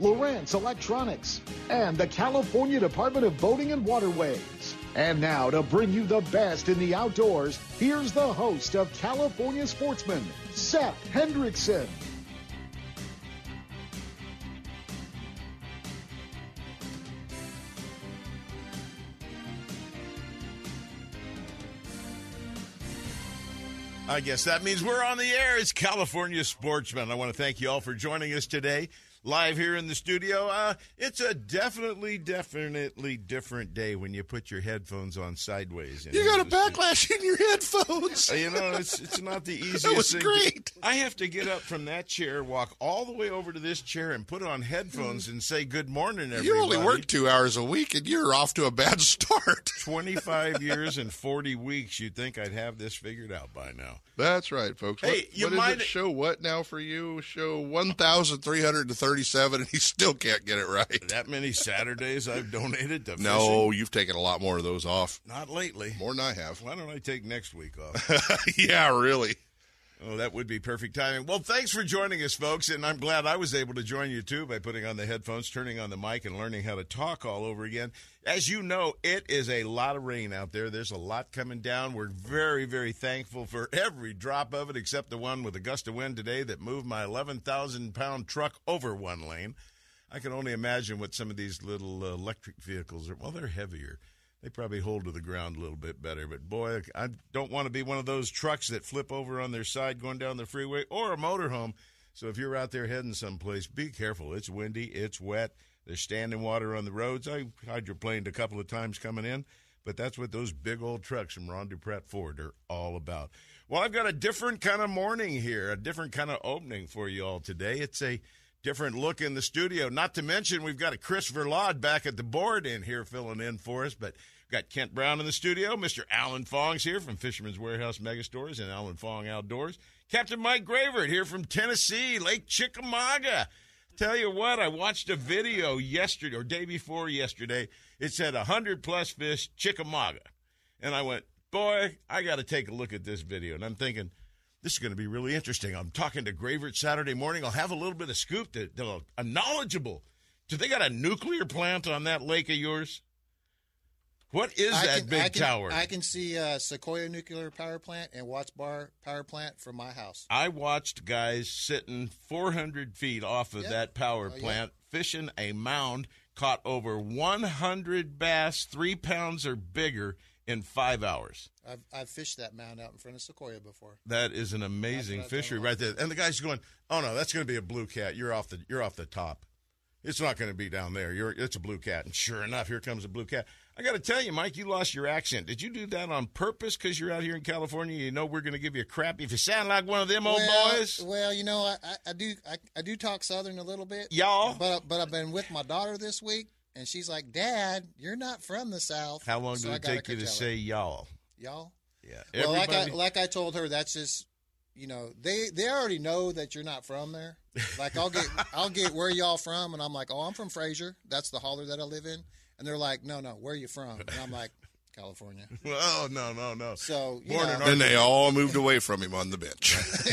Lowrance Electronics, and the California Department of Boating and Waterways. And now to bring you the best in the outdoors, here's the host of California Sportsman, Seth Hendrickson. I guess that means we're on the air. It's California Sportsman. I want to thank you all for joining us today live here in the studio. Uh, it's a definitely, definitely different day when you put your headphones on sideways. You got a backlash in your headphones. Uh, you know, it's it's not the easiest. That was thing. great. I have to get up from that chair, walk all the way over to this chair, and put on headphones and say good morning. Everybody. You only work two hours a week, and you're off to a bad start. Twenty-five years and forty weeks. You'd think I'd have this figured out by now. That's right, folks. Hey, what, you what might show what now for you? Show one thousand three hundred thirty. 37, and he still can't get it right. That many Saturdays I've donated to No, you've taken a lot more of those off. Not lately. More than I have. Why don't I take next week off? yeah, really. Oh, that would be perfect timing. Well, thanks for joining us, folks, and I'm glad I was able to join you too by putting on the headphones, turning on the mic, and learning how to talk all over again. As you know, it is a lot of rain out there. There's a lot coming down. We're very, very thankful for every drop of it, except the one with a gust of wind today that moved my 11,000 pound truck over one lane. I can only imagine what some of these little uh, electric vehicles are. Well, they're heavier they probably hold to the ground a little bit better. But boy, I don't want to be one of those trucks that flip over on their side going down the freeway or a motorhome. So if you're out there heading someplace, be careful. It's windy, it's wet. There's standing water on the roads. I hydroplaned a couple of times coming in, but that's what those big old trucks from Ron Dupratt Ford are all about. Well, I've got a different kind of morning here, a different kind of opening for you all today. It's a different look in the studio. Not to mention, we've got a Chris Verlaud back at the board in here filling in for us, but Got Kent Brown in the studio. Mr. Alan Fong's here from Fisherman's Warehouse Megastores and Alan Fong Outdoors. Captain Mike Gravert here from Tennessee, Lake Chickamauga. Tell you what, I watched a video yesterday or day before yesterday. It said 100 plus fish Chickamauga. And I went, boy, I got to take a look at this video. And I'm thinking, this is going to be really interesting. I'm talking to Gravert Saturday morning. I'll have a little bit of scoop that, that I'm uh, knowledgeable. Do they got a nuclear plant on that lake of yours? What is I that can, big I can, tower? I can see uh, Sequoyah Nuclear Power Plant and Watts Bar Power Plant from my house. I watched guys sitting 400 feet off of Yeah. that power Oh, yeah. plant fishing a mound, caught over 100 bass, three pounds or bigger, in five hours. I've, I've fished that mound out in front of Sequoyah before. That is an amazing That's what I fishery right there. And the guy's going, "Oh no, that's going to be a blue cat. You're off the you're off the top. It's not going to be down there. You're it's a blue cat." And sure enough, here comes a blue cat. I got to tell you, Mike, you lost your accent. Did you do that on purpose because you're out here in California? You know we're going to give you a crap if you sound like one of them old well, boys. Well, you know, I, I, I do I, I do talk Southern a little bit, Y'all. But but I've been with my daughter this week, and she's like, "Dad, you're not from the South." How long So did it take you to say y'all? y'all? Yeah. Well, like I like I told her, that's just you know they they already know that you're not from there. Like I'll get I'll get where y'all from, and I'm like, oh, I'm from Fraser. That's the holler that I live in. And they're like, no, no, where are you from? And I'm like, California. oh no no no. So you Born know, in Then they all moved away from him on the bench.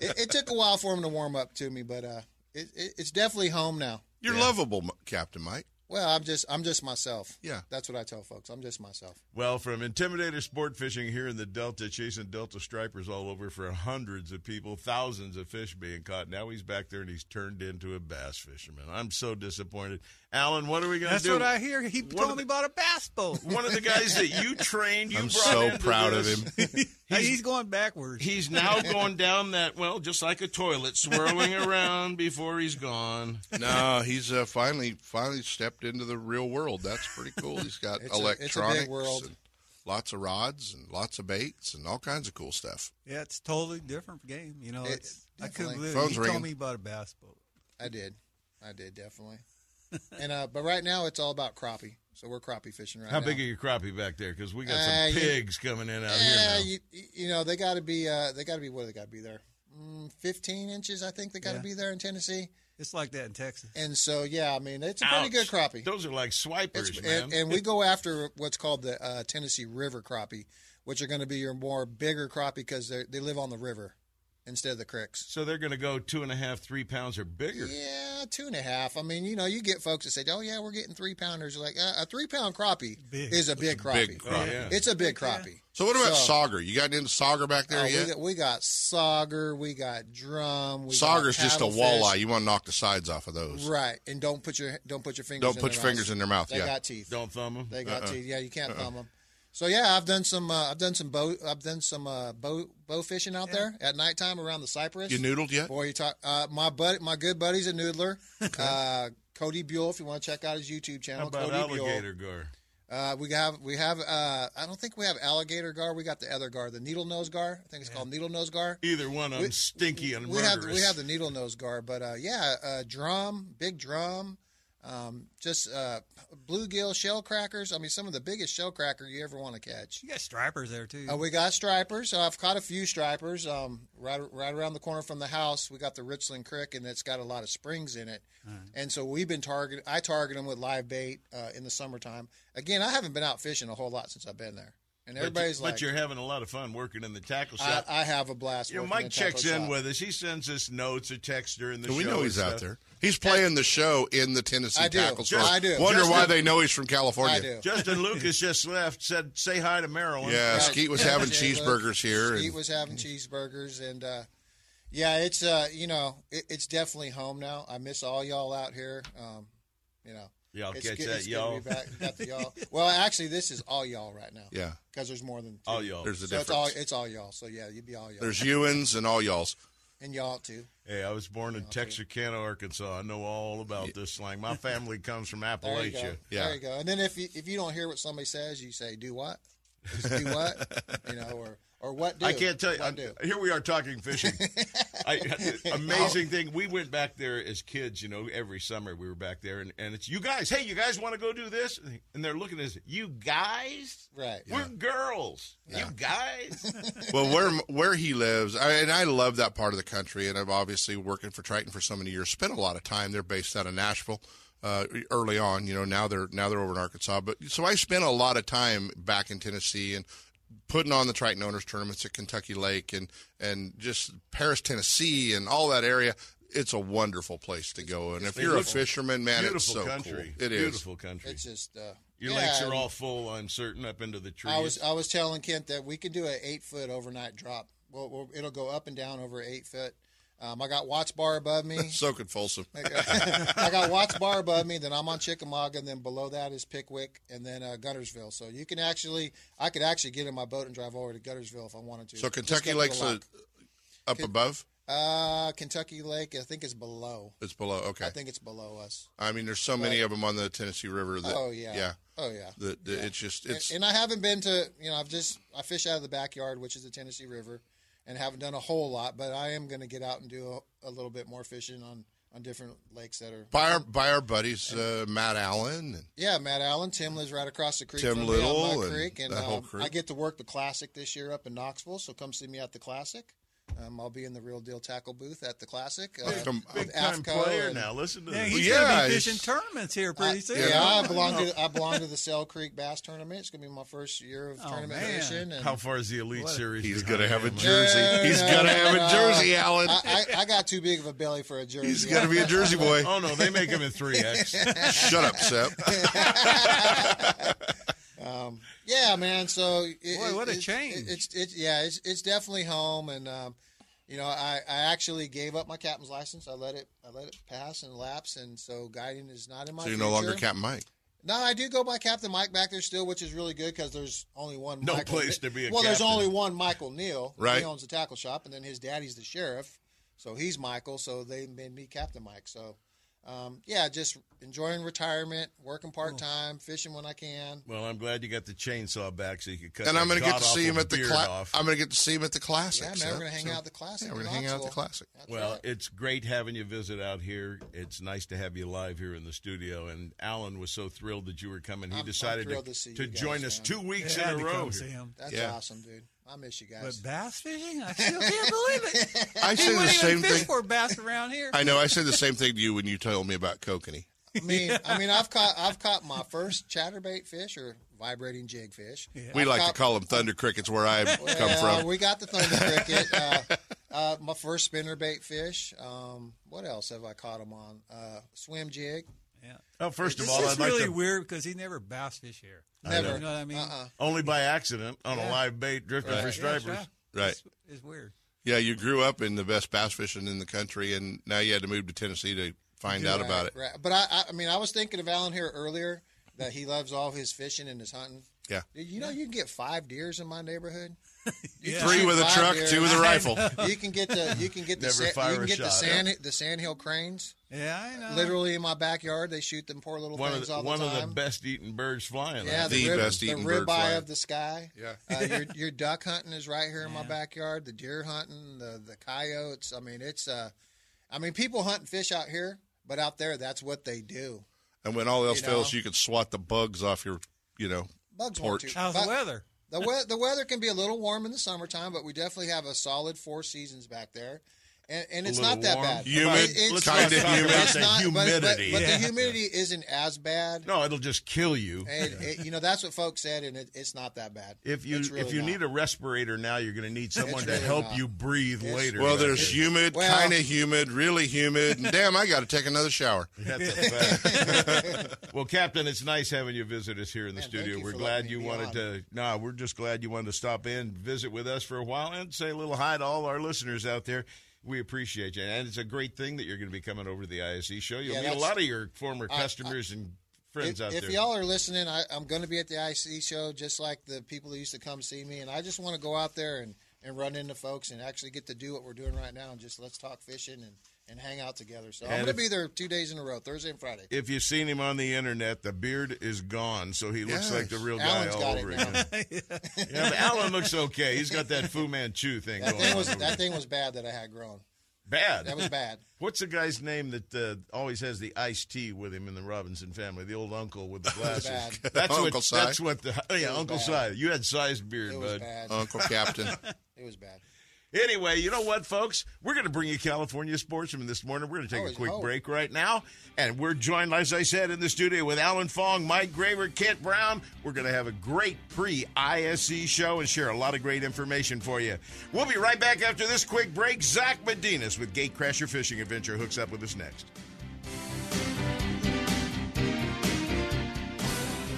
it, it took a while for him to warm up to me, but uh, it, it, it's definitely home now. You're lovable, Captain Mike. Well, I'm just I'm just myself. Yeah. that's what I tell folks. I'm just myself. Well, from Intimidator Sport Fishing here in the Delta, chasing Delta stripers all over for hundreds of people, thousands of fish being caught. Now he's back there and he's turned into a bass fisherman. I'm so disappointed. Alan, what are we going to do? That's what I hear. He One told of me about a bass boat. One of the guys that you trained, you I'm brought so proud of him. Hey, he's going backwards. He's now going down that well, just like a toilet, swirling around before he's gone. No, he's uh, finally finally stepped into the real world. That's pretty cool. He's got It's a- it's a big electronics, world. and lots of rods, and lots of baits, and all kinds of cool stuff. yeah, it's totally different game. You know, It- it's, I couldn't believe it. Phone's He ringing. told me about a bass boat. I did, I did definitely. And uh, but right now it's all about crappie. So we're crappie fishing right now. How now. big are your crappie back there? Because we got Uh, some you- pigs coming in out Yeah, here now. you, you know they got to be uh, they got to be what do they got to be there? Mm, Fifteen inches, I think they got to Yeah. be there in Tennessee. It's like that in Texas. And so yeah, I mean it's a pretty good crappie. Those are like swipers, It's- man. and, and we go after what's called the uh, Tennessee River crappie, which are going to be your more bigger crappie because they they live on the river instead of the cricks. so they're going to go two and a half, three pounds or bigger. Yeah, two and a half. I mean, you know, you get folks that say, "Oh yeah, we're getting three pounders." Like uh, a three pound crappie Big. is a big crappie. big Oh, yeah. It's a big crappie. So what about So- sauger? You got into sauger back there Oh, yet? we, got, we got sauger, we got drum. We Sauger's got just a walleye. You want to knock the sides off of those. right? And don't put your don't put your fingers. Don't in put their your fingers mouth. in their mouth. They yeah. got teeth. Don't thumb them. They got Uh-uh. teeth. Yeah, you can't thumb them. So yeah, I've done some. Uh, I've done some bow. I've done some uh, bow bow fishing out there at nighttime around the cypress. You noodled yet? Boy, you talk. Uh, my buddy, my good buddy's a noodler. uh, Cody Buell, if you want to check out his YouTube How channel, about Cody Buell. alligator gar? Uh, we have we have. Uh, I don't think we have alligator gar. We got the other gar, the needle nose gar. I think it's called needle nose gar. Either one of them We- stinky and we have we have the needle nose gar, but uh, yeah, uh, drum, big drum, um, just uh, bluegill shell crackers. I mean, some of the biggest shell cracker you ever want to catch. You got stripers there too. Uh, we got stripers. So I've caught a few stripers. Um, right, right around the corner from the house, we got the Richland Creek, and it's got a lot of springs in it. And so we've been target. I target them with live bait uh, in the summertime. Again, I haven't been out fishing a whole lot since I've been there, and But you- everybody's but like, you're having a lot of fun working in the tackle shop. I have a blast. you know, Mike in tackle checks in shop. with us. He sends us notes or texts during the So show. we know he's out there. He's playing the show in the Tennessee I do. tackle shop. I do. Wonder Just why they know he's from California. I do. Justin Lucas just left. Said, "Say hi to Marilyn." Yeah, Right. Skeet was having cheeseburgers here. Skeet and- was having cheeseburgers, and uh, yeah, it's uh, you know, it, it's definitely home now. I miss all y'all out here. Um, you know, Y'all it's catch good, that, it's good to y'all. be back. Got the y'all. Well, actually, this is all y'all right now. yeah, because there's more than two. All y'all. there's a So it's difference. all it's all y'all. So yeah, you'd be all y'all. There's Ewans and all y'all's. and y'all too. Hey, I was born in Texarkana, Arkansas. I know all about this slang. My family comes from Appalachia. There you go. Appalachia. Yeah. There you go. And then if you if you don't hear what somebody says, you say, "Do what? Just do what? you know, or or what do? I can't tell you. What do? Here we are talking fishing. I, amazing thing. We went back there as kids. You know, every summer we were back there, and, and it's you guys. Hey, you guys want to go do this? And they're looking at us. You guys? Right. We're girls. You guys? well, where where he lives, I, and I love that part of the country. And I've obviously working for Triton for so many years, spent a lot of time. They're based out of Nashville. Uh, early on, you know, now they're now they're over in Arkansas. But so I spent a lot of time back in Tennessee and putting on the Triton Owners tournaments at Kentucky Lake and and just Paris, Tennessee, and all that area. It's a wonderful place to go. And if you're a fisherman, man, it's so Beautiful country. cool. It is. Beautiful country. It's just uh, Your yeah, lakes are all full, I'm uncertain, up into the trees. I was I was telling Kent that we can do an eight foot overnight drop. Well, well it'll go up and down over eight foot. Um, I got Watts Bar above me. Soaking Folsom. I got Watts Bar above me. Then I'm on Chickamauga, and then below that is Pickwick, and then uh, Guntersville. So you can actually, I could actually get in my boat and drive over to Guntersville if I wanted to. So Kentucky Lake's the uh, up above. Uh, Kentucky Lake, I think it's below. It's below. Okay. I think it's below us. I mean, there's so many of them on the Tennessee River that. Oh yeah. Yeah. Oh yeah. That, that It's just And- it's and I haven't been to you know I've just I fish out of the backyard, which is the Tennessee River, and haven't done a whole lot. But I am going to get out and do a, a little bit more fishing on on different lakes that are. by our by our buddies uh, Matt Allen. Yeah, Matt Allen, Tim lives right across the creek Tim Little and Creek, and um, crew. I get to work the Classic this year up in Knoxville. So come see me at the Classic. Um, I'll be in the Real Deal Tackle booth at the Classic. Uh, Come- Big time AFTCO player and- now. Listen to Yeah, this. he's Yeah, gonna be fishing tournaments here pretty I- soon. Yeah, I belong to I belong to the Sale Creek Bass Tournament. It's gonna be my first year of Oh, tournament man. fishing. And How far is the Elite What? Series? he's gonna have a jersey. No, He's gonna have a jersey, Alan. I, I, I got too big of a belly for a jersey. He's gonna be a Jersey boy. Oh no, they make him in three X. Shut up, Seth. Yeah, man. So it, Boy, what a it's- change. it- it's it's yeah, it's it's definitely home, and um, you know, I, I actually gave up my captain's license. I let it I let it pass and lapse, and so guiding is not in my. So you're future. no longer Captain Mike. No, I do go by Captain Mike back there still, which is really good because there's only one. No Michael place to be a well, there's only one Michael Neal. Right. He owns the tackle shop, and then his daddy's the sheriff, so he's Michael. So they made me Captain Mike. So um, yeah, just enjoying retirement, working part time, fishing when I can. Well, I'm glad you got the chainsaw back so you could cut. And I'm going going to to get to see him at the beard cla- I'm going to get to see him at the classic. Yeah, man, so- we're gonna hang so- out at the classic. Yeah, we're going to hang out at the Knoxville. classic. That's Well, right. it's great having you visit out here. It's nice to have you live here in the studio. And Alan was so thrilled that you were coming. He I'm- I'm decided to, to to guys, join us two weeks Yeah, in a to row. see him. That's Yeah. awesome, dude. I miss you guys. But bass fishing? I still can't believe it. I He say the wouldn't same even fish thing. for bass around here. I know. I said the same thing to you when you told me about kokanee. I mean, I mean, I've caught I've caught my first chatterbait fish or vibrating jig fish. We I've like to call them thunder crickets where I come from. we got the thunder cricket. Uh, uh, my first spinnerbait fish. Um, what else have I caught them on? Uh, swim jig. Yeah. Oh, first of This all, is I'd like really to weird because he never bass fish here. Never. You know what I mean? Uh-uh. only by accident on a live bait drifting Right. for Yeah, stripers. yeah. Right. It's, it's weird. Yeah, you grew up in the best bass fishing in the country, and now you had to move to Tennessee to find out Right, about it. Right. But I, I, I mean, I was thinking of Alan here earlier that he loves all his fishing and his hunting. Yeah. You know you can get five deers in my neighborhood? You Yeah. Three with a truck, deer. two with a rifle. You can get the you can get the sa- you can get the shot. sand the sandhill cranes. Yeah, I know. Literally in my backyard, they shoot them poor little One of things the, all the one time. of the best eating birds flying. Yeah, out The rib, best the eating bird ribeye flying. of the sky. Yeah. uh, your your duck hunting is right here in my backyard. The deer hunting, the the coyotes. I mean, it's uh, I mean, people hunt and fish out here, but out there, that's what they do. And when all else You fails, know. you can swat the bugs off your, you know, Bugs Porch. How's the weather? The, we- the weather can be a little warm in the summertime, but we definitely have a solid four seasons back there. And, and it's not that warm. bad. Humid, It- it's- kinda humid. It's the not, but- but- humidity. But, Yeah. the humidity isn't as bad. no, it'll just kill you. And it, you know that's what folks said, and it, it's not that bad. If you really if you not. need a respirator now, you're going to need someone to help not. you breathe It's- later. well, Right? there's humid, Well- kind of humid, really humid, and damn, I got to take another shower. That's a fact. well, Captain, it's nice having you visit us here in the Man, studio. We're glad you wanted to. No, we're just glad you wanted to stop in, visit with us for a while, and say a little hi to all our listeners out there. We appreciate you, and it's a great thing that you're going to be coming over to the ISE show. You'll Yeah, meet a lot of your former I- customers and friends If, out if there. If y'all are listening, I, I'm going to be at the ISE show, just like the people that used to come see me, and I just want to go out there and, and run into folks and actually get to do what we're doing right now, and just let's talk fishing and, and hang out together. So I'm going to be there two days in a row, Thursday and Friday. if you've seen him on the internet, the beard is gone, so he looks Yes. like the real guy Alan's all got over now. again. yeah, but Alan looks okay. He's got that Fu Manchu thing That going thing was over that there. thing was bad that I had grown. bad. That was bad. What's the guy's name that uh, always has the iced tea with him in the Robinson family? The old uncle with the glasses. bad. That's Uncle what. Si. That's what the. Oh, yeah, Uncle bad. Si. You had sized beard, It was bud. bad. Uncle Captain. It was bad. Anyway, you know what, folks? We're going to bring you California Sportsman this morning. We're going to take a oh, quick hope. break right now. And we're joined, as I said, in the studio with Alan Fong, Mike Gravert, Kent Brown. We're going to have a great pre ISE show and share a lot of great information for you. We'll be right back after this quick break. Zach Medeiros with Gatecrasher Fishing Adventure hooks up with us next.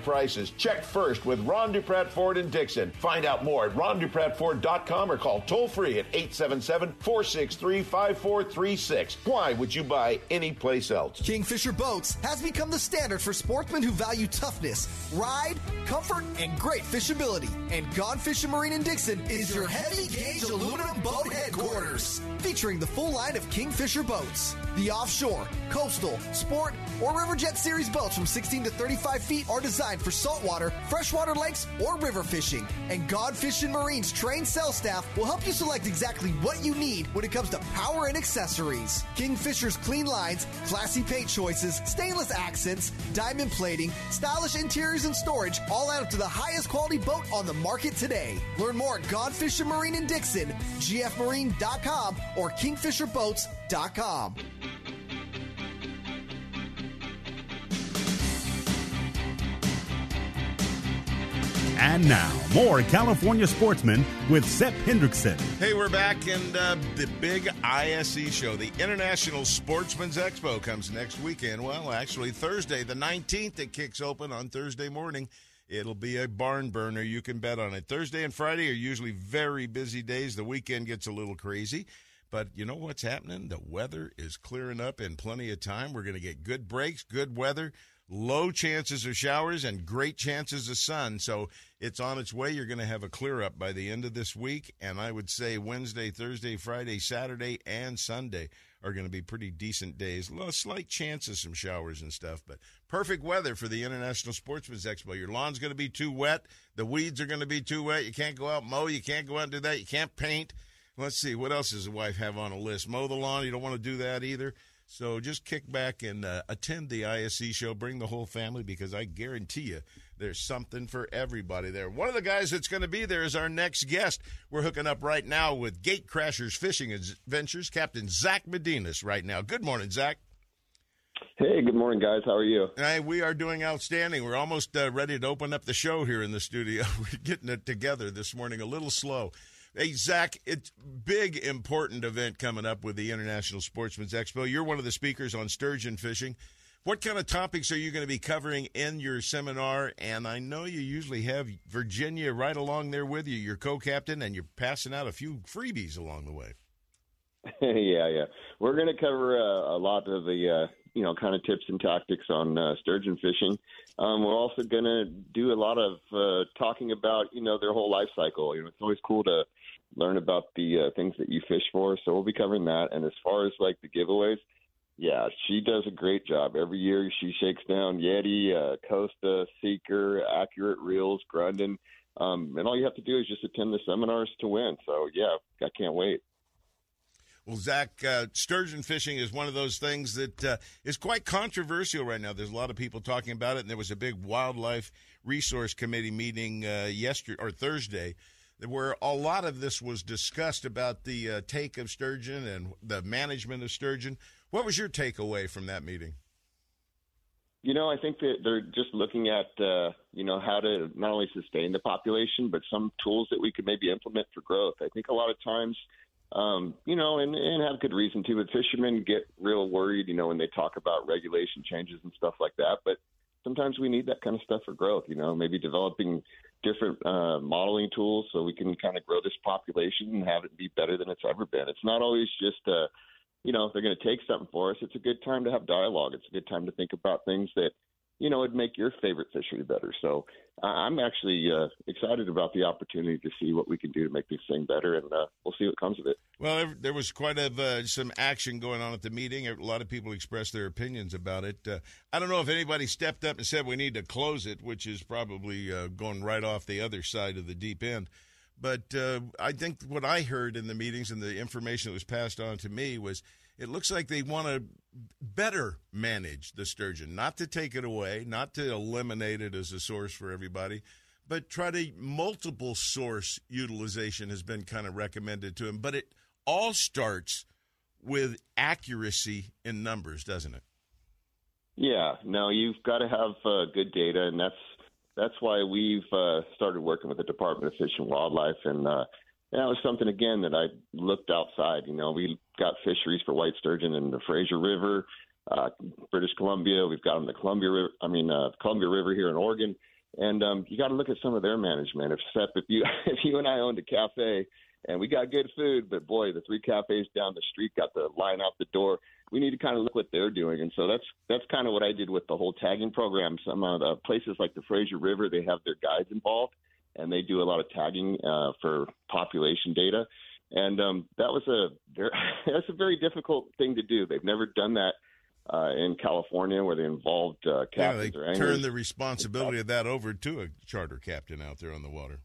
prices. Check first with Ron Dupratt Ford in Dixon. Find out more at ronduprattford.com or call toll free at 877 463 5436. Why would you buy any place else? Kingfisher Boats has become the standard for sportsmen who value toughness, ride, comfort, and great fishability. And Gone Fishing Marine in Dixon is your heavy gauge aluminum boat headquarters, featuring the full line of Kingfisher boats. The offshore, coastal, sport, or Riverjet Series boats from 16 to 35 feet are designed for saltwater, freshwater lakes, or river fishing. And Gone Fishing Marine's trained sales staff will help you select exactly what you need when it comes to power and accessories. Kingfisher's clean lines, classy paint choices, stainless accents, diamond plating, stylish interiors and storage all add up to the highest quality boat on the market today. Learn more at Gone Fishing Marine in Dixon, gfmarine.com, or kingfisherboats.com. And now, more California sportsmen with Seth Hendrickson. Hey, we're back, and uh, the big ISE show, the International Sportsman's Expo, comes next weekend. Well, actually, Thursday, the 19th, it kicks open on Thursday morning. It'll be a barn burner. You can bet on it. Thursday and Friday are usually very busy days. The weekend gets a little crazy. But you know what's happening? The weather is clearing up in plenty of time. We're going to get good breaks, good weather, low chances of showers, and great chances of sun. So it's on its way. You're going to have a clear up by the end of this week. And I would say Wednesday, Thursday, Friday, Saturday, and Sunday are going to be pretty decent days. A slight chance of some showers and stuff, but perfect weather for the International Sportsman's Expo. Your lawn's going to be too wet. The weeds are going to be too wet. You can't go out mow. You can't go out and do that. You can't paint. Let's see. What else does the wife have on a list? Mow the lawn. You don't want to do that either. So just kick back and uh, attend the ISE show. Bring the whole family because I guarantee you there's something for everybody there. One of the guys that's going to be there is our next guest. We're hooking up right now with Gate Crashers Fishing Adventures, Captain Zach Medeiros, right now. Good morning, Zach. Hey, good morning, guys. How are you? Hey, we are doing outstanding. We're almost uh, ready to open up the show here in the studio. We're getting it together this morning, a little slow. Hey, Zach, it's big, important event coming up with the International Sportsman's Expo. You're one of the speakers on sturgeon fishing. What kind of topics are you going to be covering in your seminar? And I know you usually have Virginia right along there with you, your co-captain, and you're passing out a few freebies along the way. yeah, yeah. We're going to cover uh, a lot of the, uh, you know, kind of tips and tactics on uh, sturgeon fishing. Um, we're also going to do a lot of uh, talking about, you know, their whole life cycle. You know, it's always cool to learn about the uh, things that you fish for. So we'll be covering that. And as far as like the giveaways, yeah, she does a great job. Every year she shakes down Yeti, uh, Costa, Seeker, Accurate Reels, Grundens. Um, and all you have to do is just attend the seminars to win. So, yeah, I can't wait. Well, Zach, uh, sturgeon fishing is one of those things that uh, is quite controversial right now. There's a lot of people talking about it, and there was a big wildlife resource committee meeting uh, yesterday or Thursday where a lot of this was discussed about the uh, take of sturgeon and the management of sturgeon. What was your takeaway from that meeting? You know, I think that they're just looking at uh, you know how to not only sustain the population, but some tools that we could maybe implement for growth. I think a lot of times, um, you know, and, and have good reason to, but fishermen get real worried, you know, when they talk about regulation changes and stuff like that. But sometimes we need that kind of stuff for growth. You know, maybe developing different uh, modeling tools so we can kind of grow this population and have it be better than it's ever been. It's not always just, uh, you know, if they're going to take something for us. It's a good time to have dialogue. It's a good time to think about things that you know, it'd make your favorite fishery better. So I'm actually uh, excited about the opportunity to see what we can do to make this thing better, and uh, we'll see what comes of it. Well, there was quite a, uh, some action going on at the meeting. A lot of people expressed their opinions about it. Uh, I don't know if anybody stepped up and said we need to close it, which is probably uh, going right off the other side of the deep end. But I think what I heard in the meetings and the information that was passed on to me was it looks like they want to better manage the sturgeon, not to take it away, not to eliminate it as a source for everybody, but try to multiple source utilization has been kind of recommended to them. But it all starts with accuracy in numbers, doesn't it? Yeah, no, you've got to have uh, good data, and that's that's why we've uh, started working with the Department of Fish and Wildlife, and uh, that was something again that I looked outside. You know, we got fisheries for white sturgeon in the Fraser River, uh, British Columbia. We've got them in the Columbia River. I mean, uh, Columbia River here in Oregon, and um, you got to look at some of their management. If Seth, if you if you and I owned a cafe and we got good food, but boy, the three cafes down the street got the line out the door. We need to kind of look what they're doing, and so that's that's kind of what I did with the whole tagging program. Some of the places like the Fraser River, they have their guides involved, and they do a lot of tagging uh, for population data. And um, that was a very, that's a very difficult thing to do. They've never done that uh, in California where they involved uh, captains yeah, or they anglers. turn the responsibility of that over to a charter captain out there on the water.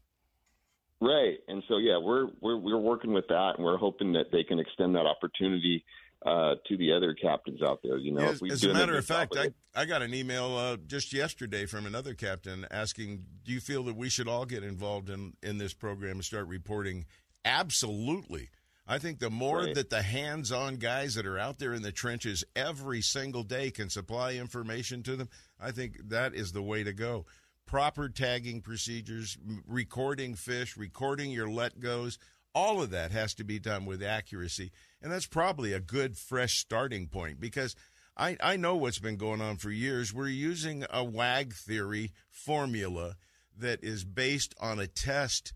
Right, and so yeah, we're we're we're working with that, and we're hoping that they can extend that opportunity uh, to the other captains out there. You know, Yeah, if we as a a matter of fact, I. I got an email uh, just yesterday from another captain asking, "Do you feel that we should all get involved in in this program and start reporting?" Absolutely. I think the more Right. that the hands-on guys that are out there in the trenches every single day can supply information to them, I think that is the way to go. Proper tagging procedures, recording fish, recording your let goes, all of that has to be done with accuracy. And that's probably a good fresh starting point because I, I know what's been going on for years. We're using a WAG theory formula that is based on a test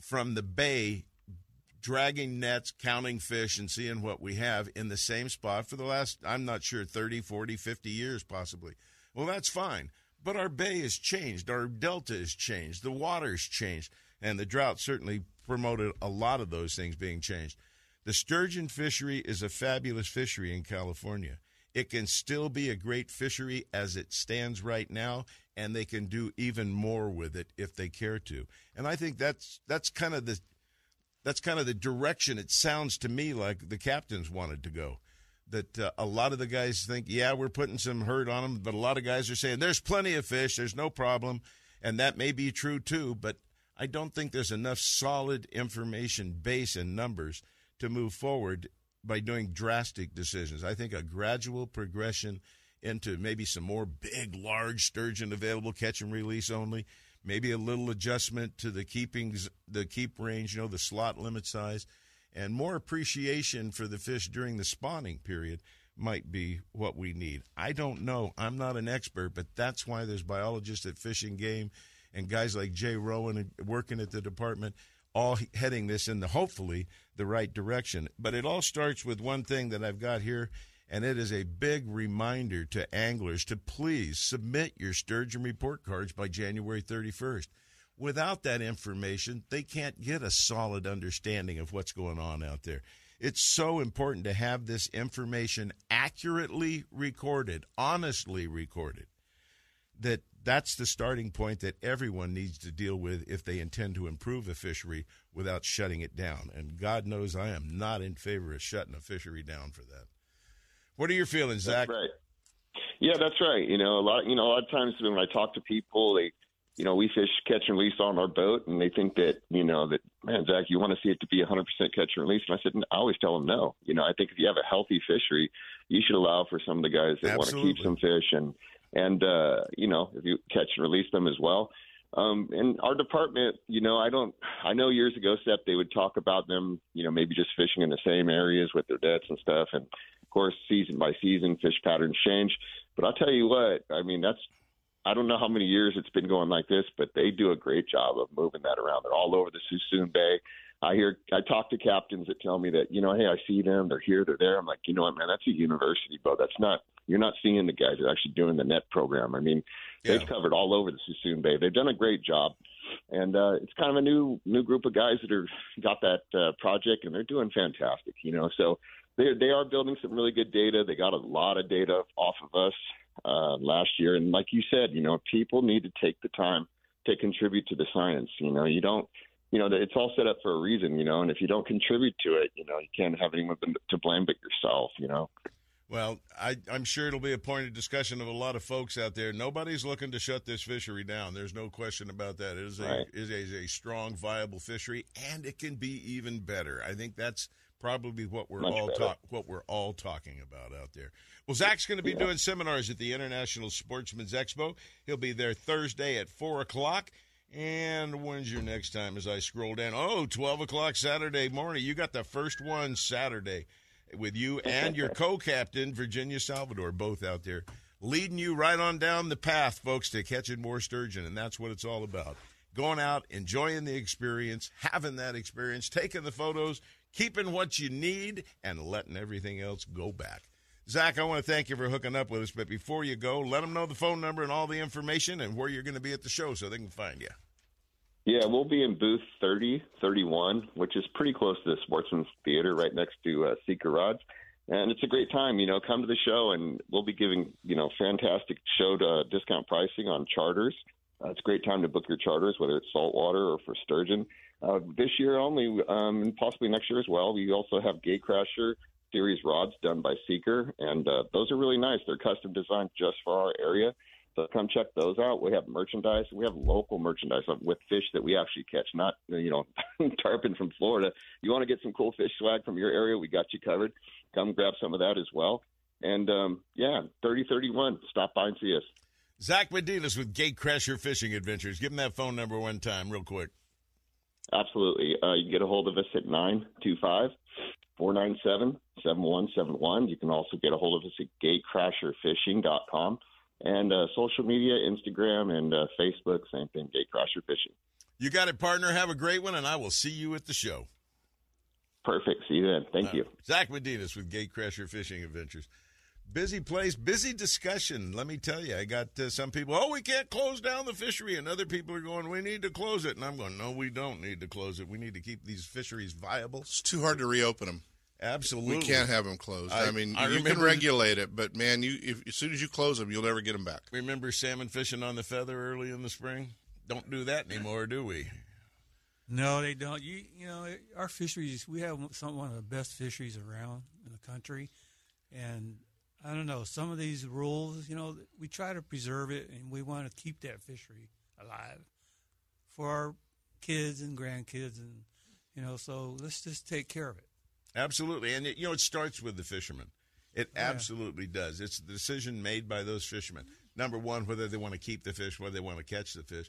from the bay dragging nets, counting fish, and seeing what we have in the same spot for the last, I'm not sure, 30, 40, 50 years possibly. Well, that's fine. But our bay has changed. Our delta has changed. The water's changed. And the drought certainly promoted a lot of those things being changed. The sturgeon fishery is a fabulous fishery in California. It can still be a great fishery as it stands right now, and they can do even more with it if they care to. And I think that's that's kind of the that's kind of the direction it sounds to me like the captains wanted to go. That uh, a lot of the guys think, yeah, we're putting some hurt on them, but a lot of guys are saying there's plenty of fish, there's no problem, and that may be true too. But I don't think there's enough solid information base and numbers to move forward by doing drastic decisions. I think a gradual progression into maybe some more big, large sturgeon available, catch and release only, maybe a little adjustment to the keepings, the keep range, you know, the slot limit size, and more appreciation for the fish during the spawning period might be what we need. I don't know. I'm not an expert, but that's why there's biologists at Fish and Game and guys like Jay Rowan working at the department all heading this in the hopefully the right direction. But it all starts with one thing that I've got here, and it is a big reminder to anglers to please submit your sturgeon report cards by January 31st. Without that information, they can't get a solid understanding of what's going on out there. It's so important to have this information accurately recorded, honestly recorded that that's the starting point that everyone needs to deal with if they intend to improve a fishery without shutting it down. And God knows I am not in favor of shutting a fishery down for that. What are your feelings, Zach? That's right. Yeah, that's right. You know, a lot. You know, a lot of times when I talk to people, they, you know, we fish catch and release on our boat, and they think that, you know, that man, Zach, you want to see it to be 100% catch and release. And I said, I always tell them no. You know, I think if you have a healthy fishery, you should allow for some of the guys that want to keep some fish and and uh, you know, if you catch and release them as well. Um, and our department, you know, I don't, I know years ago, Seth, they would talk about them, you know, maybe just fishing in the same areas with their nets and stuff. And of course, season by season, fish patterns change. But I'll tell you what, I mean, that's, I don't know how many years it's been going like this, but they do a great job of moving that around. They're all over the Suisun Bay. I hear, I talk to captains that tell me that, you know, hey, I see them, they're here, they're there. I'm like, you know what, man, that's a university boat. That's not, you're not seeing the guys that are actually doing the net program. I mean, Yeah. they've covered all over the Suisun Bay. They've done a great job, and uh, it's kind of a new new group of guys that are got that uh, project, and they're doing fantastic. You know, so they they are building some really good data. They got a lot of data off of us uh, last year, and like you said, you know, people need to take the time to contribute to the science. You know, you don't you know, it's all set up for a reason, you know, and if you don't contribute to it, you know, you can't have anyone to blame but yourself, you know. Well, I, I'm sure it'll be a point of discussion of a lot of folks out there. Nobody's looking to shut this fishery down. There's no question about that. It is a Right. is a, a strong, viable fishery, and it can be even better. I think that's probably what we're Much all talk what we're all talking about out there. Well, Zach's going to be Yeah. doing seminars at the International Sportsman's Expo. He'll be there Thursday at four o'clock. And when's your next time? As I scroll down, oh, 12 o'clock Saturday morning. You got the first one Saturday with you and your co-captain Virginia Salvador both out there leading you right on down the path folks to catching more sturgeon and that's what it's all about going out enjoying the experience having that experience taking the photos keeping what you need and letting everything else go back Zach, I want to thank you for hooking up with us, but before you go, let them know the phone number and all the information and where you're going to be at the show so they can find you. Yeah, we'll be in booth 30, 31, which is pretty close to the Sportsman's Theater right next to uh, Seeker Rods. And it's a great time, you know, come to the show and we'll be giving, you know, fantastic show to discount pricing on charters. Uh, it's a great time to book your charters, whether it's saltwater or for sturgeon. Uh, this year only, um, and possibly next year as well. We also have Gatecrasher series rods done by Seeker, and uh, those are really nice. They're custom designed just for our area. So come check those out. We have merchandise. We have local merchandise with fish that we actually catch, not you know tarpon from Florida. You want to get some cool fish swag from your area? We got you covered. Come grab some of that as well. And um, yeah, thirty thirty one. Stop by and see us. Zach Medeiros with Gatecrasher Fishing Adventures. Give him that phone number one time, real quick. Absolutely. Uh, you can get a hold of us at 925 497 7171. You can also get a hold of us at gatecrasherfishing.com. And uh, social media, Instagram and uh, Facebook, same thing, Gatecrasher Fishing. You got it, partner. Have a great one, and I will see you at the show. Perfect. See you then. Thank Uh, you. Zach Medeiros with Gatecrasher Fishing Adventures. Busy place, busy discussion. Let me tell you, I got uh, some people, oh, we can't close down the fishery, and other people are going, we need to close it. And I'm going, no, we don't need to close it. We need to keep these fisheries viable. It's too hard to reopen them. Absolutely. We can't have them closed. I, I- mean, I you can regulate it, but man, you if, as soon as you close them, you'll never get them back. Remember salmon fishing on the feather early in the spring? Don't do that anymore, do we? No, they don't. You you know our fisheries. We have some one of the best fisheries around in the country, and I don't know some of these rules. You know, we try to preserve it, and we want to keep that fishery alive for our kids and grandkids, and you know. So let's just take care of it. Absolutely. And, it, you know, it starts with the fishermen. It absolutely does. It's the decision made by those fishermen. Number one, whether they want to keep the fish, whether they want to catch the fish.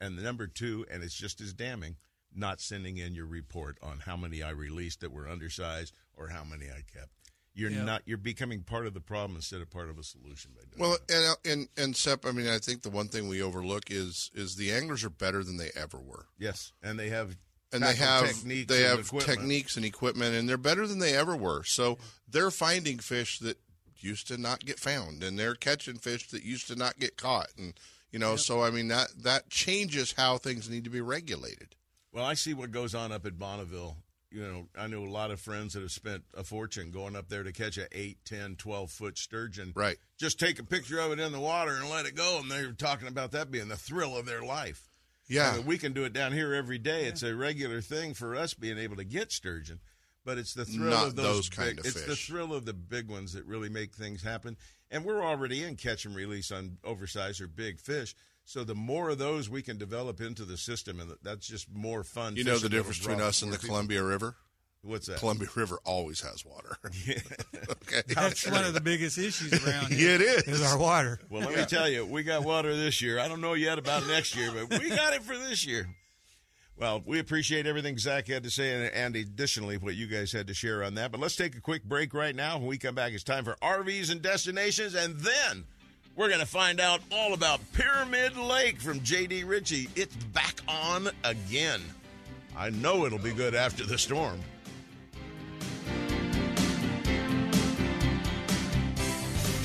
And the number two, and it's just as damning, not sending in your report on how many I released that were undersized or how many I kept. You're Yeah. not. You're becoming part of the problem instead of part of a solution by doing Well, that. and and and Seth, I mean, I think the one thing we overlook is is the anglers are better than they ever were, Yes, and they have and they have techniques they have equipment. techniques and equipment, and they're better than they ever were. So they're finding fish that used to not get found, and they're catching fish that used to not get caught, and you know, so I mean that that changes how things need to be regulated. Well, I see what goes on up at Bonneville. You know, I know a lot of friends that have spent a fortune going up there to catch a 8, 10, 12 foot sturgeon. Right. Just take a picture of it in the water and let it go. And they're talking about that being the thrill of their life. Yeah. I mean, we can do it down here every day. It's a regular thing for us being able to get sturgeon. But it's the thrill Not of those, those kind big, of It's the thrill of the big ones that really make things happen. And we're already in catch and release on oversized or big fish. So the more of those we can develop into the system, and that's just more fun. You know the difference between us and the people. Columbia River. What's that? Columbia River always has water. okay. That's one of the biggest issues around Yeah, here. it is. Is our water. Well, let me tell you, we got water this year. I don't know yet about next year, but we got it for this year. Well, we appreciate everything Zach had to say, and, and additionally what you guys had to share on that. But let's take a quick break right now. When we come back, it's time for RVs and destinations, and then we're going to find out all about Pyramid Lake from JD Richey. It's back on again. I know it'll be good after the storm.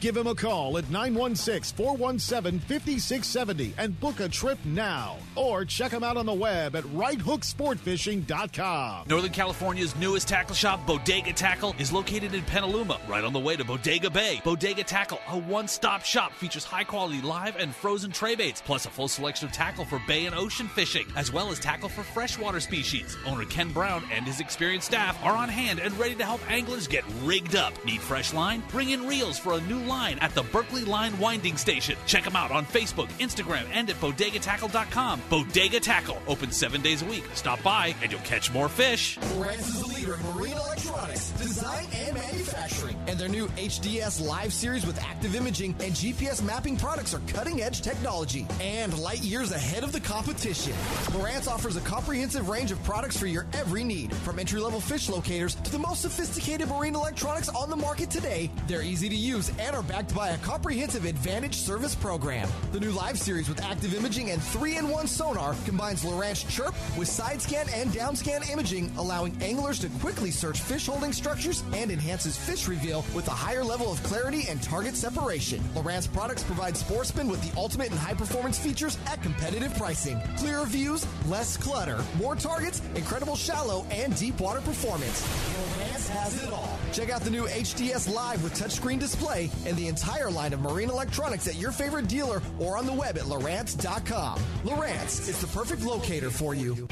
Give him a call at 916 417 5670 and book a trip now. Or check him out on the web at righthooksportfishing.com. Northern California's newest tackle shop, Bodega Tackle, is located in Petaluma, right on the way to Bodega Bay. Bodega Tackle, a one stop shop, features high quality live and frozen tray baits, plus a full selection of tackle for bay and ocean fishing, as well as tackle for freshwater species. Owner Ken Brown and his experienced staff are on hand and ready to help anglers get rigged up. Need fresh line? Bring in reels for a new line at the Berkeley Line Winding Station. Check them out on Facebook, Instagram, and at bodegatackle.com. Bodega Tackle, open seven days a week. Stop by and you'll catch more fish. Lowrance is the leader in marine electronics, design, and manufacturing. And their new HDS Live series with active imaging and GPS mapping products are cutting edge technology and light years ahead of the competition. Lowrance offers a comprehensive range of products for your every need, from entry level fish locators to the most sophisticated marine electronics on the market today. They're easy to use and are backed by a comprehensive Advantage service program. The new Live series with active imaging and 3 in 1 sonar combines Lowrance Chirp with side scan and down scan imaging, allowing anglers to quickly search fish holding structures and enhances fish reveal with a higher level of clarity and target separation. Lowrance products provide sportsmen with the ultimate in high performance features at competitive pricing. Clearer views, less clutter, more targets, incredible shallow and deep water performance. Lowrance has it all. Check out the new HDS Live with touchscreen display and the entire line of marine electronics at your favorite dealer or on the web at Lowrance.com. Lowrance is the perfect locator for you.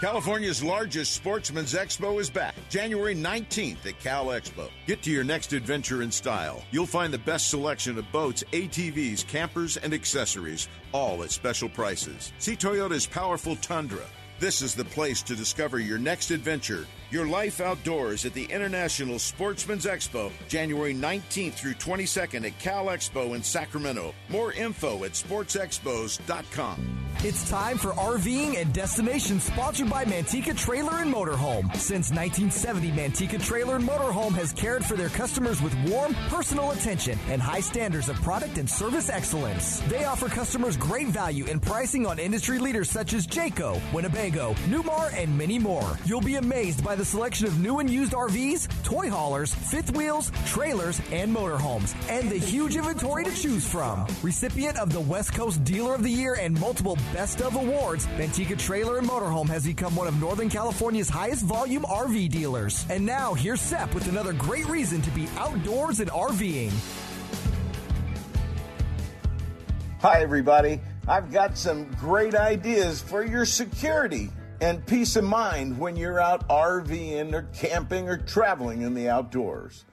California's largest sportsman's expo is back January 19th at Cal Expo. Get to your next adventure in style. You'll find the best selection of boats, ATVs, campers, and accessories, all at special prices. See Toyota's powerful Tundra. This is the place to discover your next adventure. Your life outdoors at the International Sportsman's Expo, January 19th through 22nd at Cal Expo in Sacramento. More info at sportsexpos.com. It's time for RVing and Destination sponsored by Manteca Trailer and Motorhome. Since 1970, Manteca Trailer and Motorhome has cared for their customers with warm, personal attention and high standards of product and service excellence. They offer customers great value in pricing on industry leaders such as Jayco, Winnebago, Newmar, and many more. You'll be amazed by the selection of new and used RVs, toy haulers, fifth wheels, trailers, and motorhomes, and the huge inventory to choose from. Recipient of the West Coast Dealer of the Year and multiple Best of Awards, Manteca Trailer and Motorhome has become one of Northern California's highest volume RV dealers. And now, here's Sep with another great reason to be outdoors and RVing. Hi, everybody. I've got some great ideas for your security and peace of mind when you're out RVing or camping or traveling in the outdoors.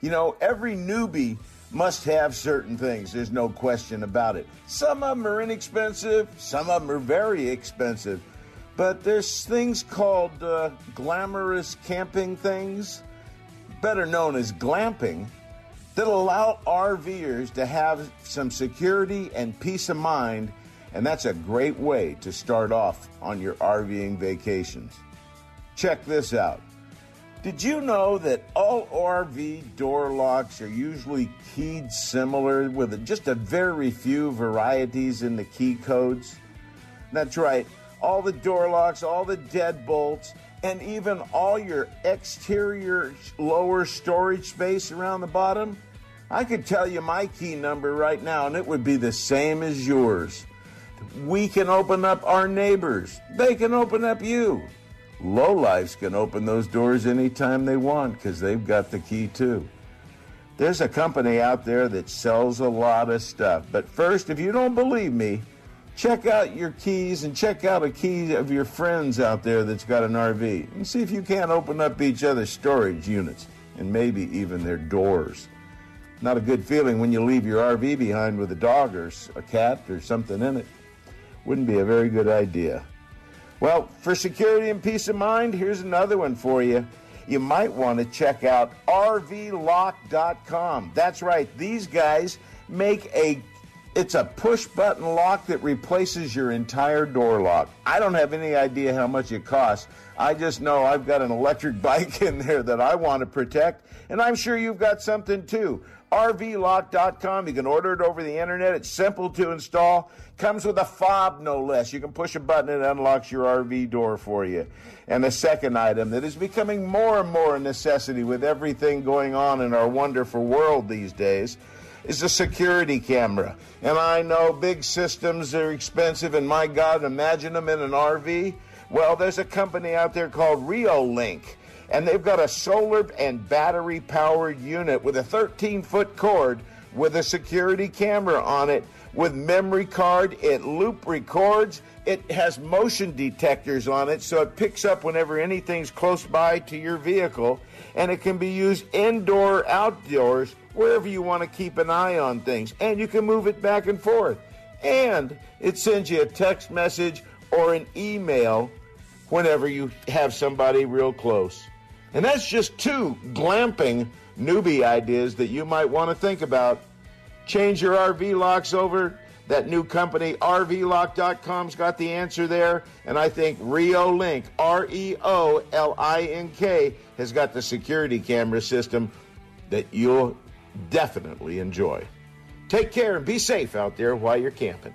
You know, every newbie must have certain things. There's no question about it. Some of them are inexpensive, some of them are very expensive. But there's things called uh, glamorous camping things, better known as glamping, that allow RVers to have some security and peace of mind. And that's a great way to start off on your RVing vacations. Check this out. Did you know that all RV door locks are usually keyed similar with just a very few varieties in the key codes? That's right. All the door locks, all the deadbolts, and even all your exterior lower storage space around the bottom. I could tell you my key number right now, and it would be the same as yours. We can open up our neighbors, they can open up you. Lowlifes can open those doors anytime they want because they've got the key too. There's a company out there that sells a lot of stuff. But first, if you don't believe me, check out your keys and check out a key of your friends out there that's got an RV and see if you can't open up each other's storage units and maybe even their doors. not a good feeling when you leave your RV behind with a dog or a cat or something in it. Wouldn't be a very good idea. Well, for security and peace of mind, here's another one for you. You might want to check out RVLock.com. That's right, these guys make a it's a push button lock that replaces your entire door lock. I don't have any idea how much it costs. I just know I've got an electric bike in there that I want to protect, and I'm sure you've got something too. RVLock.com. You can order it over the internet. It's simple to install. Comes with a fob, no less. You can push a button and it unlocks your RV door for you. And the second item that is becoming more and more a necessity with everything going on in our wonderful world these days is a security camera. And I know big systems are expensive, and my God, imagine them in an RV. Well, there's a company out there called Reolink, and they've got a solar and battery powered unit with a 13 foot cord with a security camera on it with memory card. It loop records. It has motion detectors on it, so it picks up whenever anything's close by to your vehicle, and it can be used indoor, outdoors, wherever you want to keep an eye on things. And you can move it back and forth. And it sends you a text message or an email whenever you have somebody real close. And that's just two glamping newbie ideas that you might want to think about. Change your RV locks over. That new company, RVLock.com's got the answer there. And I think Reolink, R E O L I N K, has got the security camera system that you'll definitely enjoy. Take care and be safe out there while you're camping.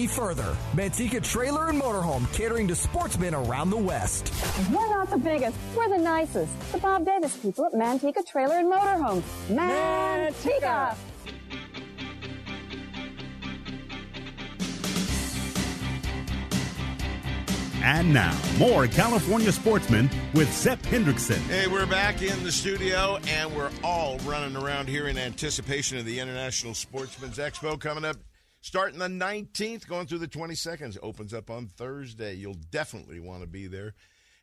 further. Manteca Trailer and Motorhome, catering to sportsmen around the West. We're not the biggest, we're the nicest. The Bob Davis people at Manteca Trailer and Motorhome. Manteca! And now, more California sportsmen with Sep Hendrickson. Hey, we're back in the studio, and we're all running around here in anticipation of the International Sportsman's Expo coming up starting the 19th, going through the 22nd. Opens up on Thursday. You'll definitely want to be there.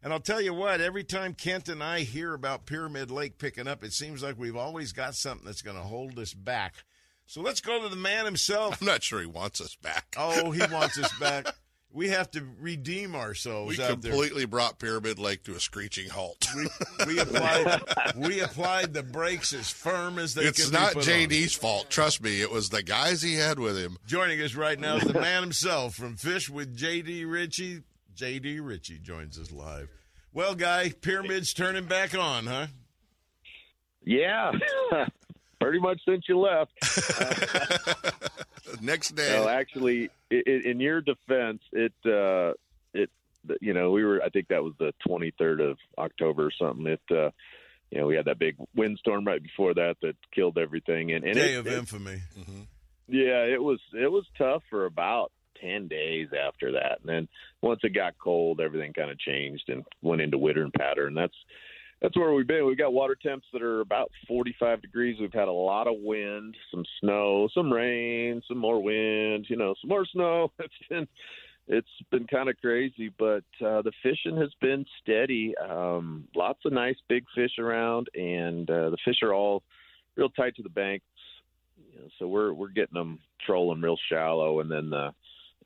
And I'll tell you what, every time Kent and I hear about Pyramid Lake picking up, it seems like we've always got something that's going to hold us back. So let's go to the man himself. I'm not sure he wants us back. Oh, he wants us back. We have to redeem ourselves. Out there. We out completely there. brought Pyramid Lake to a screeching halt. We, we applied we applied the brakes as firm as they it's could. not be put JD's fault. Trust me, it was the guys he had with him. Joining us right now is the man himself from Fish with JD Richey. JD Richey joins us live. Well, guy, pyramids turning back on, huh? Yeah, pretty much since you left. Next day. No, actually, it, in your defense, it uh, it you know we were I think that was the 23rd of October or something. It uh, you know we had that big windstorm right before that that killed everything and, and day it, of it, infamy. Mm-hmm. Yeah, it was it was tough for about 10 days after that. And then once it got cold, everything kind of changed and went into winter and pattern. That's that's where we've been. We've got water temps that are about 45 degrees. We've had a lot of wind, some snow, some rain, some more wind, you know, some more snow. It's been it's been kind of crazy, but uh, the fishing has been steady. Um, lots of nice big fish around, and uh, the fish are all real tight to the banks. You know, so we're we're getting them trolling real shallow, and then the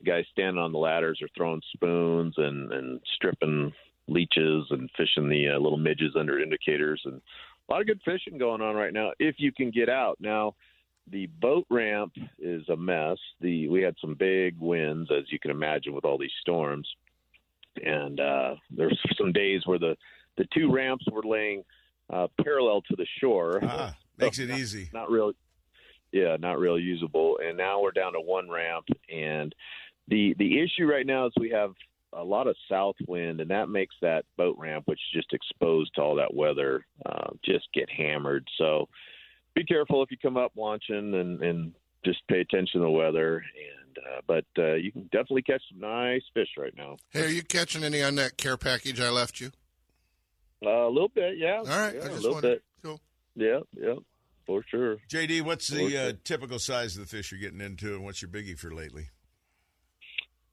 guys standing on the ladders are throwing spoons and and stripping leeches and fishing the uh, little midges under indicators. And a lot of good fishing going on right now if you can get out. Now the boat ramp is a mess. The we had some big winds as you can imagine with all these storms. And uh there's some days where the the two ramps were laying uh parallel to the shore. Ah, makes it not, easy. not real yeah not real usable. And now we're down to one ramp. And the the issue right now is we have a lot of south wind, and that makes that boat ramp, which is just exposed to all that weather, uh, just get hammered. So be careful if you come up launching and and just pay attention to the weather. And uh, but uh, you can definitely catch some nice fish right now. Hey, are you catching any on that care package I left you? Uh, a little bit, yeah. All right, yeah, I a just little wondered. bit. Cool. Yeah, yeah, for sure. JD, what's the Okay. uh, typical size of the fish you're getting into, and what's your biggie for lately?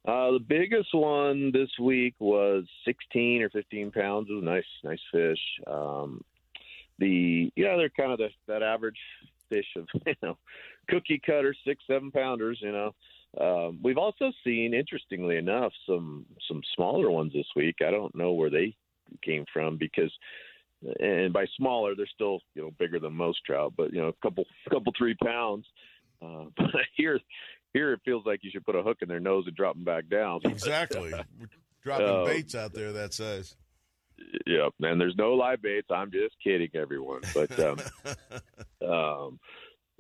Uh, the biggest one this week was 16 or 15 pounds. It was a nice, nice fish. Um, the yeah, they're kind of the, that average fish of you know cookie cutter six seven pounders. You know, um, we've also seen, interestingly enough, some some smaller ones this week. I don't know where they came from because. And by smaller, they're still you know bigger than most trout, but you know a couple couple three pounds. Uh, but here, here it feels like you should put a hook in their nose and drop them back down. Exactly. Dropping Oh. baits out there that size. Yep, and there's no live baits. I'm just kidding, everyone. But um, um,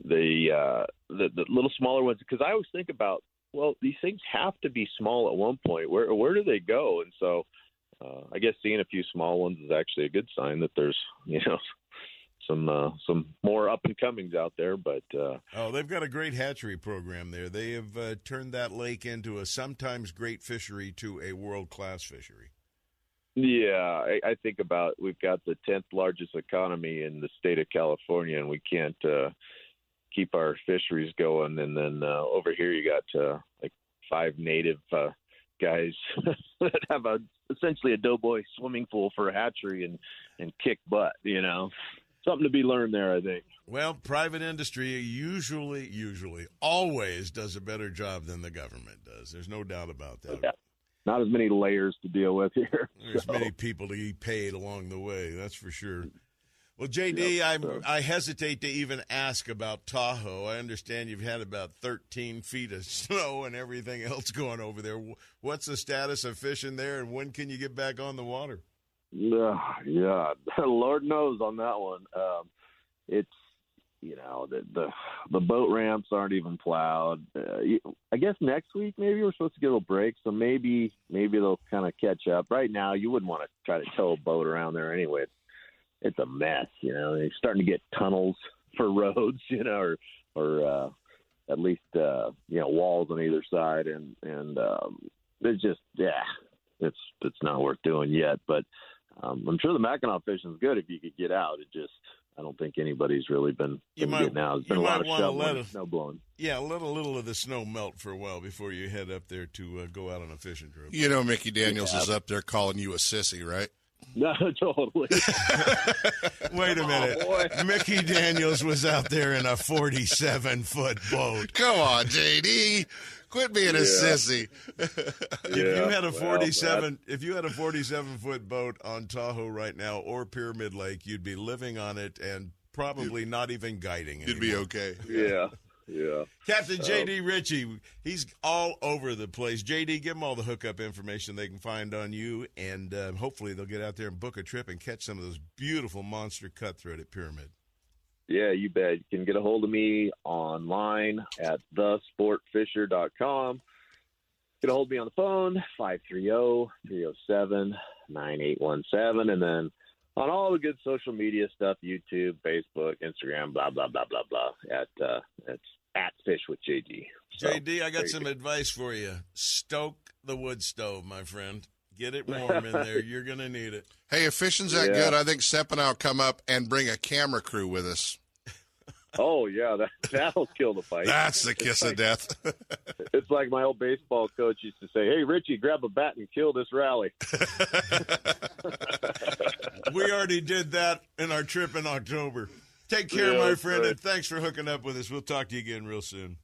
the, uh, the the little smaller ones, because I always think about, well, these things have to be small at one point. Where where do they go? And so, uh, I guess seeing a few small ones is actually a good sign that there's you know some uh, some more up and comings out there. But uh, Oh, they've got a great hatchery program there. They have uh, turned that lake into a sometimes great fishery to a world class fishery. Yeah, I, I think about we've got the tenth largest economy in the state of California, and we can't uh, keep our fisheries going. And then uh, over here, you got uh, like five native uh, guys that have a essentially a doughboy swimming pool for a hatchery and and kick butt. You know, something to be learned there. I think. Well, private industry usually, usually, always does a better job than the government does. There's no doubt about that. Yeah. Not as many layers to deal with here. There's So- many people to be paid along the way. That's for sure. Well, JD, I I hesitate to even ask about Tahoe. I understand you've had about 13 feet of snow and everything else going over there. What's the status of fishing there, and when can you get back on the water? Yeah, yeah. Lord knows on that one. Um, it's you know the the the boat ramps aren't even plowed. Uh, you- I guess next week maybe we're supposed to get a break, so maybe maybe they'll kind of catch up. Right now, you wouldn't want to try to tow a boat around there anyway. It's, it's a mess. You know, they're starting to get tunnels for roads. You know, or or uh, at least uh, you know walls on either side, and and um, it's just yeah, it's it's not worth doing yet. But um, I'm sure the mackinaw is good if you could get out. It just I don't think anybody's really been, You been might- getting out. There's been a lot of wanna shoveling, let and snow blowing. Yeah, let a little of the snow melt for a while before you head up there to uh, go out on a fishing trip. You know, Mickey Daniels Yeah. is up there calling you a sissy, right? No, totally. Wait a minute. Oh, boy. Mickey Daniels was out there in a 47 foot boat. Come on, JD. Quit being a Yeah. sissy. If you had a well, 47, if you had a 47 foot boat on Tahoe right now or Pyramid Lake, you'd be living on it and probably not even guiding. It. You'd be okay. Yeah, yeah. Captain JD Richey, he's all over the place. JD, give them all the hookup information they can find on you, and uh, hopefully they'll get out there and book a trip and catch some of those beautiful monster cutthroat at Pyramid. Yeah, you bet. You can get a hold of me online at thesportfisher.com. Get a hold of me on the phone, oh, 530-307-9817. And then on all the good social media stuff, YouTube, Facebook, Instagram, blah, blah, blah, blah, blah, at, uh, it's at Fish with JD. So, JD, I got there you some go. advice for you. Stoke the wood stove, my friend. Get it warm in there. You're going to need it. Hey, if fishing's that Yeah. good, I think Sepp and I'll come up and bring a camera crew with us. Oh, yeah, that, that'll kill the fight. That's the kiss of death. It's like my old baseball coach used to say, hey, Richey, grab a bat and kill this rally. we already did that in our trip in October. Take care, Yeah, my friend, right. and thanks for hooking up with us. We'll talk to you again real soon.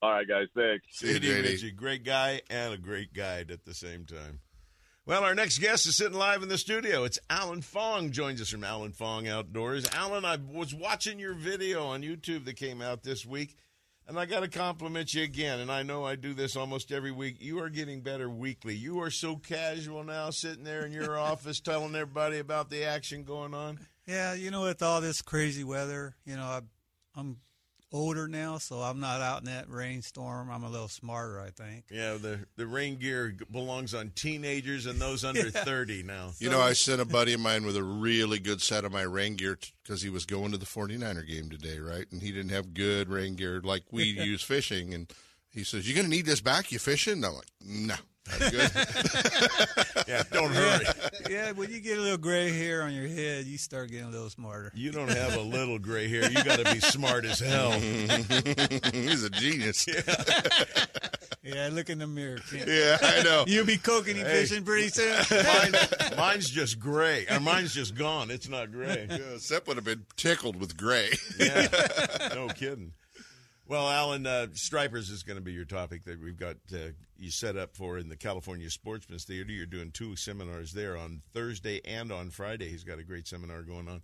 All right, guys, thanks. See you, JD JD. Great guy and a great guide at the same time. Well, our next guest is sitting live in the studio. It's Alan Fong joins us from Alan Fong Outdoors. Alan, I was watching your video on YouTube that came out this week, and I got to compliment you again. And I know I do this almost every week. You are getting better weekly. You are so casual now, sitting there in your office telling everybody about the action going on. Yeah, you know, with all this crazy weather, you know, I, I'm older now, so I'm not out in that rainstorm. I'm a little smarter, I think. Yeah, the the rain gear belongs on teenagers and those under Yeah. 30 now. You know, I sent a buddy of mine with a really good set of my rain gear because he was going to the 49er game today, right? And he didn't have good rain gear like we use fishing. And he says, "You're going to need this back? You fishing? And I'm like, No, I'm good. yeah, don't hurry. yeah, when you get a little gray hair on your head, you start getting a little smarter. You don't have a little gray hair. You got to be smart as hell. He's a genius. Yeah, yeah, look in the mirror. Kent. Yeah, I know. You'll be kokanee Hey. fishing pretty soon. Mine, mine's just gray. Or mine's just gone. It's not gray. Yeah, Sep would have been tickled with gray. Yeah, no kidding. Well, Alan, uh, Stripers is going to be your topic that we've got uh, you set up for in the California Sportsman's Theater. You're doing two seminars there on Thursday and on Friday. He's got a great seminar going on.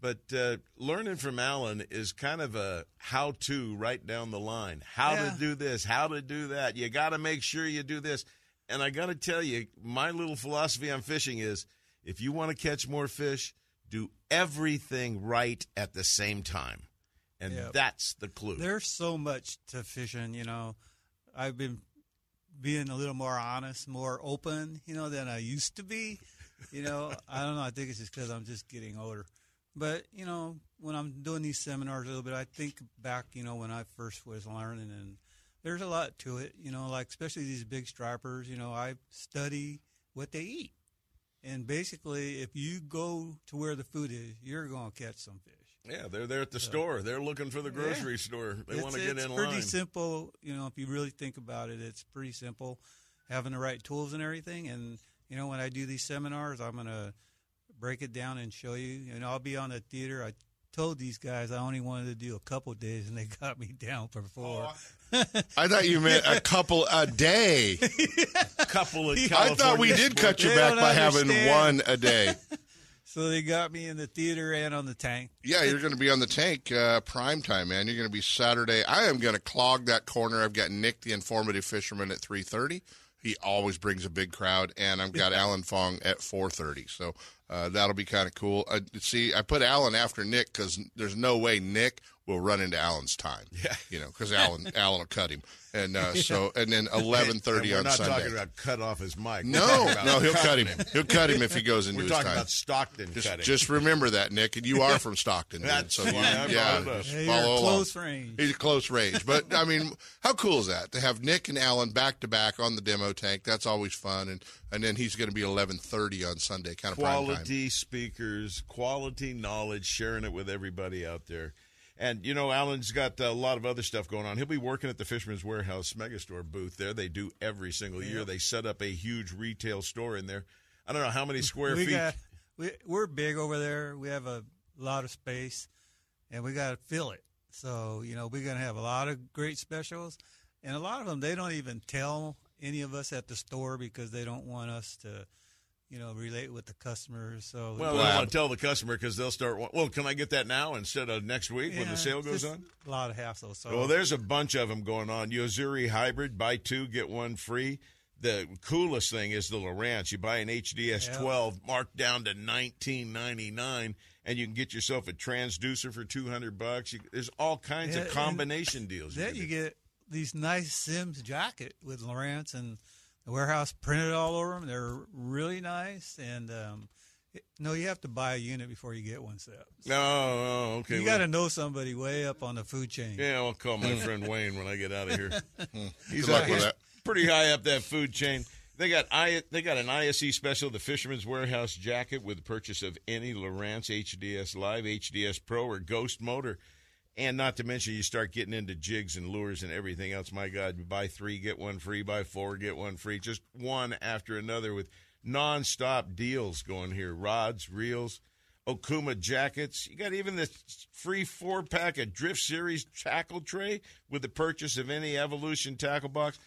But uh, learning from Alan is kind of a how to right down the line. How Yeah. to do this, how to do that. You got to make sure you do this. And I got to tell you, my little philosophy on fishing is if you want to catch more fish, do everything right at the same time. And Yep. that's the clue. There's so much to fishing, you know. I've been being a little more honest, more open, you know, than I used to be. You know, I don't know. I think it's just because I'm just getting older. But you know, when I'm doing these seminars a little bit, I think back, you know, when I first was learning, and there's a lot to it. You know, like especially these big stripers. You know, I study what they eat, and basically, if you go to where the food is, you're going to catch some fish. Yeah, they're there at the store. They're looking for the grocery store. They want to get it's in pretty simple, you know. If you really think about it, it's pretty simple. Having the right tools and everything, and you know, when I do these seminars, I'm gonna break it down and show you. And I'll be on the theater. I told these guys I only wanted to do a couple days, and they got me down for four. Oh, I thought you meant a couple a day. a couple of I thought we did cut you back don't by having one a day. So they got me in the theater and on the tank. Yeah, you're going to be on the tank uh, prime time, man. You're going to be Saturday. I am going to clog that corner. I've got Nick, the informative fisherman, at 3:30. He always brings a big crowd, and I've got Alan Fong at 4:30. So uh, that'll be kind of cool. Uh, see, I put Alan after Nick because there's no way Nick will run into Alan's time. Yeah. you know, because Alan Alan will cut him, and uh, so and then 11:30 And we're on not Sunday. talking about cut off his mic. No, no, he'll cut him. He'll cut him if he goes into We're his talking time. about Stockton Just, cutting. just remember that, Nick, and you are from Stockton. dude, That's so why you, I yeah, brought it up. just Hey, you're follow along. close range. He's close range, but I mean, how cool is that to have Nick and Alan back to back on the demo tank? That's always fun, and and then he's going to be eleven thirty on Sunday, kind of prime time. quality speakers, quality knowledge, sharing it with everybody out there. And you know, Alan's got a lot of other stuff going on. He'll be working at the Fisherman's Warehouse Megastore booth there. They do every single year. They set up a huge retail store in there. I don't know how many square we feet. got we, we're big over there. We have a lot of space, and we got to fill it. So you know we're gonna have a lot of great specials, and a lot of them they don't even tell any of us at the store because they don't want us to, you know, relate with the customers. So well, they don't want to tell the customer because they'll start. Well, can I get that now instead of next week when the sale goes on? A lot of hassle. So Well, there's a bunch of them going on. Yo-Zuri Hybrid, buy two, get one free. The coolest thing is the Lowrance. You buy an HDS Yeah. 12 marked down to 19.99 and you can get yourself a transducer for 200 bucks. You, there's all kinds Yeah, of combination deals. Then can you get these nice Simms jacket with Lowrance and the warehouse printed all over them. They're really nice. And um, it- no, you have to buy a unit before you get one set. Oh, oh, okay. you well, got to know somebody way up on the food chain. Yeah, I'll call my friend Wayne when I get out of here. He's, Good luck with he's that. pretty high up that food chain. They got I they got an ISE special, the Fisherman's Warehouse jacket with the purchase of any Lowrance HDS Live, HDS Pro, or Ghost motor. And not to mention, you start getting into jigs and lures and everything else. My God, buy three, get one free. Buy four, get one free. Just one after another with nonstop deals going here. Rods, reels, Okuma jackets. You got even the free four pack of Drift Series tackle tray with the purchase of any Evolution tackle box.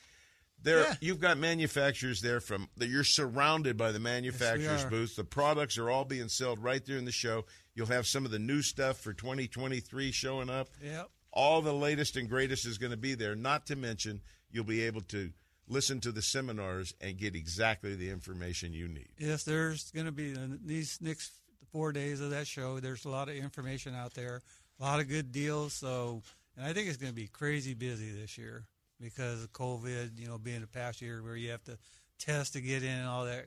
There, Yeah. you've got manufacturers there from that. You're surrounded by the manufacturers' are. booths. The products are all being sold right there in the show. You'll have some of the new stuff for 2023 showing up. Yep. All the latest and greatest is going to be there. Not to mention, you'll be able to listen to the seminars and get exactly the information you need. Yes, there's going to be uh, these next four days of that show. There's a lot of information out there, a lot of good deals. So and I think it's going to be crazy busy this year because of COVID. You know, being the past year where you have to test to get in and all that.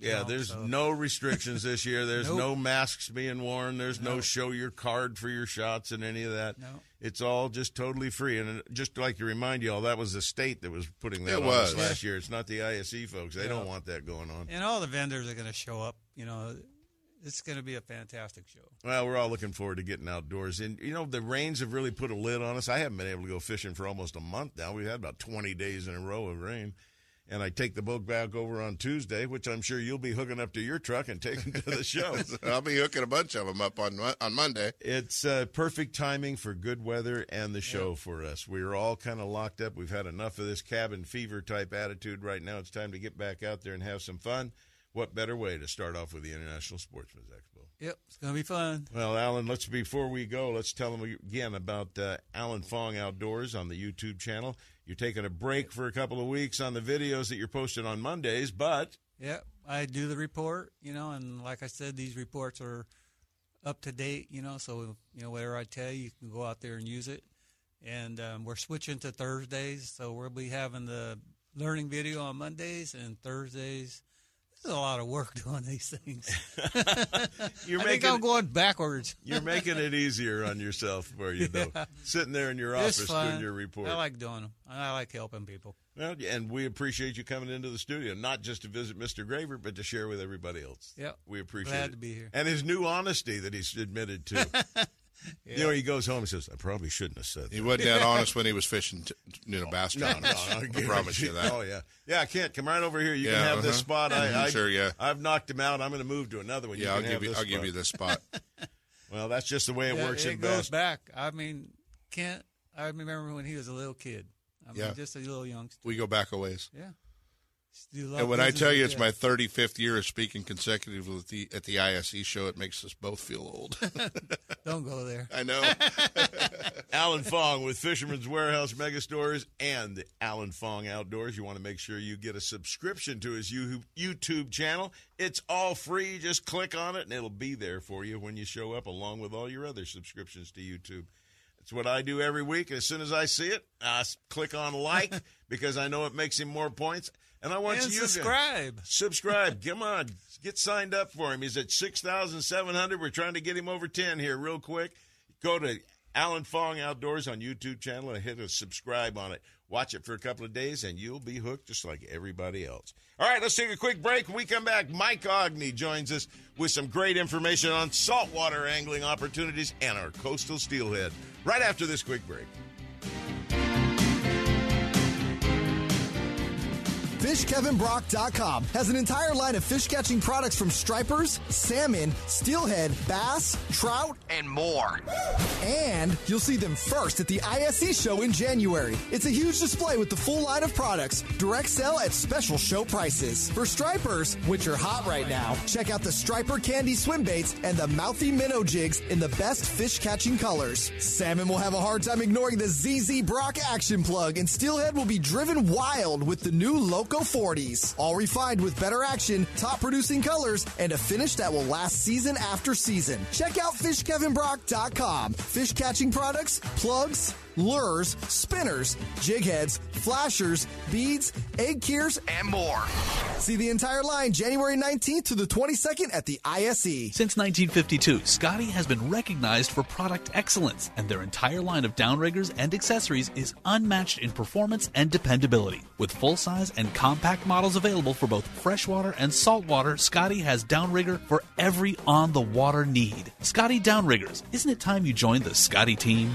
Yeah, junk, there's so- no restrictions this year. There's Nope. no masks being worn. There's no show your card for your shots and any of that. No. It's all just totally free. And uh, just like to remind you all, that was the state that was putting that It on was. us last year. It's not the ISE folks. They Yeah. don't want that going on. and all the vendors are going to show up. You know, it's going to be a fantastic show. Well, we're all looking forward to getting outdoors. And, you know, the rains have really put a lid on us. I haven't been able to go fishing for almost a month now. We've had about 20 days in a row of rain. And I take the boat back over on Tuesday, which I'm sure you'll be hooking up to your truck and taking to the show. I'll be hooking a bunch of them up on on Monday. It's uh, perfect timing for good weather and the show for us. We're all kind of locked up. We've had enough of this cabin fever type attitude right now. It's time to get back out there and have some fun. What better way to start off with the International Sportsman's Expo? Yep, it's going to be fun. Well, Alan, let's before we go, let's tell them again about uh, Alan Fong Outdoors on the YouTube channel. You're taking a break for a couple of weeks on the videos that you're posting on Mondays, but yeah, I do the report, you know, and like I said, these reports are up to date, you know, so you know whatever I tell you, you can go out there and use it. And um, we're switching to Thursdays, so we'll be having the learning video on Mondays and Thursdays. This is a lot of work doing these things. You're I think making- I'm going backwards. you're making it easier on yourself for you, though. Yeah. Sitting there in your It's office fun. doing your report. I like doing them. I like helping people. Well, and we appreciate you coming into the studio, not just to visit Mr. Gravert, but to share with everybody else. Yeah, We appreciate Glad it. to be here. And his new honesty that he's admitted to. You know, he goes home and says, I probably shouldn't have said that. He wasn't that honest when he was fishing, t- you know, bass No, tournaments. no, I I promise you that. Oh, yeah. Yeah, Kent, come right over here. You can have this uh-huh. spot. I, I, sure, yeah. I've knocked him out. I'm going to move to another one. Yeah, I'll give you. this I'll give spot. you this spot. Well, that's just the way it Yeah, works it in goes bass. back. I mean, Kent. I remember when he was a little kid. I mean, Yeah. just a little youngster. We go back a ways. Yeah. You love And when I tell you it's my 35th year of speaking consecutively at the, at the ISE show, it makes us both feel old. Don't go there. I know. Alan Fong with Fisherman's Warehouse Megastores and Alan Fong Outdoors. You want to make sure you get a subscription to his YouTube channel. It's all free. Just click on it and it'll be there for you when you show up, along with all your other subscriptions to YouTube. It's what I do every week. As soon as I see it, I click on like because I know it makes him more points. And I want And you to subscribe. Subscribe. Come on. Get signed up for him. He's at 6,700. We're trying to get him over 10 here real quick. Go to Alan Fong Outdoors on YouTube channel and hit a subscribe on it. Watch it for a couple of days and you'll be hooked just like everybody else. All right, let's take a quick break. When we come back, Mike Aughney joins us with some great information on saltwater angling opportunities and our coastal steelhead right after this quick break. FishKevinBrock.com has an entire line of fish catching products from stripers, salmon, steelhead, bass, trout, and more. And you'll see them first at the ISE show in January. It's a huge display with the full line of products, direct sale at special show prices. For stripers, which are hot right now, check out the Striper Candy swim baits and the Mouthy Minnow jigs in the best fish catching colors. Salmon will have a hard time ignoring the ZZ Brock action plug, and Steelhead will be driven wild with the new Loco 40s. All refined with better action, top producing colors, and a finish that will last season after season. Check out FishKevinBrock.com. Fish catching products, plugs, lures, spinners, jig heads, flashers, beads, egg keers, and more. See the entire line January 19th to the 22nd at the. ISE. Since 1952, Scotty has been recognized for product excellence, and their entire line of downriggers and accessories is unmatched in performance and dependability. With full size and compact models available for both freshwater and saltwater, Scotty has downrigger for every on the water need. Scotty Downriggers, isn't it time you joined the Scotty team?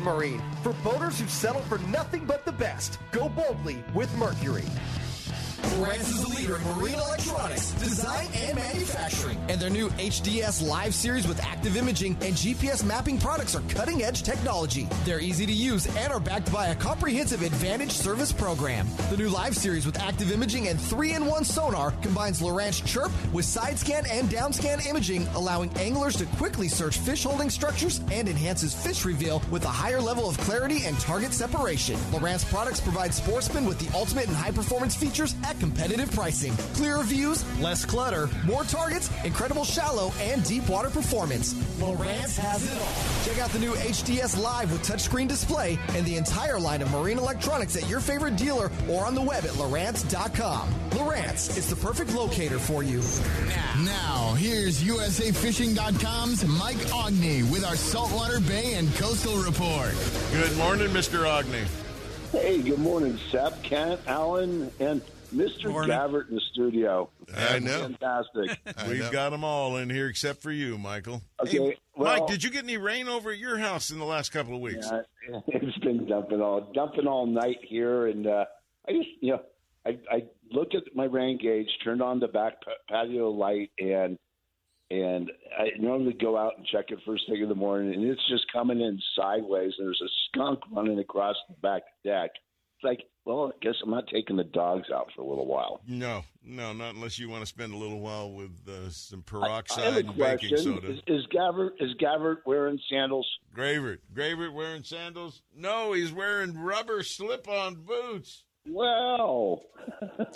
Marine. For boaters who settle for nothing but the best, go boldly with Mercury. Lowrance is the leader in marine electronics, design and manufacturing. And their new HDS Live series with active imaging and GPS mapping products are cutting edge technology. They're easy to use and are backed by a comprehensive Advantage service program. The new Live series with active imaging and 3 in 1 sonar combines Lowrance Chirp with side scan and down scan imaging, allowing anglers to quickly search fish holding structures and enhances fish reveal with a higher level of clarity and target separation. Lowrance products provide sportsmen with the ultimate and high performance features at competitive pricing. Clearer views, less clutter, more targets, incredible shallow and deep water performance. Lowrance has it all. Check out the new HDS Live with touchscreen display and the entire line of marine electronics at your favorite dealer or on the web at Lowrance.com. Lowrance is the perfect locator for you. Now, here's USAFishing.com's Mike Aughney with our Saltwater Bay and Coastal Report. Good morning, Mr. Aughney. Hey, good morning, Sep, Kent, Alan, and Mr. Morning. Gabbert in the studio. I know. Fantastic. We've got them all in here except for you, Michael. Okay, Hey, well- Mike, did you get any rain over at your house in the last couple of weeks? Yeah, it's been dumping all dumping all night here, and uh, I just you know I, I looked at my rain gauge, turned on the back patio light, and and I normally go out and check it first thing in the morning, and it's just coming in sideways, and there's a skunk running across the back deck. It's like, well, I guess I'm not taking the dogs out for a little while. No, no, not unless you want to spend a little while with uh, some I have peroxide a and baking question: soda. Is, is Gabbert is Gabbert wearing sandals? Gravert, Gravert wearing sandals? No, he's wearing rubber slip-on boots. Well,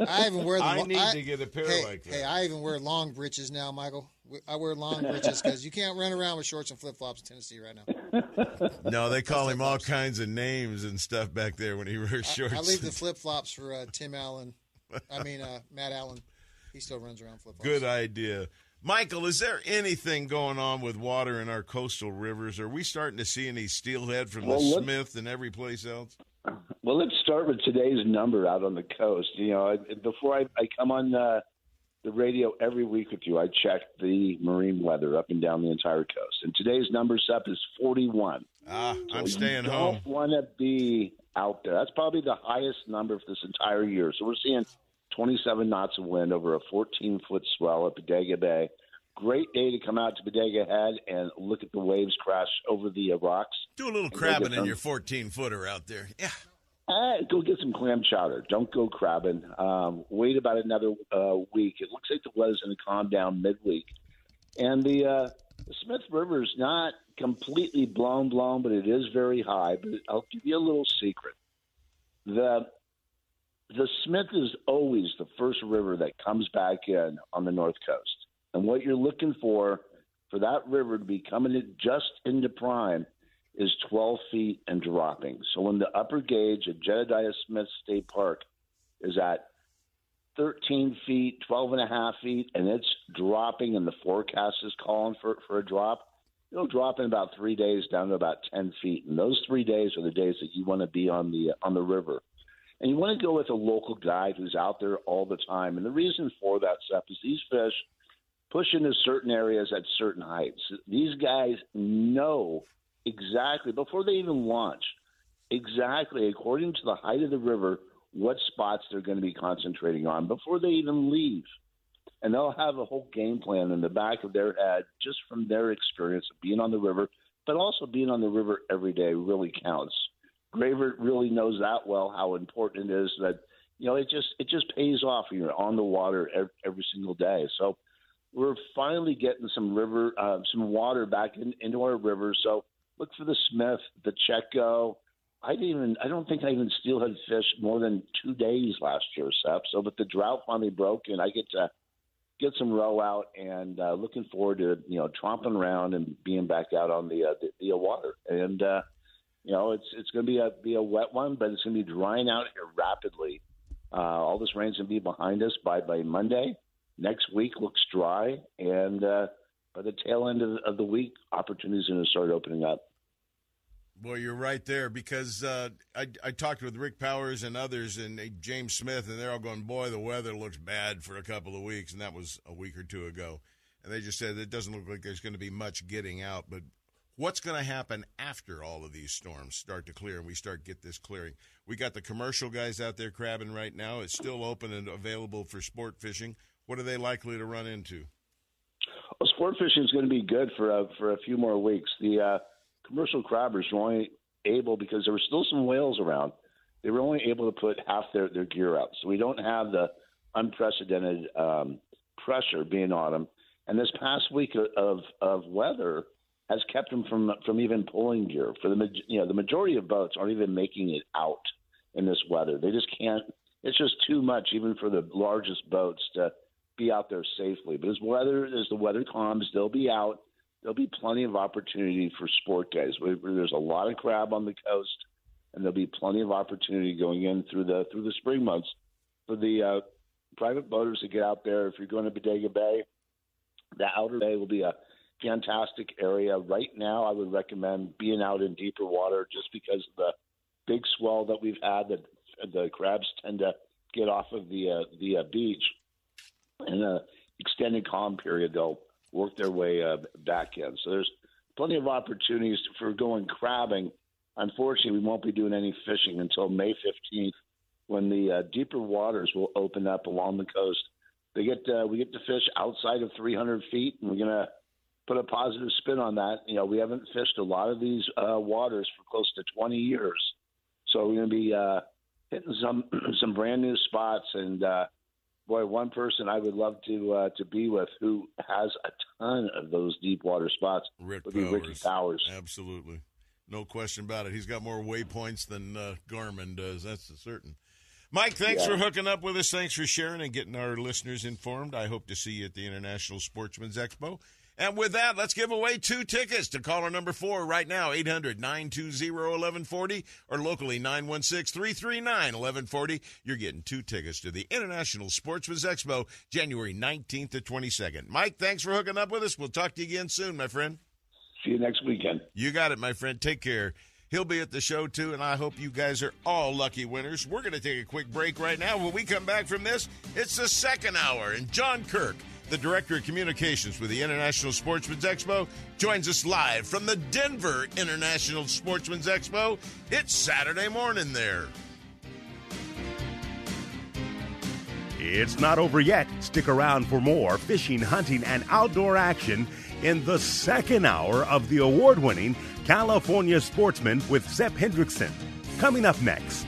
I even wear the. I lo- need to get a pair hey, like that. Hey, I even wear long breeches now, Michael. I wear long breeches because you can't run around with shorts and flip flops in Tennessee right now. No, they call him all kinds of names and stuff back there when he wears shorts. I leave the flip flops for uh, Tim Allen. I mean, uh, Matt Allen. He still runs around flip flops. Good idea. Michael, is there anything going on with water in our coastal rivers? Are we starting to see any steelhead from Well, the let- Smith and every place else? Well, let's start with today's number out on the coast. You know, I- before I, I come on uh, the radio every week with you, I check the marine weather up and down the entire coast. And today's numbers up is 41. Ah, I'm So staying you home. Don't want to be out there. That's probably the highest number for this entire year. So we're seeing 27 knots of wind over a 14 foot swell at Bodega Bay. Great day to come out to Bodega Head and look at the waves crash over the rocks. Do a little crabbing in your 14 footer out there. Yeah. Uh, go get some clam chowder. Don't go crabbing. Um, wait about another uh, week. It looks like the weather's going to calm down midweek. And the, uh, Smith River is not completely blown, blown, but it is very high. But I'll give you a little secret. The the Smith is always the first river that comes back in on the north coast. And what you're looking for for that river to be coming in just into prime is 12 feet and dropping. So when the upper gauge at Jedediah Smith State Park is at 13 feet, 12 and a half feet, and it's dropping, and the forecast is calling for, for a drop, it'll drop in about three days down to about 10 feet. And those three days are the days that you want to be on the on the river. And you want to go with a local guide who's out there all the time. And the reason for that, Seth, is these fish push into certain areas at certain heights. These guys know exactly before they even launch, exactly according to the height of the river, what spots they're going to be concentrating on before they even leave. And they'll have a whole game plan in the back of their head just from their experience of being on the river, but also being on the river every day really counts. Gravert really knows that well how important it is that you know it just it just pays off when you're on the water every, every single day. So we're finally getting some river uh, some water back in, into our rivers. So look for the Smith, the Chetco. I didn't even I don't think I even steelhead fished more than two days last year. So but the drought finally broke and I get to get some row out and uh, looking forward to you know tromping around and being back out on the uh, the, the water and. uh you know, it's it's going to be a be a wet one, but it's going to be drying out here rapidly. Uh, all this rain's going to be behind us by by Monday. Next week looks dry, and uh, by the tail end of, of the week, opportunities are going to start opening up. Well, you're right there because uh, I, I talked with Rick Powers and others and uh, James Smith, and they're all going, boy, the weather looks bad for a couple of weeks. And that was a week or two ago. And they just said it doesn't look like there's going to be much getting out. But what's going to happen after all of these storms start to clear and we start get this clearing? We got the commercial guys out there crabbing right now. It's still open and available for sport fishing. what are they likely to run into? Well, sport fishing is going to be good for a, for a few more weeks. The uh, commercial crabbers were only able because there were still some whales around. They were only able to put half their, their gear out, so we don't have the unprecedented um, pressure being on them. And this past week of of weather has kept them from from even pulling gear. For the you know the majority of boats aren't even making it out in this weather. They just can't. It's just too much, even for the largest boats to be out there safely. But as weather as the weather calms, they'll be out. There'll be plenty of opportunity for sport guys. There's a lot of crab on the coast, and there'll be plenty of opportunity going in through the through the spring months for the uh, private boaters to get out there. If you're going to Bodega Bay, the outer bay will be a fantastic area. Right now, I would recommend being out in deeper water just because of the big swell that we've had. That the crabs tend to get off of the uh, the uh, beach in a extended calm period. They'll work their way uh, back in. So there's plenty of opportunities for going crabbing. Unfortunately, we won't be doing any fishing until May 15th, when the uh, deeper waters will open up along the coast. They get uh, we get to fish outside of 300 feet, and we're gonna put a positive spin on that. You know, we haven't fished a lot of these uh, waters for close to 20 years, so we're to be uh, hitting some some brand new spots. And uh, boy, one person I would love to uh, to be with who has a ton of those deep water spots Rick would be Powers. Ricky Powers. Absolutely, no question about it. He's got more waypoints than uh, Garmin does. That's certain. Mike, thanks Yeah. for hooking up with us. Thanks for sharing and getting our listeners informed. I hope to see you at the International Sportsman's Expo. And with that, let's give away two tickets to caller number four right now, 800 920 1140 or locally 916 339 1140. You're getting two tickets to the International Sportsman's Expo, January 19th to 22nd. Mike, thanks for hooking up with us. We'll talk to you again soon, my friend. See you next weekend. You got it, my friend. Take care. He'll be at the show too, and I hope you guys are all lucky winners. We're going to take a quick break right now. When we come back from this, it's the second hour, and John Kirk, the Director of Communications with the International Sportsman's Expo, joins us live from the Denver International Sportsman's Expo. It's Saturday morning there. It's not over yet. Stick around for more fishing, hunting, and outdoor action in the second hour of the award winning California Sportsman with Sepp Hendrickson. Coming up next.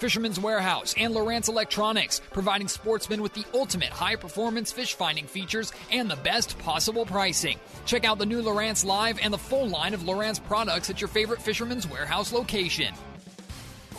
Fisherman's Warehouse and Lowrance Electronics, providing sportsmen with the ultimate high performance fish finding features and the best possible pricing. Check out the new Lowrance Live and the full line of Lowrance products at your favorite Fisherman's Warehouse location.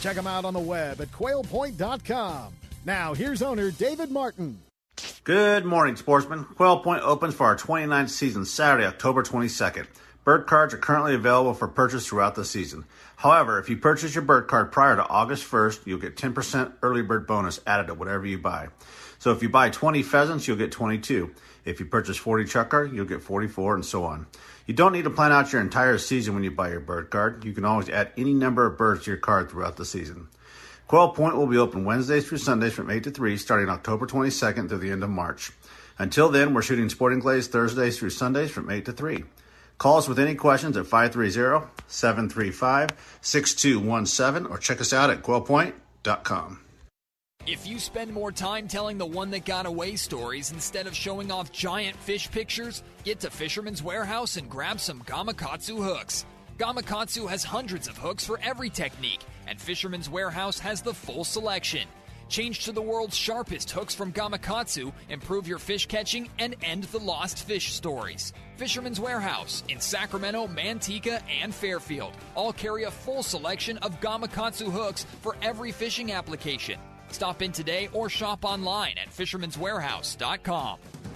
Check them out on the web at quailpoint.com. Now, here's owner David Martin. Good morning, sportsmen. Quail Point opens for our 29th season Saturday, October 22nd. Bird cards are currently available for purchase throughout the season. However, if you purchase your bird card prior to August 1st, you'll get 10% early bird bonus added to whatever you buy. So if you buy 20 pheasants, you'll get 22. If you purchase 40 chukar, you'll get 44, and so on. You don't need to plan out your entire season when you buy your bird card. You can always add any number of birds to your card throughout the season. Quail Point will be open Wednesdays through Sundays from 8 to 3, starting October 22nd through the end of March. Until then, we're shooting sporting clays Thursdays through Sundays from 8 to 3. Call us with any questions at 530-735-6217 or check us out at quailpoint.com. If you spend more time telling the one that got away stories instead of showing off giant fish pictures, get to Fisherman's Warehouse and grab some Gamakatsu hooks. Gamakatsu has hundreds of hooks for every technique, and Fisherman's Warehouse has the full selection. Change to the world's sharpest hooks from Gamakatsu, improve your fish catching, and end the lost fish stories. Fisherman's Warehouse in Sacramento, Manteca, and Fairfield all carry a full selection of Gamakatsu hooks for every fishing application. Stop in today or shop online at fishermanswarehouse.com.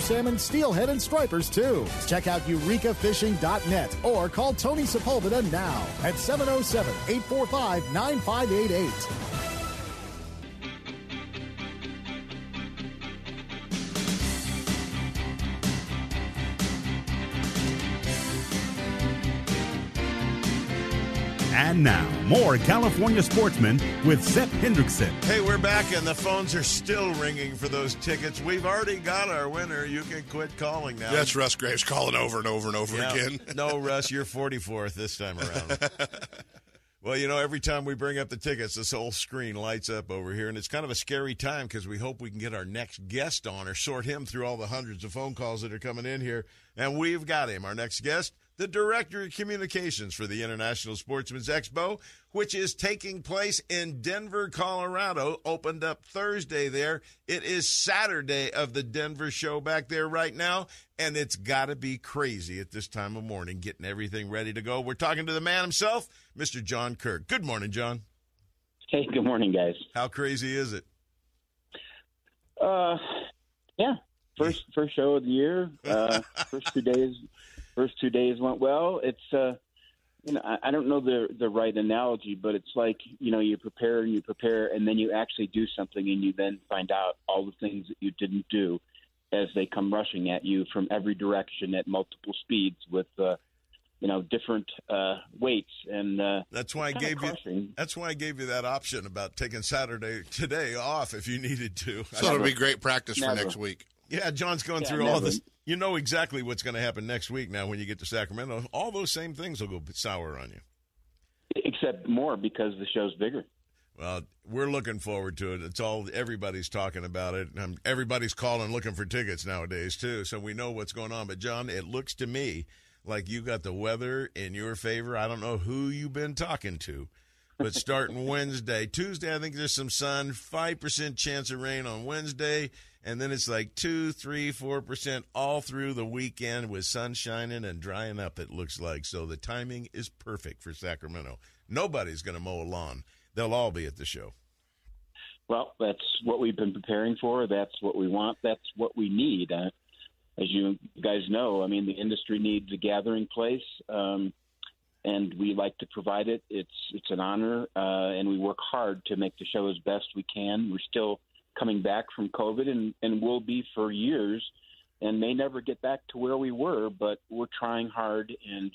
salmon, steelhead, and stripers, too. Check out eurekafishing.net or call Tony Sepulveda now at 707 845 9588. And now, more California sportsmen with Seth Hendrickson. Hey, we're back, and the phones are still ringing for those tickets. We've already got our winner. You can quit calling now. That's Russ Graves calling over and over and over Yeah. again. no, Russ, you're 44th this time around. well, you know, every time we bring up the tickets, this whole screen lights up over here, and it's kind of a scary time because we hope we can get our next guest on or sort him through all the hundreds of phone calls that are coming in here. And we've got him. Our next guest, the Director of Communications for the International Sportsman's Expo, which is taking place in Denver, Colorado. Opened up Thursday there. It is Saturday of the Denver show back there right now, and it's got to be crazy at this time of morning getting everything ready to go. We're talking to the man himself, Mr. John Kirk. Good morning, John. Hey, good morning, guys. How crazy is it? Uh, yeah, first first show of the year. Uh, first two days, first two days went well. It's uh, you know, I, I don't know the the right analogy, but it's like you know, you prepare and you prepare, and then you actually do something, and you then find out all the things that you didn't do as they come rushing at you from every direction at multiple speeds with. Uh, you know, different uh, weights, and uh, That's why I gave crushing. you. That's why I gave you that option about taking Saturday today off if you needed to. So it'll be great practice for next week. Yeah, John's going Yeah, through all this. You know exactly what's going to happen next week now when you get to Sacramento. All those same things will go sour on you. except more because the show's bigger. Well, we're looking forward to it. It's all everybody's talking about it. Um, everybody's calling looking for tickets nowadays too, so we know what's going on. But John, it looks to me like you got the weather in your favor. I don't know who you've been talking to, but starting Wednesday, Tuesday, I think there's some sun, five percent chance of rain on Wednesday, and then it's like two, three, four percent all through the weekend with sun shining and drying up. It looks like so the timing is perfect for Sacramento. Nobody's going to mow a lawn. They'll all be at the show. Well, that's what we've been preparing for. That's what we want. That's what we need. Uh, as you guys know, I mean, the industry needs a gathering place, um, and we like to provide it. It's it's an honor, uh, and we work hard to make the show as best we can. We're still coming back from COVID, and and will be for years, and may never get back to where we were. But we're trying hard, and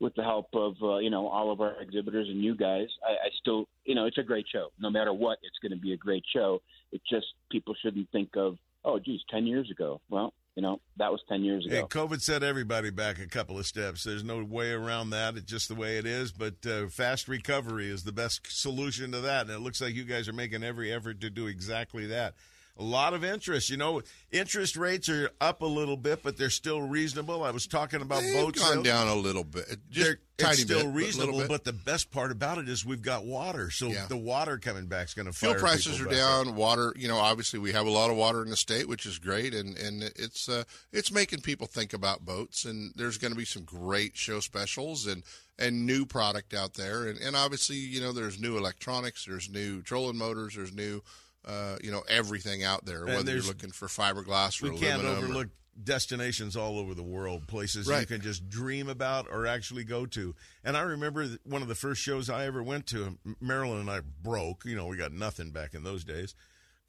with the help of uh, you know all of our exhibitors and you guys, I, I still you know it's a great show. No matter what, it's going to be a great show. It just people shouldn't think of oh geez, ten years ago. Well, you know that was ten years ago. Hey, COVID set everybody back a couple of steps. There's no way around that. It's just the way it is. But uh, fast recovery is the best solution to that. And it looks like you guys are making every effort to do exactly that. A lot of interest. You know, interest rates are up a little bit, but they're still reasonable. I was talking about They've boat gone sales. down a little bit. Just it's still bit, but reasonable, bit. but the best part about it is we've got water. So Yeah. the water coming back is going to Fuel prices are up. down. Water, you know, obviously we have a lot of water in the state, which is great, and and it's uh, it's making people think about boats. And there's going to be some great show specials and and new product out there. And and obviously, you know, there's new electronics, there's new trolling motors, there's new, uh, you know, everything out there. And whether you're looking for fiberglass or we can't aluminum or- overlook destinations all over the world, places you can just dream about or actually go to. And I remember one of the first shows I ever went to. Marilyn and I broke. You know, we got nothing back in those days.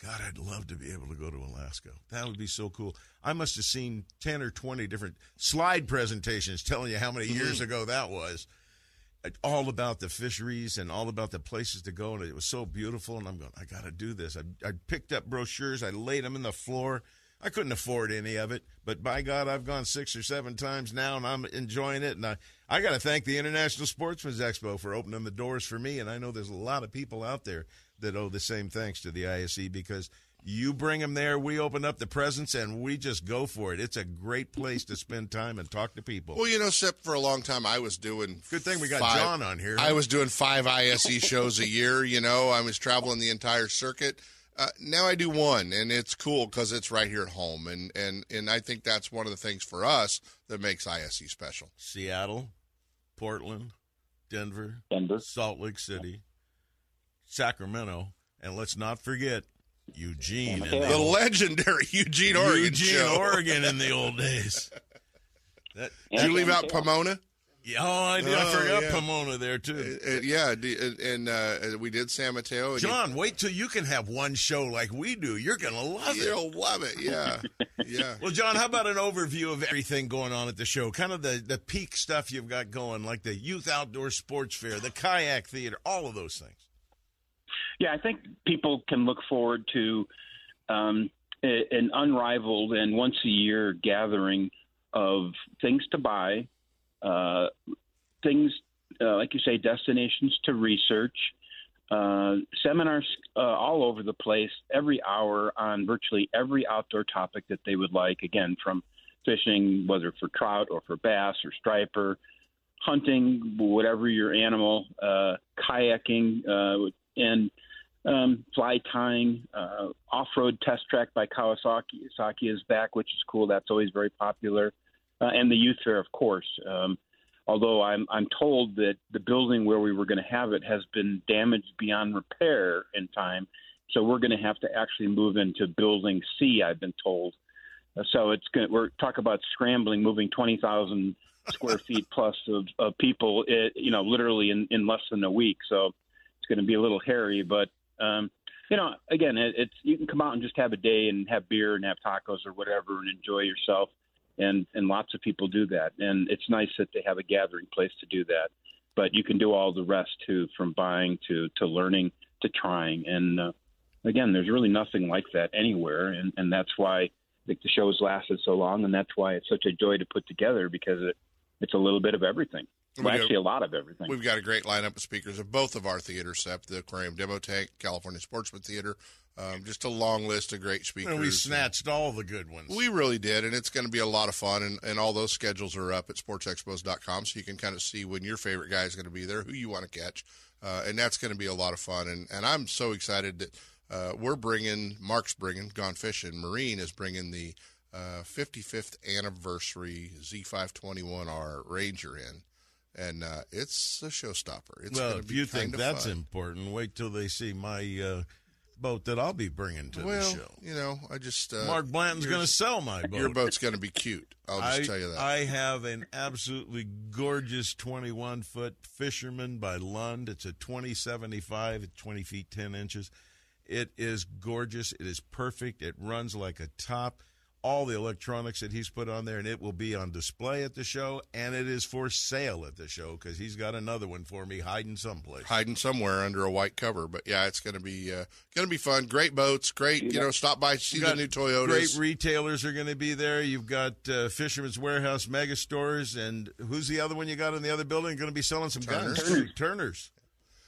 God, I'd love to be able to go to Alaska. That would be so cool. I must have seen 10 or 20 different slide presentations telling you how many years Mhm. ago that was. All about the fisheries and all about the places to go, and it was so beautiful. And I'm going, I got to do this. I, I picked up brochures, I laid them in the floor. I couldn't afford any of it, but by God, I've gone six or seven times now, and I'm enjoying it. And I, I got to thank the International Sportsman's Expo for opening the doors for me. And I know there's a lot of people out there that owe the same thanks to the ISE because you bring them there, we open up the presents, and we just go for it. It's a great place to spend time and talk to people. Well, you know, Sip, for a long time I was doing. Good thing we got five- John on here. I was doing five ISE shows a year. You know, I was traveling the entire circuit. Uh, now I do one, and it's cool because it's right here at home, and and and I think that's one of the things for us that makes ISE special. Seattle, Portland, Denver, Denver, Salt Lake City, Sacramento, and let's not forget Eugene, The legendary Eugene, Oregon Eugene, show. Oregon in the old days. That, Did you leave out Pomona? Yeah, oh, I, did. I Oh, forgot yeah. Pomona there too. Uh, yeah, d- and, uh, we did San Mateo. and you- John, wait till you can have one show like we do. You're gonna love it. You'll love it. Yeah, yeah. Well, John, how about an overview of everything going on at the show? Kind of the, the peak stuff you've got going, like the Youth Outdoor Sports Fair, the Kayak Theater, all of those things. Yeah, I think people can look forward to um, an unrivaled and once a year gathering of things to buy, uh, things uh, like you say, destinations to research, uh, seminars uh, all over the place, every hour on virtually every outdoor topic that they would like. Again, from fishing, whether for trout or for bass or striper, hunting, whatever your animal, uh, kayaking, uh, and um, fly tying, uh, off-road test track by Kawasaki Saki is back, which is cool. That's always very popular, uh, and the youth fair, of course. Um, although I'm I'm told that the building where we were going to have it has been damaged beyond repair in time, so we're going to have to actually move into building C. I've been told. Uh, so it's going. We're talk about scrambling, moving twenty thousand square feet plus of, of people, it, you know, literally in, in less than a week. So it's going to be a little hairy, but um, you know, again, it, it's you can come out and just have a day and have beer and have tacos or whatever and enjoy yourself, and and lots of people do that, and it's nice that they have a gathering place to do that. But you can do all the rest too, from buying to to learning to trying, and uh, again, there's really nothing like that anywhere, and and that's why the show's lasted so long, and that's why it's such a joy to put together because it it's a little bit of everything. Well, We do. actually, a lot of everything. We've got a great lineup of speakers of both of our theaters, Sep, the Aquarium Demo Tank, California Sportsman Theater. Um, just a long list of great speakers. And we snatched all the good ones. We really did, and it's going to be a lot of fun. And, and all those schedules are up at sportsexpos.com, so you can kind of see when your favorite guy is going to be there, who you want to catch, uh, and that's going to be a lot of fun. And and I'm so excited that uh, we're bringing Mark's bringing Gone Fishing. Marine is bringing the uh, 55th anniversary Z521R Ranger in, and uh, it's a showstopper. It's well, if you think that's fun. important, wait till they see my uh, boat that I'll be bringing to well, the show. you know, I just uh, Mark Blanton's going to sell my boat. Your boat's going to be cute. I'll just I, tell you that. I have an absolutely gorgeous 21 foot Fisherman by Lund. It's a 2075, it's 20 feet 10 inches. It is gorgeous. It is perfect. It runs like a top. All the electronics that he's put on there, and it will be on display at the show, and it is for sale at the show because he's got another one for me hiding someplace. hiding somewhere under a white cover. But yeah, it's going to be uh, going to be fun. Great boats, great. You know, stop by see the new Toyotas. Great retailers are going to be there. You've got uh, Fisherman's Warehouse mega stores, and who's the other one you got in the other building? Going to be selling some guns. Turner's. Turner's.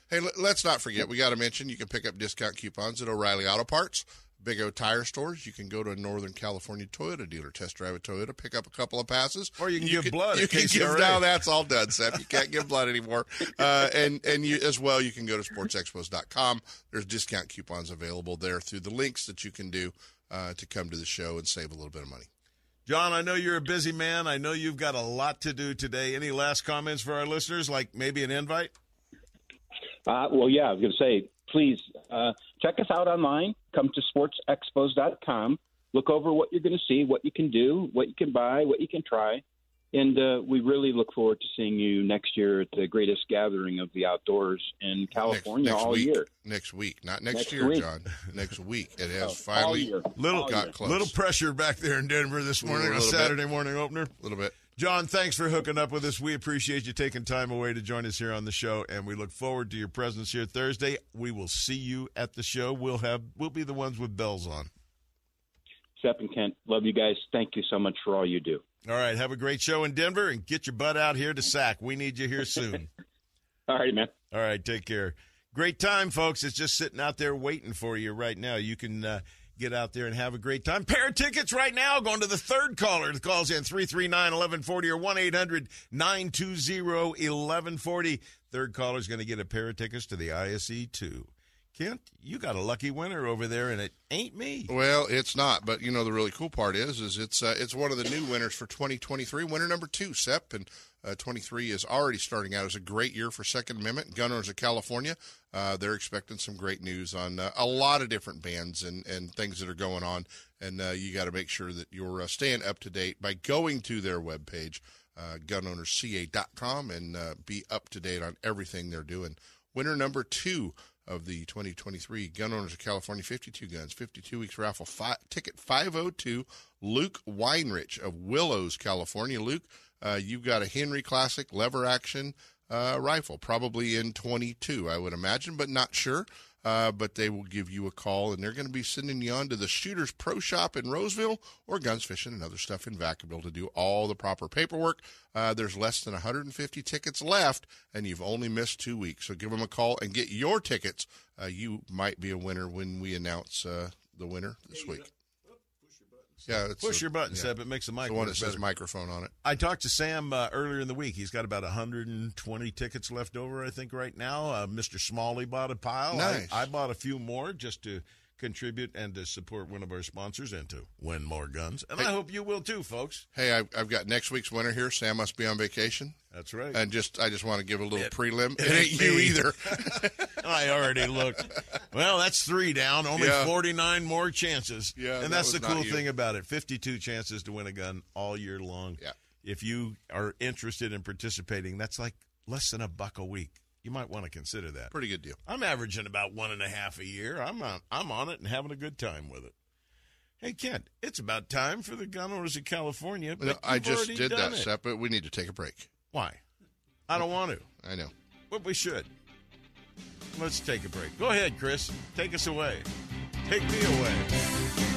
Hey, let- let's not forget we got to mention you can pick up discount coupons at O'Reilly Auto Parts, Big O Tire Stores. You can go to a Northern California Toyota dealer, test drive a Toyota, pick up a couple of passes, Or you can give blood You at can give KCRA. now. That's all done, Seth. You can't give blood anymore. Uh, and and you as well. You can go to sportsexpos.com. There's discount coupons available there through the links that you can do uh, to come to the show and save a little bit of money. John, I know you're a busy man. I know you've got a lot to do today. Any last comments for our listeners, like maybe an invite? Uh, well, yeah, I was going to say, please uh, check us out online. Come to sportsexpos.com. Look over what you're going to see, what you can do, what you can buy, what you can try. And uh, we really look forward to seeing you next year at the greatest gathering of the outdoors in California next all week. year. Next week, not next, Next year, week. John. Next week. It Oh, has finally. Little All got year. close. little pressure back there in Denver this morning on little bit. Saturday morning opener. A little bit. John, thanks for hooking up with us. We appreciate you taking time away to join us here on the show, and we look forward to your presence here Thursday. We will see you at the show. We'll have we'll be the ones with bells on. Sep and Kent, love you guys. Thank you so much for all you do. All right, have a great show in Denver, and get your butt out here to SAC. We need you here soon. all right, man. All right, take care. Great time, folks. It's just sitting out there waiting for you right now. You can. Uh, get out there and have a great time. Pair of tickets right now going to the third caller that calls in 339 1140 or 1 800 920 1140. Third caller is going to get a pair of tickets to the ISE 2. Kent, you got a lucky winner over there, and it ain't me. Well, it's not, but you know the really cool part is, is it's uh, it's one of the new winners for 2023. Winner number two, Sep, and uh, 23 is already starting out as a great year for Second Amendment. Gun owners of California, uh, they're expecting some great news on uh, a lot of different bans and, and things that are going on. And uh, you got to make sure that you're uh, staying up to date by going to their webpage, uh, gunownersca.com, and be up to date on everything they're doing. Winner number two of the 2023 Gun Owners of California 52 Guns 52 Weeks Raffle fi- ticket 502 Luke Weinrich of Willows, California. Luke, uh, you've got a Henry Classic lever action uh, rifle, probably in 22, I would imagine, but not sure. Uh, but they will give you a call, and they're going to be sending you on to the Shooters Pro Shop in Roseville or Guns Fishing and other stuff in Vacaville to do all the proper paperwork. Uh, there's less than 150 tickets left, and you've only missed two weeks. So give them a call and get your tickets. Uh, you might be a winner when we announce uh, the winner this week. Yeah, it's push a- your button, yeah. Seb. It makes the mic The one that says better. microphone on it. I talked to Sam uh, earlier in the week. He's got about 120 tickets left over, I think, right now. Uh, Mr. Smalley bought a pile. Nice. I, I bought a few more just to contribute and to support one of our sponsors and to win more guns. And I hope you will too, folks. Hey, I've, I've got next week's winner here. Sam must be on vacation. That's right. And just I just want to give a little prelim. It, it ain't ain't you either. I already looked. Well, that's three down. Only Yeah. 49 more chances. Yeah, that and that's the cool thing about it 52 chances to win a gun all year long. Yeah. If you are interested in participating, that's like less than a buck a week. You might want to consider that. Pretty good deal. I'm averaging about one and a half a year. I'm on, I'm on it and having a good time with it. Hey, Kent, it's about time for the gun owners of California. But No, I just did that, it. Sep, but we need to take a break. Why? I don't want to. I know. But we should. Let's take a break. Go ahead, Chris. Take us away. Take me away.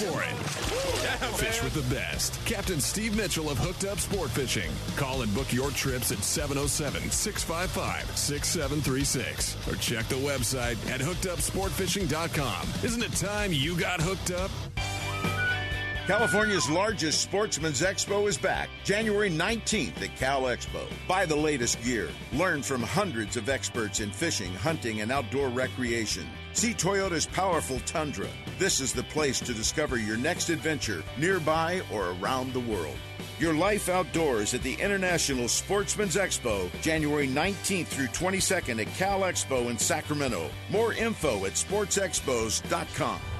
for it. Fish with the best. Captain Steve Mitchell of Hooked Up Sport Fishing. Call and book your trips at 707 655 6736 or check the website at hookedupsportfishing.com. Isn't it time you got hooked up? California's largest sportsman's expo is back January 19th at Cal Expo. Buy the latest gear. Learn from hundreds of experts in fishing, hunting, and outdoor recreation. See Toyota's powerful Tundra. This is the place to discover your next adventure nearby or around the world. Your life outdoors at the International Sportsman's Expo, January 19th through 22nd at Cal Expo in Sacramento. More info at sportsexpos.com.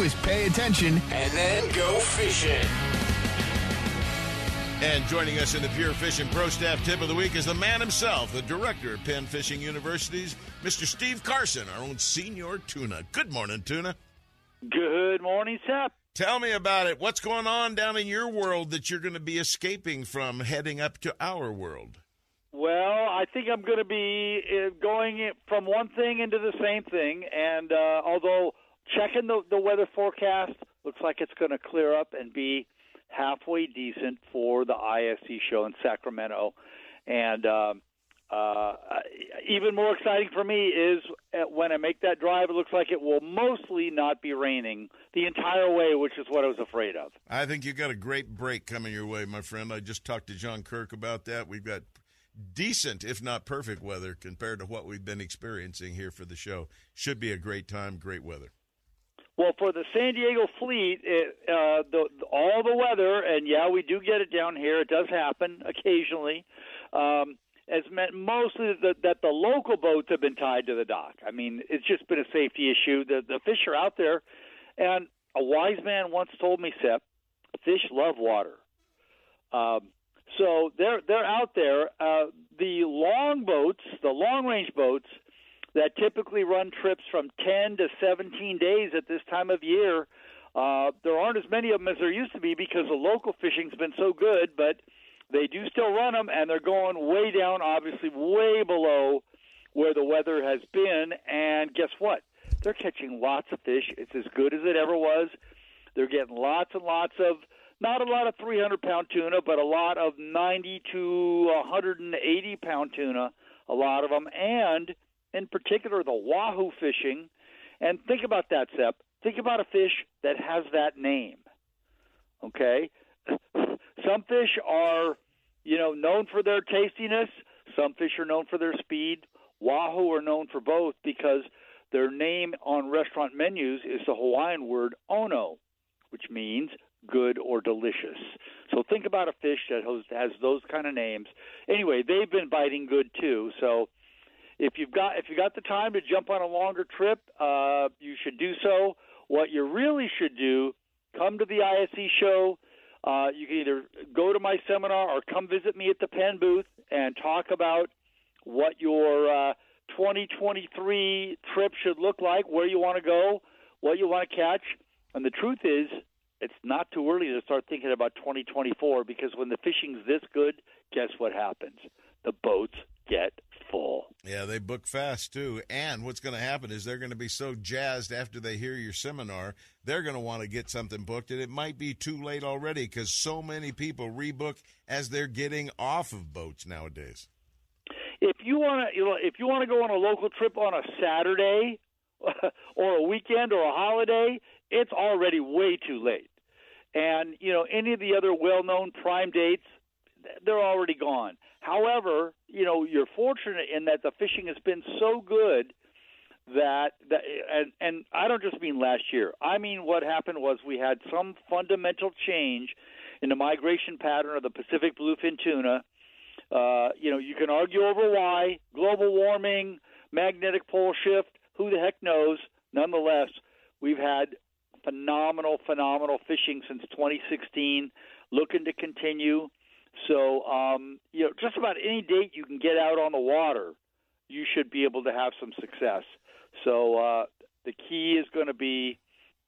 is pay attention And then go fishing. And joining us in the Pure Fishing Pro Staff Tip of the Week is the man himself, the director of Penn Fishing University's Mr. Steve Carson, our own senior tuna. Good morning, tuna. Good morning, Sep. Tell me about it. What's going on down in your world that you're going to be escaping from heading up to our world? Well, I think I'm going to be uh, going from one thing into the same thing, and uh, although checking the, the weather forecast looks like it's going to clear up and be halfway decent for the ISE show in Sacramento. And um, uh, even more exciting for me is when I make that drive, it looks like it will mostly not be raining the entire way, which is what I was afraid of. I think you got a great break coming your way, my friend. I just talked to John Kirk about that. We've got decent, if not perfect, weather compared to what we've been experiencing here for the show. Should be a great time, great weather. Well, for the San Diego fleet, it, uh, the, all the weather, and yeah, we do get it down here. It does happen occasionally. Um, has meant mostly that, that the local boats have been tied to the dock. I mean, it's just been a safety issue. The the fish are out there, and a wise man once told me, Sep, fish love water. Um, so they're they're out there. Uh, the long boats, the long range boats that typically run trips from 10 to 17 days at this time of year. Uh, there aren't as many of them as there used to be because the local fishing's been so good, but they do still run them, and they're going way down, obviously way below where the weather has been. And guess what? They're catching lots of fish. It's as good as it ever was. They're getting lots and lots of not a lot of 300 pound tuna, but a lot of 90 to 180 pound tuna, a lot of them, and in particular the wahoo fishing. And think about that, Sep. Think about a fish that has that name. Okay? Some fish are, you know, known for their tastiness. Some fish are known for their speed. Wahoo are known for both because their name on restaurant menus is the Hawaiian word ono, which means good or delicious. So think about a fish that has those kind of names. Anyway, they've been biting good too. So if you've got if you got the time to jump on a longer trip, uh, you should do so. What you really should do, come to the ISE show. Uh, you can either go to my seminar or come visit me at the Penn booth and talk about what your uh, 2023 trip should look like, where you want to go, what you want to catch. And the truth is, it's not too early to start thinking about 2024 because when the fishing's this good, guess what happens? The boats get full. Yeah, they book fast too. And what's going to happen is they're going to be so jazzed after they hear your seminar, they're going to want to get something booked. And it might be too late already because so many people rebook as they're getting off of boats nowadays. If you want to, if you want to go on a local trip on a Saturday or a weekend or a holiday, it's already way too late. And you know, any of the other well-known prime dates, they're already gone. However, you know, you're fortunate in that the fishing has been so good that that and and I don't just mean last year. I mean what happened was we had some fundamental change in the migration pattern of the Pacific bluefin tuna. Uh, you know, you can argue over why global warming, magnetic pole shift, who the heck knows. Nonetheless, we've had phenomenal, phenomenal fishing since 2016. Looking to continue. So, um, you know, just about any date you can get out on the water, you should be able to have some success. So, uh, the key is going to be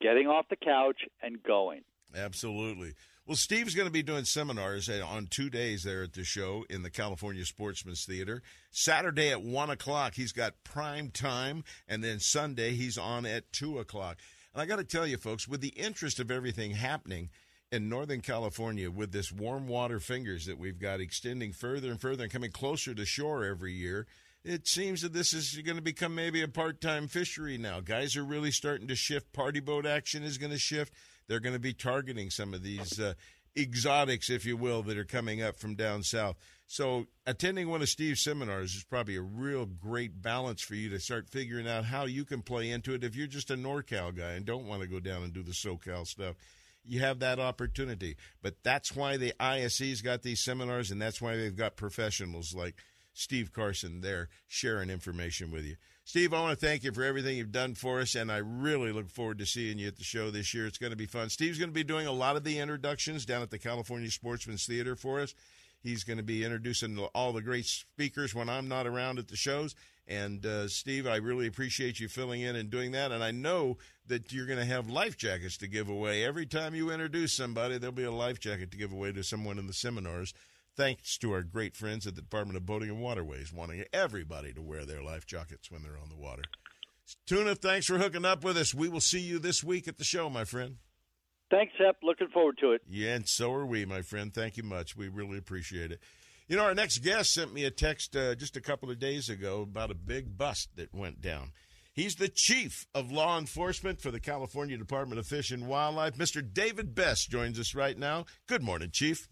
getting off the couch and going. Absolutely. Well, Steve's going to be doing seminars on two days there at the show in the California Sportsman's Theater. Saturday at 1 o'clock, he's got prime time, and then Sunday, he's on at 2 o'clock. And I got to tell you, folks, with the interest of everything happening, in Northern California with this warm water fingers that we've got extending further and further and coming closer to shore every year, it seems that this is going to become maybe a part time fishery now. Guys are really starting to shift. Party boat action is going to shift. They're going to be targeting some of these uh, exotics, if you will, that are coming up from down south. So, attending one of Steve's seminars is probably a real great balance for you to start figuring out how you can play into it if you're just a NorCal guy and don't want to go down and do the SoCal stuff you have that opportunity. But that's why the ISE's got these seminars, and that's why they've got professionals like Steve Carson there sharing information with you. Steve, I want to thank you for everything you've done for us, and I really look forward to seeing you at the show this year. It's going to be fun. Steve's going to be doing a lot of the introductions down at the California Sportsman's Theater for us. He's going to be introducing all the great speakers when I'm not around at the shows. And uh, Steve, I really appreciate you filling in and doing that. And I know that you're going to have life jackets to give away. Every time you introduce somebody, there'll be a life jacket to give away to someone in the seminars. Thanks to our great friends at the Department of Boating and Waterways, wanting everybody to wear their life jackets when they're on the water. Tuna, thanks for hooking up with us. We will see you this week at the show, my friend. Thanks, Sep. Looking forward to it. Yeah, and so are we, my friend. Thank you much. We really appreciate it. You know, our next guest sent me a text uh, just a couple of days ago about a big bust that went down. He's the chief of law enforcement for the California Department of Fish and Wildlife. Mr. David Best joins us right now. Good morning, Chief.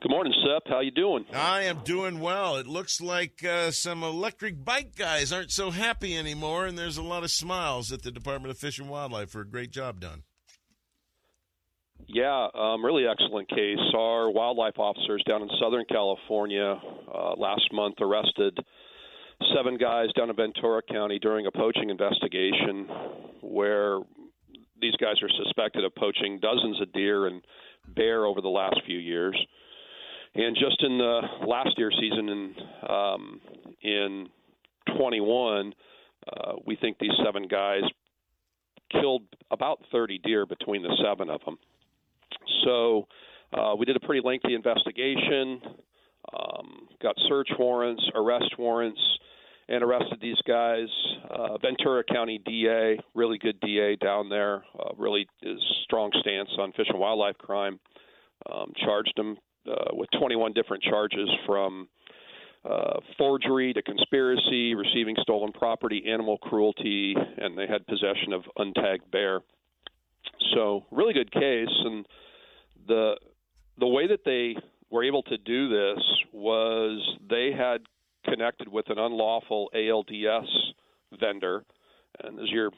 Good morning, Sep. How you doing? I am doing well. It looks like uh, some electric bike guys aren't so happy anymore, and there's a lot of smiles at the Department of Fish and Wildlife for a great job done. Yeah, um, really excellent case. Our wildlife officers down in Southern California uh, last month arrested seven guys down in Ventura County during a poaching investigation where these guys are suspected of poaching dozens of deer and bear over the last few years. And just in the last deer season in um, in 21, uh, we think these seven guys killed about 30 deer between the seven of them. So uh, we did a pretty lengthy investigation, um, got search warrants, arrest warrants, and arrested these guys. Uh, Ventura County DA, really good DA down there, uh, really is strong stance on fish and wildlife crime. Um, charged them uh, with 21 different charges from uh, forgery to conspiracy, receiving stolen property, animal cruelty, and they had possession of untagged bear. So really good case, and the the way that they were able to do this was they had connected with an unlawful ALDS vendor, and as your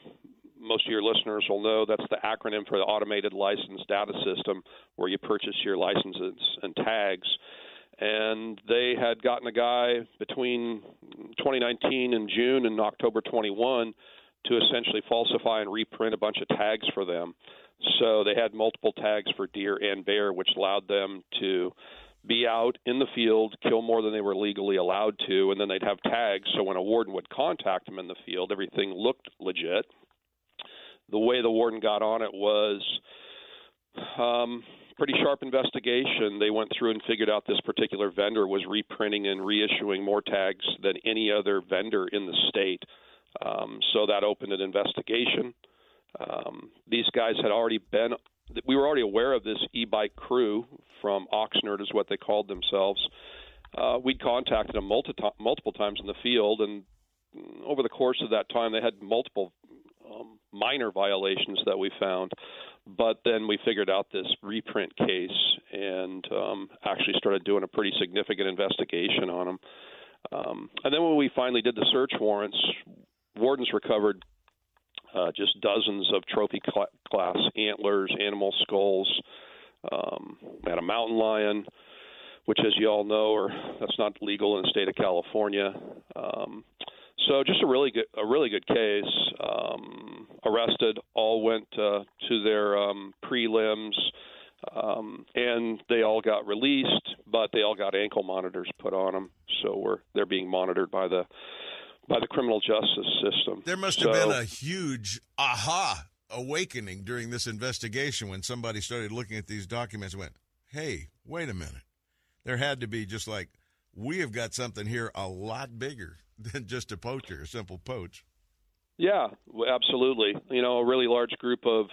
most of your listeners will know, that's the acronym for the Automated License Data System, where you purchase your licenses and tags. And they had gotten a guy between 2019 and June and October 21 to essentially falsify and reprint a bunch of tags for them. So they had multiple tags for deer and bear, which allowed them to be out in the field, kill more than they were legally allowed to, and then they'd have tags. So when a warden would contact them in the field, everything looked legit. The way the warden got on it was um, pretty sharp investigation. They went through and figured out this particular vendor was reprinting and reissuing more tags than any other vendor in the state. Um, so that opened an investigation. Um, these guys had already been we were already aware of this e-bike crew from Oxnard, is what they called themselves. Uh, we'd contacted them multiple multiple times in the field, and over the course of that time, they had multiple um, minor violations that we found. But then we figured out this reprint case and um, actually started doing a pretty significant investigation on them. Um, and then when we finally did the search warrants, wardens recovered uh, just dozens of trophy cl- class antlers, animal skulls. Um, we had a mountain lion, which, as you all know, are that's not legal in the state of California. Um, so just a really good, a really good case. Um, arrested, all went uh, to their um, prelims, um, and they all got released, but they all got ankle monitors put on them. So we're they're being monitored by the by the criminal justice system. There must have been a huge aha awakening during this investigation when somebody started looking at these documents and went, hey, wait a minute. There had to be just like, we have got something here a lot bigger than just a poacher, a simple poach. Yeah, absolutely. You know, a really large group of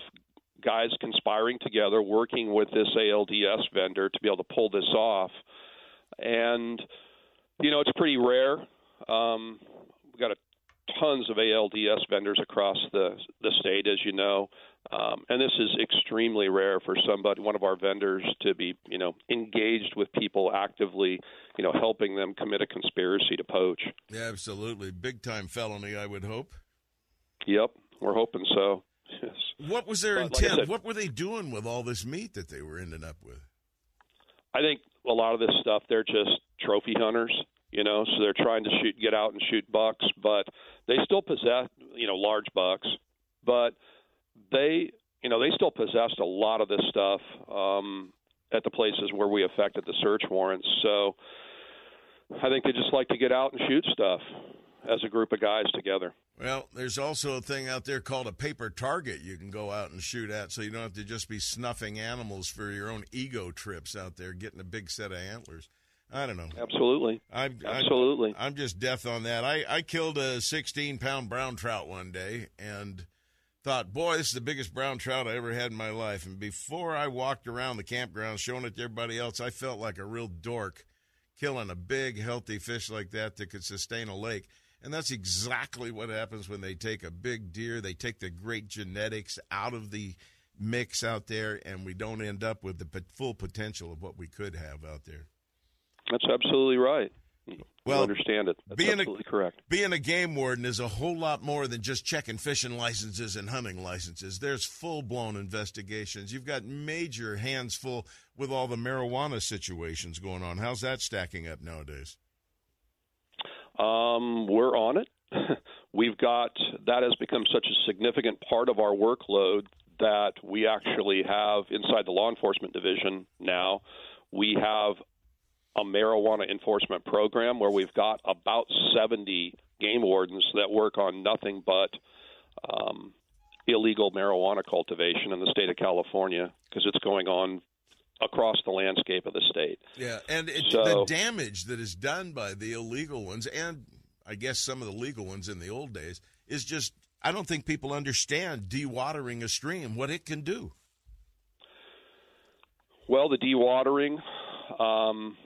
guys conspiring together, working with this ALDS vendor to be able to pull this off. And, you know, it's pretty rare. Um, got a, tons of ALDS vendors across the the state, as you know, um, and this is extremely rare for somebody, one of our vendors, to be you know engaged with people actively, you know, helping them commit a conspiracy to poach. Yeah, absolutely, big time felony, I would hope. Yep, we're hoping so. Yes. What was their But like intent? said- what were they doing with all this meat that they were ending up with? I think a lot of this stuff they're just trophy hunters, you know, so they're trying to shoot get out and shoot bucks, but they still possess, you know, large bucks, but they, you know, they still possessed a lot of this stuff um at the places where we effected the search warrants. So I think they just like to get out and shoot stuff as a group of guys together. Well, there's also a thing out there called a paper target you can go out and shoot at, so you don't have to just be snuffing animals for your own ego trips out there, getting a big set of antlers. I don't know. Absolutely. I'm, Absolutely. I'm, I'm just death on that. I, I killed a 16 pound brown trout one day, and thought, boy, this is the biggest brown trout I ever had in my life. And before I walked around the campground showing it to everybody else, I felt like a real dork killing a big, healthy fish like that that could sustain a lake. And that's exactly what happens when they take a big deer. They take the great genetics out of the mix out there, and we don't end up with the full potential of what we could have out there. That's absolutely right. Well, you understand it. That's being a- absolutely correct. Being a game warden is a whole lot more than just checking fishing licenses and hunting licenses. There's full blown investigations. You've got major hands full with all the marijuana situations going on. How's that stacking up nowadays? Um, we're on it. We've got that has become such a significant part of our workload that we actually have inside the law enforcement division now. We have a marijuana enforcement program where we've got about 70 game wardens that work on nothing but um, illegal marijuana cultivation in the state of California because it's going on across the landscape of the state. Yeah, and it, So- the damage that is done by the illegal ones, and I guess some of the legal ones in the old days, is just I don't think people understand dewatering a stream what it can do. Well, the dewatering, um,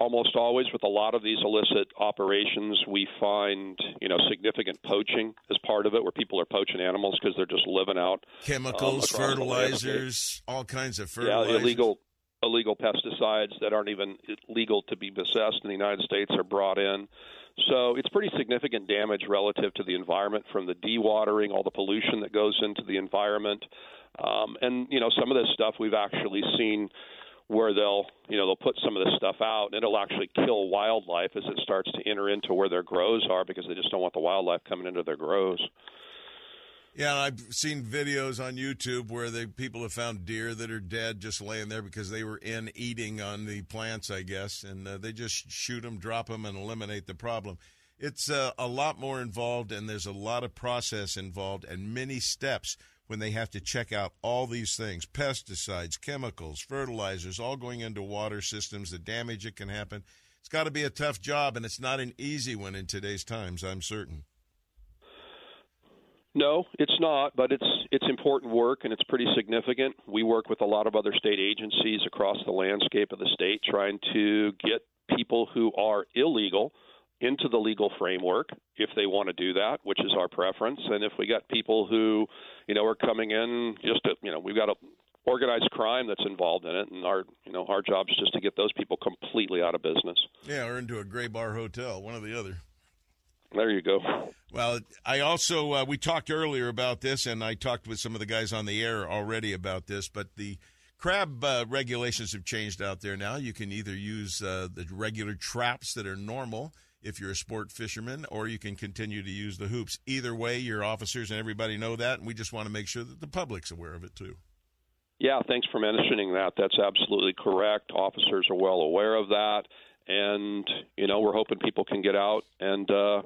almost always with a lot of these illicit operations, we find you know significant poaching as part of it, where people are poaching animals because they're just living out Chemicals, um, the landscape. fertilizers, all kinds of fertilizers Yeah, fertilizers. illegal illegal pesticides that aren't even legal to be possessed in the United States are brought in. So it's pretty significant damage relative to the environment from the dewatering, all the pollution that goes into the environment, um, and you know some of this stuff we've actually seen where they'll you know they'll put some of this stuff out and it'll actually kill wildlife as it starts to enter into where their grows are because they just don't want the wildlife coming into their grows. Yeah, I've seen videos on YouTube where the people have found deer that are dead just laying there because they were in eating on the plants, I guess, and uh, they just shoot them, drop them, and eliminate the problem. It's uh, a lot more involved, and there's a lot of process involved, and many steps when they have to check out all these things: pesticides, chemicals, fertilizers, all going into water systems. The damage it can happen. It's got to be a tough job, and it's not an easy one in today's times. I'm certain. No, it's not, but it's it's important work and it's pretty significant. We work with a lot of other state agencies across the landscape of the state trying to get people who are illegal into the legal framework if they want to do that, which is our preference. And if we got people who, you know, are coming in just to, you know, we've got a organized crime that's involved in it and our, you know, our job is just to get those people completely out of business. Yeah, or into a gray bar hotel, one or the other. There you go. Well, I also uh, we talked earlier about this, and I talked with some of the guys on the air already about this. But the crab uh, regulations have changed out there now. You can either use uh, the regular traps that are normal if you're a sport fisherman, or you can continue to use the hoops. Either way, your officers and everybody know that, and we just want to make sure that the public's aware of it too. Yeah, thanks for mentioning that. That's absolutely correct. Officers are well aware of that, and you know we're hoping people can get out and uh,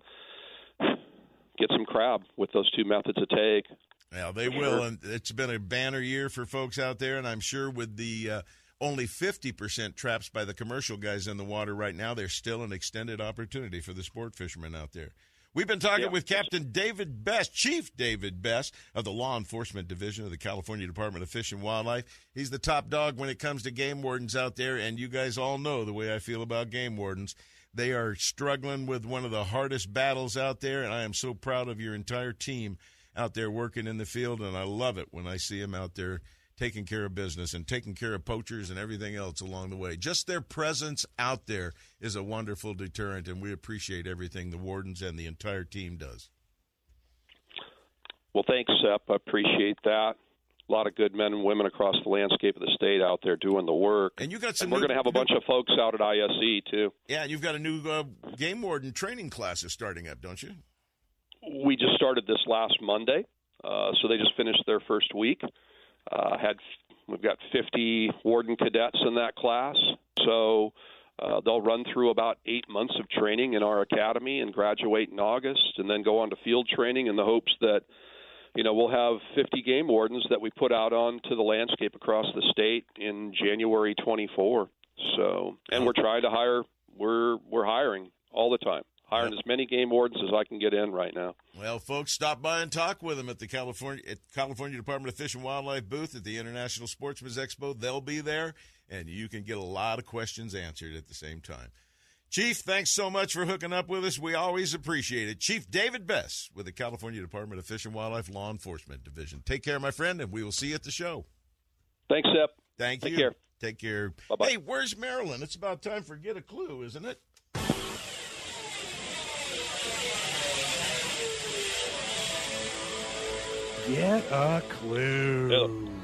get some crab with those two methods of take. Yeah, they will, and it's been a banner year for folks out there, and I'm sure with the uh, only 50% traps by the commercial guys in the water right now, there's still an extended opportunity for the sport fishermen out there. We've been talking Yeah. with Captain David Bess, Chief David Bess of the Law Enforcement Division of the California Department of Fish and Wildlife. He's the top dog when it comes to game wardens out there, and you guys all know the way I feel about game wardens. They are struggling with one of the hardest battles out there, and I am so proud of your entire team out there working in the field, and I love it when I see them out there taking care of business and taking care of poachers and everything else along the way. Just their presence out there is a wonderful deterrent, and we appreciate everything the wardens and the entire team does. Well, thanks, Sep. I appreciate that. A lot of good men and women across the landscape of the state out there doing the work. And you got some we're going to have a bunch of folks out at ISE too. Yeah, and you've got a new uh, game warden training classes starting up, don't you? We just started this last Monday, uh, so they just finished their first week. Uh, had we've got 50 warden cadets in that class, so uh, they'll run through about eight months of training in our academy and graduate in August, and then go on to field training in the hopes that you know we'll have 50 game wardens that we put out onto the landscape across the state in January 24. So, and we're trying to hire. We're we're hiring all the time. Hiring as many game wardens as I can get in right now. Well, folks, stop by and talk with them at the California at California Department of Fish and Wildlife booth at the International Sportsman's Expo. They'll be there, and you can get a lot of questions answered at the same time. Chief, thanks so much for hooking up with us. We always appreciate it. Chief David Bess with the California Department of Fish and Wildlife Law Enforcement Division. Take care, my friend, and we will see you at the show. Thanks, Sep. Thank Take you. care. Take care. Bye-bye. Hey, where's Marilyn? It's about time for Get a Clue, isn't it? Get a clue.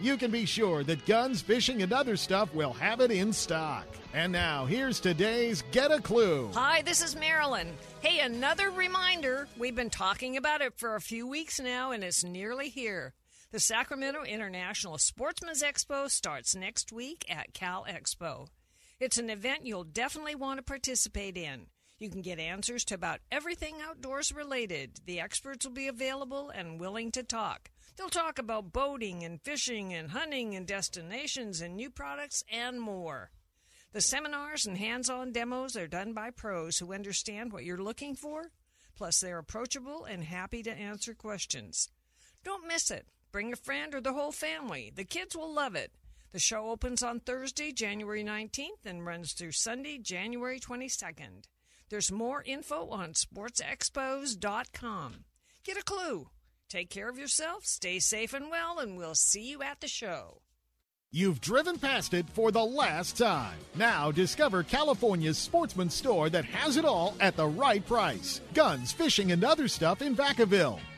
you can be sure that Guns, Fishing, and Other Stuff will have it in stock. And now, here's today's Get a Clue. Hi, this is Marilyn. Hey, another reminder. We've been talking about it for a few weeks now, and it's nearly here. The Sacramento International Sportsman's Expo starts next week at Cal Expo. It's an event you'll definitely want to participate in. You can get answers to about everything outdoors related. The experts will be available and willing to talk. They'll talk about boating and fishing and hunting and destinations and new products and more. The seminars and hands on demos are done by pros who understand what you're looking for, plus, they're approachable and happy to answer questions. Don't miss it. Bring a friend or the whole family. The kids will love it. The show opens on Thursday, January 19th, and runs through Sunday, January 22nd. There's more info on sportsexpos.com. Get a clue. Take care of yourself, stay safe and well, and we'll see you at the show. You've driven past it for the last time. Now discover California's sportsman store that has it all at the right price. Guns, fishing, and other stuff in Vacaville.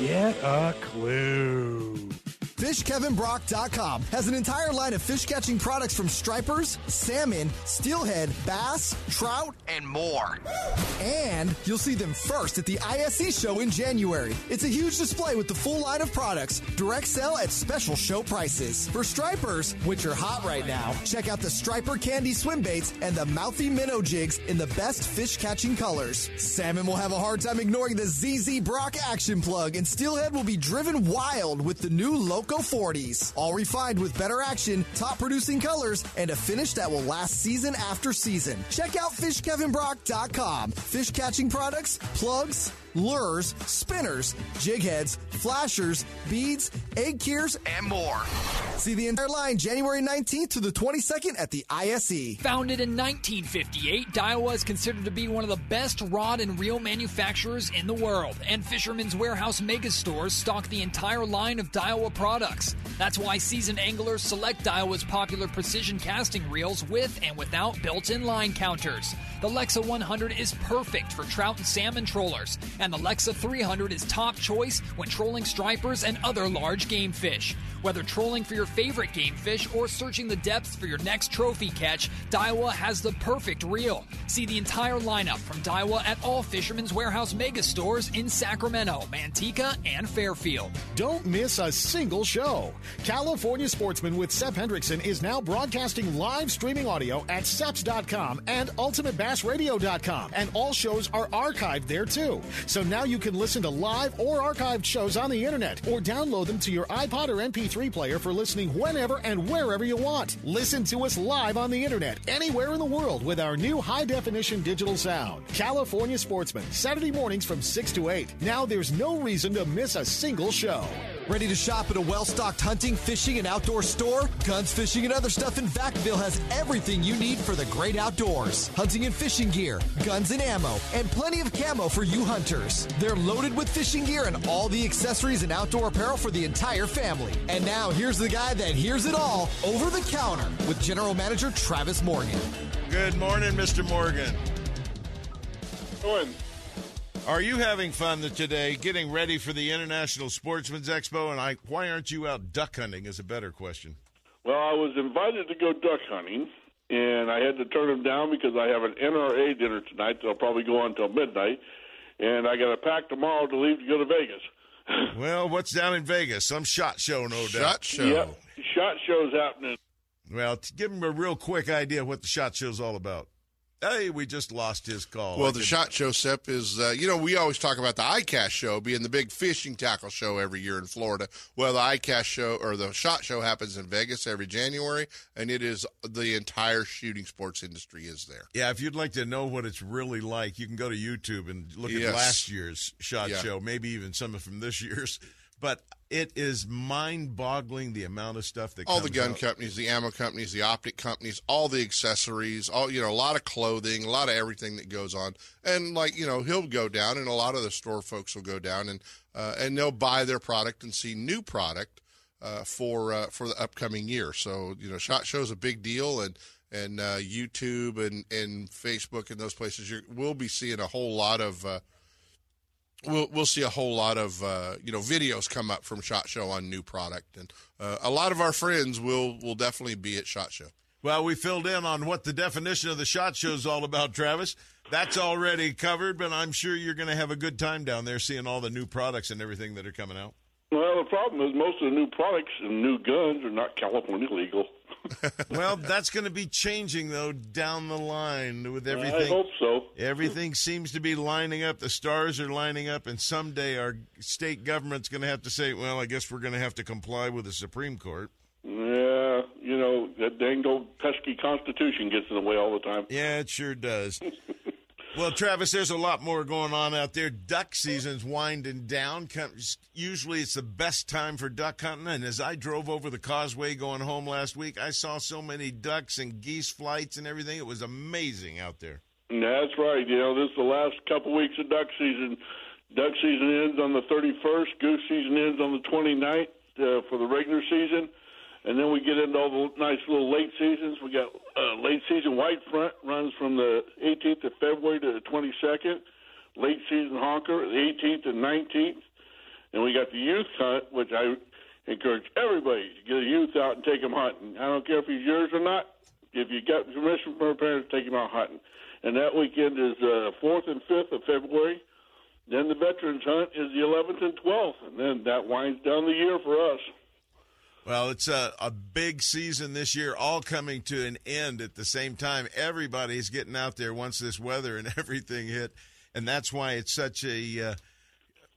Get a clue. FishKevinBrock.com has an entire line of fish catching products from stripers, salmon, steelhead, bass, trout, and more. And you'll see them first at the ISE show in January. It's a huge display with the full line of products, direct sale at special show prices. For stripers, which are hot right now, check out the Striper Candy swim baits and the Mouthy Minnow jigs in the best fish catching colors. Salmon will have a hard time ignoring the ZZ Brock action plug, and steelhead will be driven wild with the new Loco 40s. All refined with better action, top producing colors, and a finish that will last season after season. Check out fishkevinbrock.com. Fish catching products, plugs, lures, spinners, jig heads, flashers, beads, egg cures, and more. See the entire line January 19th to the 22nd at the. ISE. Founded in 1958, Daiwa is considered to be one of the best rod and reel manufacturers in the world, and Fisherman's Warehouse mega stores stock the entire line of Daiwa products. That's why seasoned anglers select Daiwa's popular precision casting reels with and without built in line counters. The Lexa 100 is perfect for trout and salmon trollers, and the Lexa 300 is top choice when trolling stripers and other large game fish. Whether trolling for your favorite game fish or searching the depths for your next trophy catch, Daiwa has the perfect reel. See the entire lineup from Daiwa at all Fisherman's Warehouse mega stores in Sacramento, Manteca, and Fairfield. Don't miss a single show. California Sportsman with Sep Hendrickson is now broadcasting live streaming audio at seps.com and ultimatebassradio.com, and all shows are archived there too. So now you can listen to live or archived shows on the internet or download them to your iPod or MP3 player for listening whenever and wherever you want. Listen to us live on the internet anywhere in the world with our new high definition digital sound. California Sportsman, Saturday mornings from 6 to 8. Now there's no reason to miss a single show. Ready to shop at a well stocked hunting, fishing, and outdoor store? Guns, Fishing, and Other Stuff in Vacaville has everything you need for the great outdoors hunting and fishing gear, guns and ammo, and plenty of camo for you hunters. They're loaded with fishing gear and all the accessories and outdoor apparel for the entire family. And now, here's the guy that hears it all over the counter with General Manager Travis Morgan. Good morning, Mr. Morgan. Doing. Are you having fun today getting ready for the International Sportsman's Expo? And I, why aren't you out duck hunting is a better question. Well, I was invited to go duck hunting, and I had to turn them down because I have an NRA dinner tonight that'll probably go on until midnight, and I got to pack tomorrow to leave to go to Vegas. well, what's down in Vegas? Some shot show, no doubt. Shot show. Yep. Shot show's happening. Well, to give them a real quick idea what the shot show's all about. Hey, we just lost his call. Well, the shot show, Sep, is uh, you know we always talk about the ICAST show being the big fishing tackle show every year in Florida. Well, the ICAST show or the shot show happens in Vegas every January, and it is the entire shooting sports industry is there. Yeah, if you'd like to know what it's really like, you can go to YouTube and look Yes. at last year's shot Yeah. show, maybe even some from this year's. But it is mind-boggling the amount of stuff that all the gun out. companies, the ammo companies, the optic companies, all the accessories, all you know, a lot of clothing, a lot of everything that goes on. And like you know, he'll go down, and a lot of the store folks will go down, and uh, and they'll buy their product and see new product uh, for uh, for the upcoming year. So you know, shot show's a big deal, and and uh, YouTube and and Facebook and those places, you we'll be seeing a whole lot of. We'll we'll see a whole lot of uh, you know videos come up from Shot Show on new product, and uh, a lot of our friends will will definitely be at Shot Show. Well, we filled in on what the definition of the shot show is all about, Travis. That's already covered, but I'm sure you're going to have a good time down there seeing all the new products and everything that are coming out. Well, the problem is most of the new products and new guns are not California legal. well, that's going to be changing though down the line with everything. I hope so. Everything seems to be lining up. The stars are lining up, and someday our state government's going to have to say, "Well, I guess we're going to have to comply with the Supreme Court." Yeah, you know that dang old pesky Constitution gets in the way all the time. Yeah, it sure does. well, Travis, there's a lot more going on out there. Duck season's winding down. Usually, it's the best time for duck hunting. And as I drove over the causeway going home last week, I saw so many ducks and geese flights and everything. It was amazing out there. That's right. You know, this is the last couple weeks of duck season. Duck season ends on the 31st. Goose season ends on the 29th uh, for the regular season. And then we get into all the nice little late seasons. We got uh, late season white front runs from the 18th of February to the 22nd. Late season honker, the 18th and 19th. And we got the youth hunt, which I encourage everybody to get a youth out and take him hunting. I don't care if he's yours or not. If you got permission from a parent, take him out hunting. And that weekend is uh, 4th and 5th of February. Then the Veterans Hunt is the 11th and 12th. And then that winds down the year for us. Well, it's a, a big season this year, all coming to an end at the same time. Everybody's getting out there once this weather and everything hit, and that's why it's such a uh,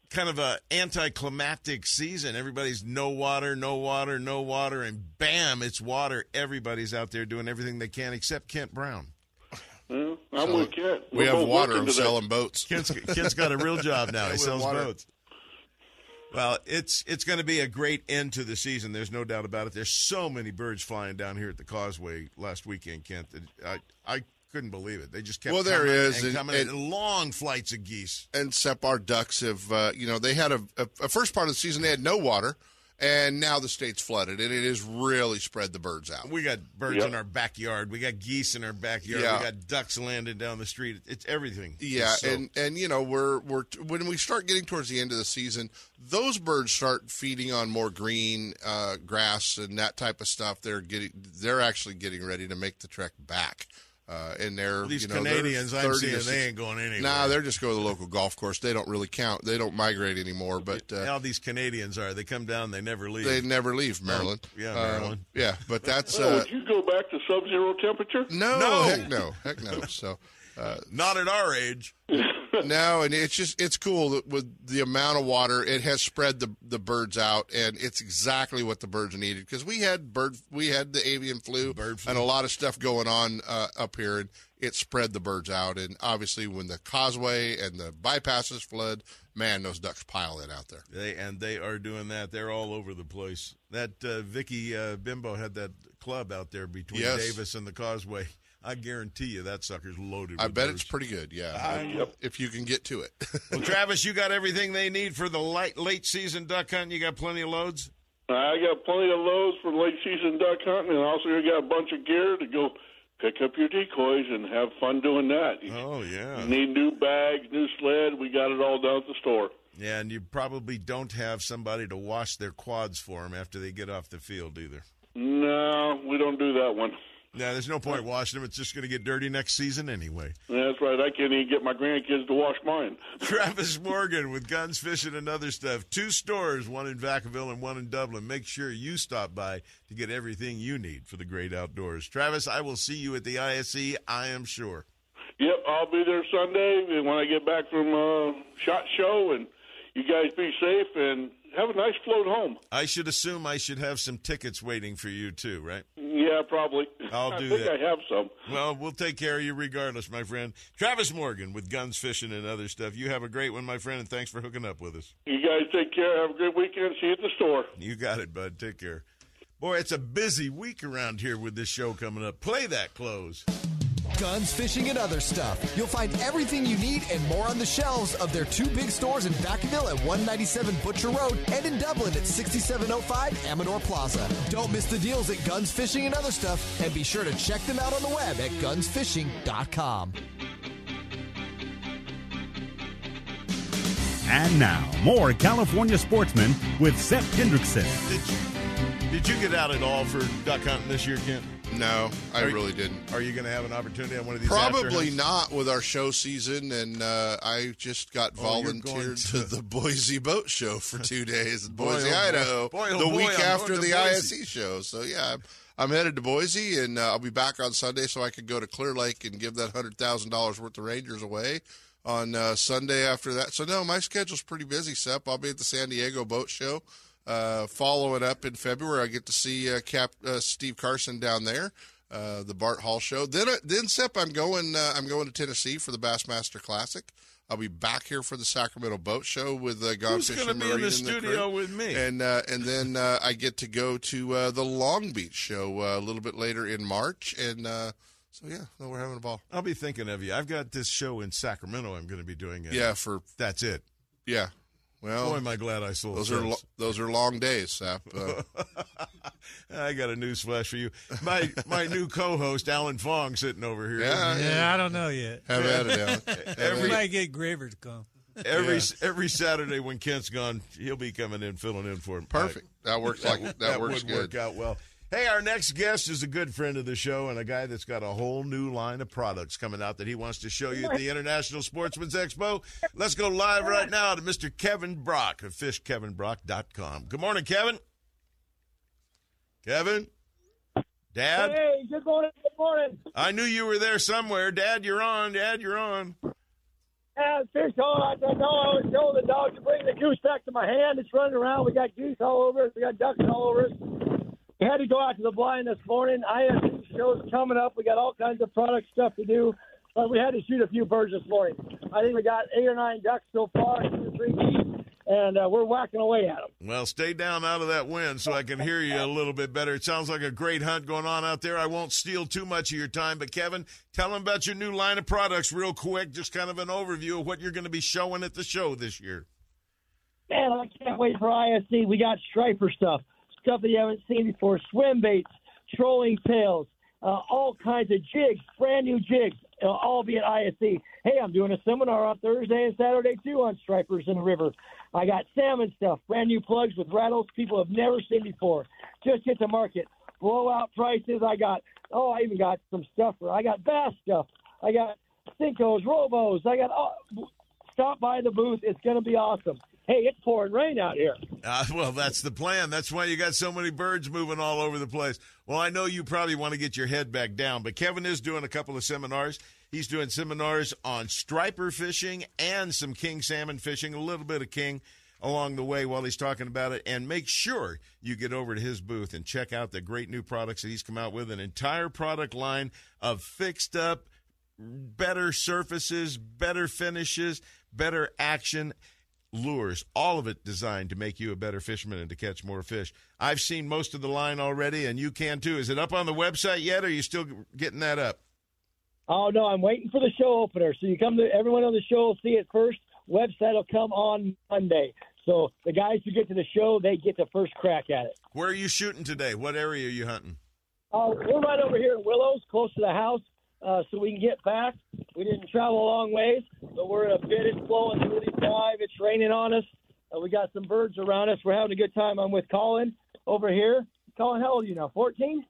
kind of a anticlimactic season. Everybody's no water, no water, no water, and bam, it's water. Everybody's out there doing everything they can, except Kent Brown. Well, I'm So, with Kent. we We're have water. looking I'm to that. selling boats. Kent's, Kent's got a real job now. He sells water. boats. Well, it's it's going to be a great end to the season. There's no doubt about it. There's so many birds flying down here at the Causeway last weekend, Kent. That I I couldn't believe it. They just kept Well, there coming is, and, and- and- and long flights of geese. And Sep, our ducks have, uh, you know, they had a, a, a first part of the season they had no water, and now the state's flooded, and it has really spread the birds out. We got birds Yep. in our backyard. We got geese in our backyard. Yeah. We got ducks landing down the street. It's everything. Yeah, So- and and you know we're we're when we start getting towards the end of the season, those birds start feeding on more green uh, grass and that type of stuff. They're getting they're actually getting ready to make the trek back. Uh, and they're These you know, they're Canadians I'm seeing, they ain't going anywhere. Nah, they're just going to the local golf course. They don't really count. They don't migrate anymore. But uh, How these Canadians are? They come down, they never leave. they never leave Maryland. Yeah, Uh, Maryland. yeah, but that's Well, uh, would you go back to sub-zero temperature? no, No. heck no, heck no. So. Uh, Not at our age. no, and it's just it's cool that with the amount of water, it has spread the the birds out, and it's exactly what the birds needed because we had bird we had the avian flu, and a lot of stuff going on uh, up here, and it spread the birds out. And obviously, when the causeway and the bypasses flood, man, those ducks pile in out there. They and they are doing that. They're all over the place. That uh, Vicky uh, Bimbo had that club out there between Yes. Davis and the Causeway. I guarantee you that sucker's loaded. I bet birds. it's pretty good. Yeah, Ah, if you can get to it. Well, Travis, you got everything they need for the late late season duck hunt. You got plenty of loads. I got plenty of loads for late season duck hunting, and also you got a bunch of gear to go pick up your decoys and have fun doing that. Oh yeah. You need new bags, new sled. We got it all down at the store. Yeah, and you probably don't have somebody to wash their quads for them after they get off the field either. No, we don't do that one. Yeah, there's no point washing them. It's just going to get dirty next season anyway. That's right. I can't even get my grandkids to wash mine. Travis Morgan with Guns, Fishing, and Other Stuff. Two stores, one in Vacaville and one in Dublin. Make sure you stop by to get everything you need for the great outdoors. Travis, I will see you at the ISE, I am sure. Yep, I'll be there Sunday when I get back from uh, Shot Show. And you guys be safe and have a nice float home. I should assume I should have some tickets waiting for you too, right? Yeah, probably. I'll I do think that. I have some. Well, we'll take care of you regardless, my friend. Travis Morgan with Guns, Fishing, and Other Stuff. You have a great one, my friend, and thanks for hooking up with us. You guys take care. Have a great weekend. See you at the store. You got it, bud. Take care. Boy, it's a busy week around here with this show coming up. Play that close. Guns, fishing, and other stuff. You'll find everything you need and more on the shelves of their two big stores in Vacaville at 197 Butcher Road and in Dublin at 6705 Amador Plaza. Don't miss the deals at Guns, Fishing, and Other Stuff, and be sure to check them out on the web at gunsfishing.com. And now, more California sportsmen with Seth Hendrickson. Did you, did you get out at all for duck hunting this year, Kent? No, I Are you- really didn't. Are you going to have an opportunity on one of these? Probably not with our show season, and uh, I just got Oh, volunteered to... to- the Boise Boat Show for two days in Boise, oh, boy. Idaho, Boy, oh, the boy, week I'm after the Boise. ISE show. So yeah, I'm, I'm headed to Boise, and uh, I'll be back on Sunday, so I could go to Clear Lake and give that hundred thousand dollars worth of Rangers away on uh, Sunday after that. So no, my schedule's pretty busy, Sep. I'll be at the San Diego Boat Show. Uh, it up in February, I get to see uh, Cap uh, Steve Carson down there, uh, the Bart Hall Show. Then, uh, then Sep, I'm going. Uh, I'm going to Tennessee for the Bassmaster Classic. I'll be back here for the Sacramento Boat Show with uh, Gone Who's Fishing gonna be in the and studio crew. with me? And uh, and then uh, I get to go to uh, the Long Beach Show uh, a little bit later in March, and uh, so yeah, no, we're having a ball. I'll be thinking of you. I've got this show in Sacramento. I'm going to be doing. It. Yeah, for that's it. Yeah. Well, Boy, am I glad I sold. those are lo- those. those are long days, Sap. Uh, I got a news flash for you. My my new co-host Alan Fong sitting over here. Yeah, Yeah, I don't know yet. Have at it, Alan. Have we might get Gravert to come. Every Yeah. every Saturday when Kent's gone, he'll be coming in filling in for him. Perfect. That works like- that works would good. work out well. Hey, our next guest is a good friend of the show and a guy that's got a whole new line of products coming out that he wants to show you at the International Sportsman's Expo. Let's go live right now to Mr. Kevin Brock of FishKevinBrock.com. Good morning, Kevin. Kevin, Dad. Hey, good morning. Good morning. I knew you were there somewhere. Dad, you're on. Dad, you're on. Uh, fish on. I no, I was told the dog to bring the goose back to my hand. It's running around. We got geese all over us. We got ducks all over us. We had to go out to the blind this morning. ISE show's coming up. We got all kinds of product stuff to do. But we had to shoot a few birds this morning. I think we got eight or nine ducks so far, two or three geese, and uh, we're whacking away at them. Well, stay down out of that wind so I can hear you a little bit better. It sounds like a great hunt going on out there. I won't steal too much of your time, but Kevin, tell them about your new line of products real quick. Just kind of an overview of what you're going to be showing at the show this year. Man, I can't wait for ISE. We got striper stuff, stuff that you haven't seen before, swim baits, trolling tails, uh, all kinds of jigs, brand new jigs. It'll all be at ISE. Hey, I'm doing a seminar on Thursday and Saturday too on stripers in the river. I got salmon stuff, brand new plugs with rattles people have never seen before. Just hit the market. Blowout prices. I got oh, I even got some stuff for I got bass stuff. I got Cincos, Robos. I got oh, stop by the booth. It's going to be awesome. Hey, it's pouring rain out here. Uh, well, that's the plan. That's why you got so many birds moving all over the place. Well, I know you probably want to get your head back down, but Kevin is doing a couple of seminars. He's doing seminars on striper fishing and some king salmon fishing, a little bit of king along the way while he's talking about it. And make sure you get over to his booth and check out the great new products that he's come out with an entire product line of fixed up better surfaces, better finishes, better action, lures, all of it designed to make you a better fisherman and to catch more fish. I've seen most of the line already, and you can too. Is it up on the website yet, or are you still getting that up? Oh no, I'm waiting for the show opener. So you come to everyone on the show will see it first. Website will come on Monday. So the guys who get to the show, they get the first crack at it. Where are you shooting today? What area are you hunting? Uh, we're right over here in Willows, close to the house, uh, so we can get back. We didn't travel a long ways, but we're in a bit. It's blowing through these drive. It's raining on us. Uh, we got some birds around us. We're having a good time. I'm with Colin over here. Colin, how old are you now? 14?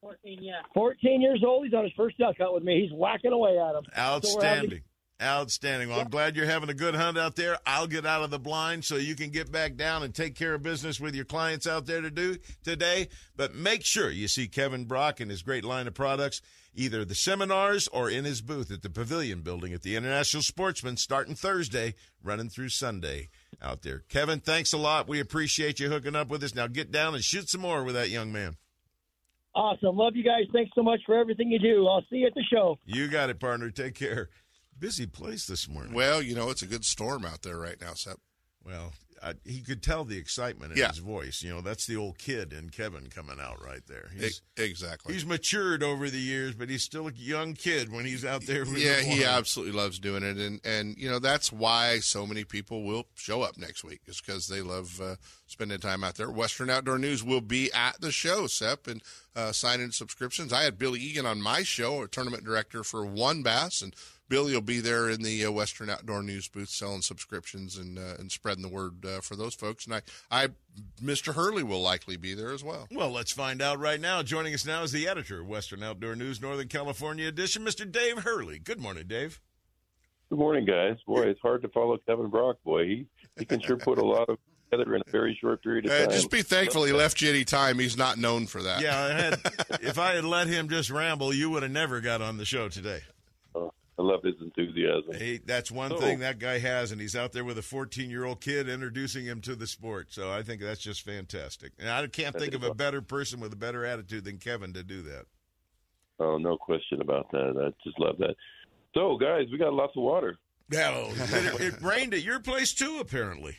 14, yeah. 14 years old. He's on his first duck hunt with me. He's whacking away at him. So Outstanding. Outstanding. Well, I'm glad you're having a good hunt out there. I'll get out of the blind so you can get back down and take care of business with your clients out there to do today. But make sure you see Kevin Brock and his great line of products, either the seminars or in his booth at the Pavilion Building at the International Sportsman starting Thursday, running through Sunday out there. Kevin, thanks a lot. We appreciate you hooking up with us. Now get down and shoot some more with that young man. Awesome. Love you guys. Thanks so much for everything you do. I'll see you at the show. You got it, partner. Take care. Busy place this morning. Well, you know, it's a good storm out there right now, Sep. Well, I, he could tell the excitement in Yeah. his voice. You know, that's the old kid in Kevin coming out right there. He's, exactly. he's matured over the years, but he's still a young kid when he's out there. With yeah, the he absolutely loves doing it, and and you know that's why so many people will show up next week is because they love uh, spending time out there. Western Outdoor News will be at the show, Sep, and uh, signing in subscriptions. I had Billy Egan on my show, a tournament director for One Bass, and Billy will be there in the uh, Western Outdoor News booth selling subscriptions and uh, and spreading the word uh, for those folks. And I, I, Mr. Hurley will likely be there as well. Well, let's find out right now. Joining us now is the editor of Western Outdoor News, Northern California edition, Mr. Dave Hurley. Good morning, Dave. Good morning, guys. Boy, it's hard to follow Kevin Brock. Boy, he, he can sure put a lot of together in a very short period of Uh, time. just be thankful he left you any time. He's not known for that. Yeah, I had, if I had let him just ramble, you would have never got on the show today. I love his enthusiasm. Hey, that's one So- thing that guy has, and he's out there with a 14 year old kid introducing him to the sport. So I think that's just fantastic. And I can't think of a better person with a better attitude than Kevin to do that. Oh, no question about that. I just love that. So, guys, we got lots of water. No, it, it rained at your place too, apparently.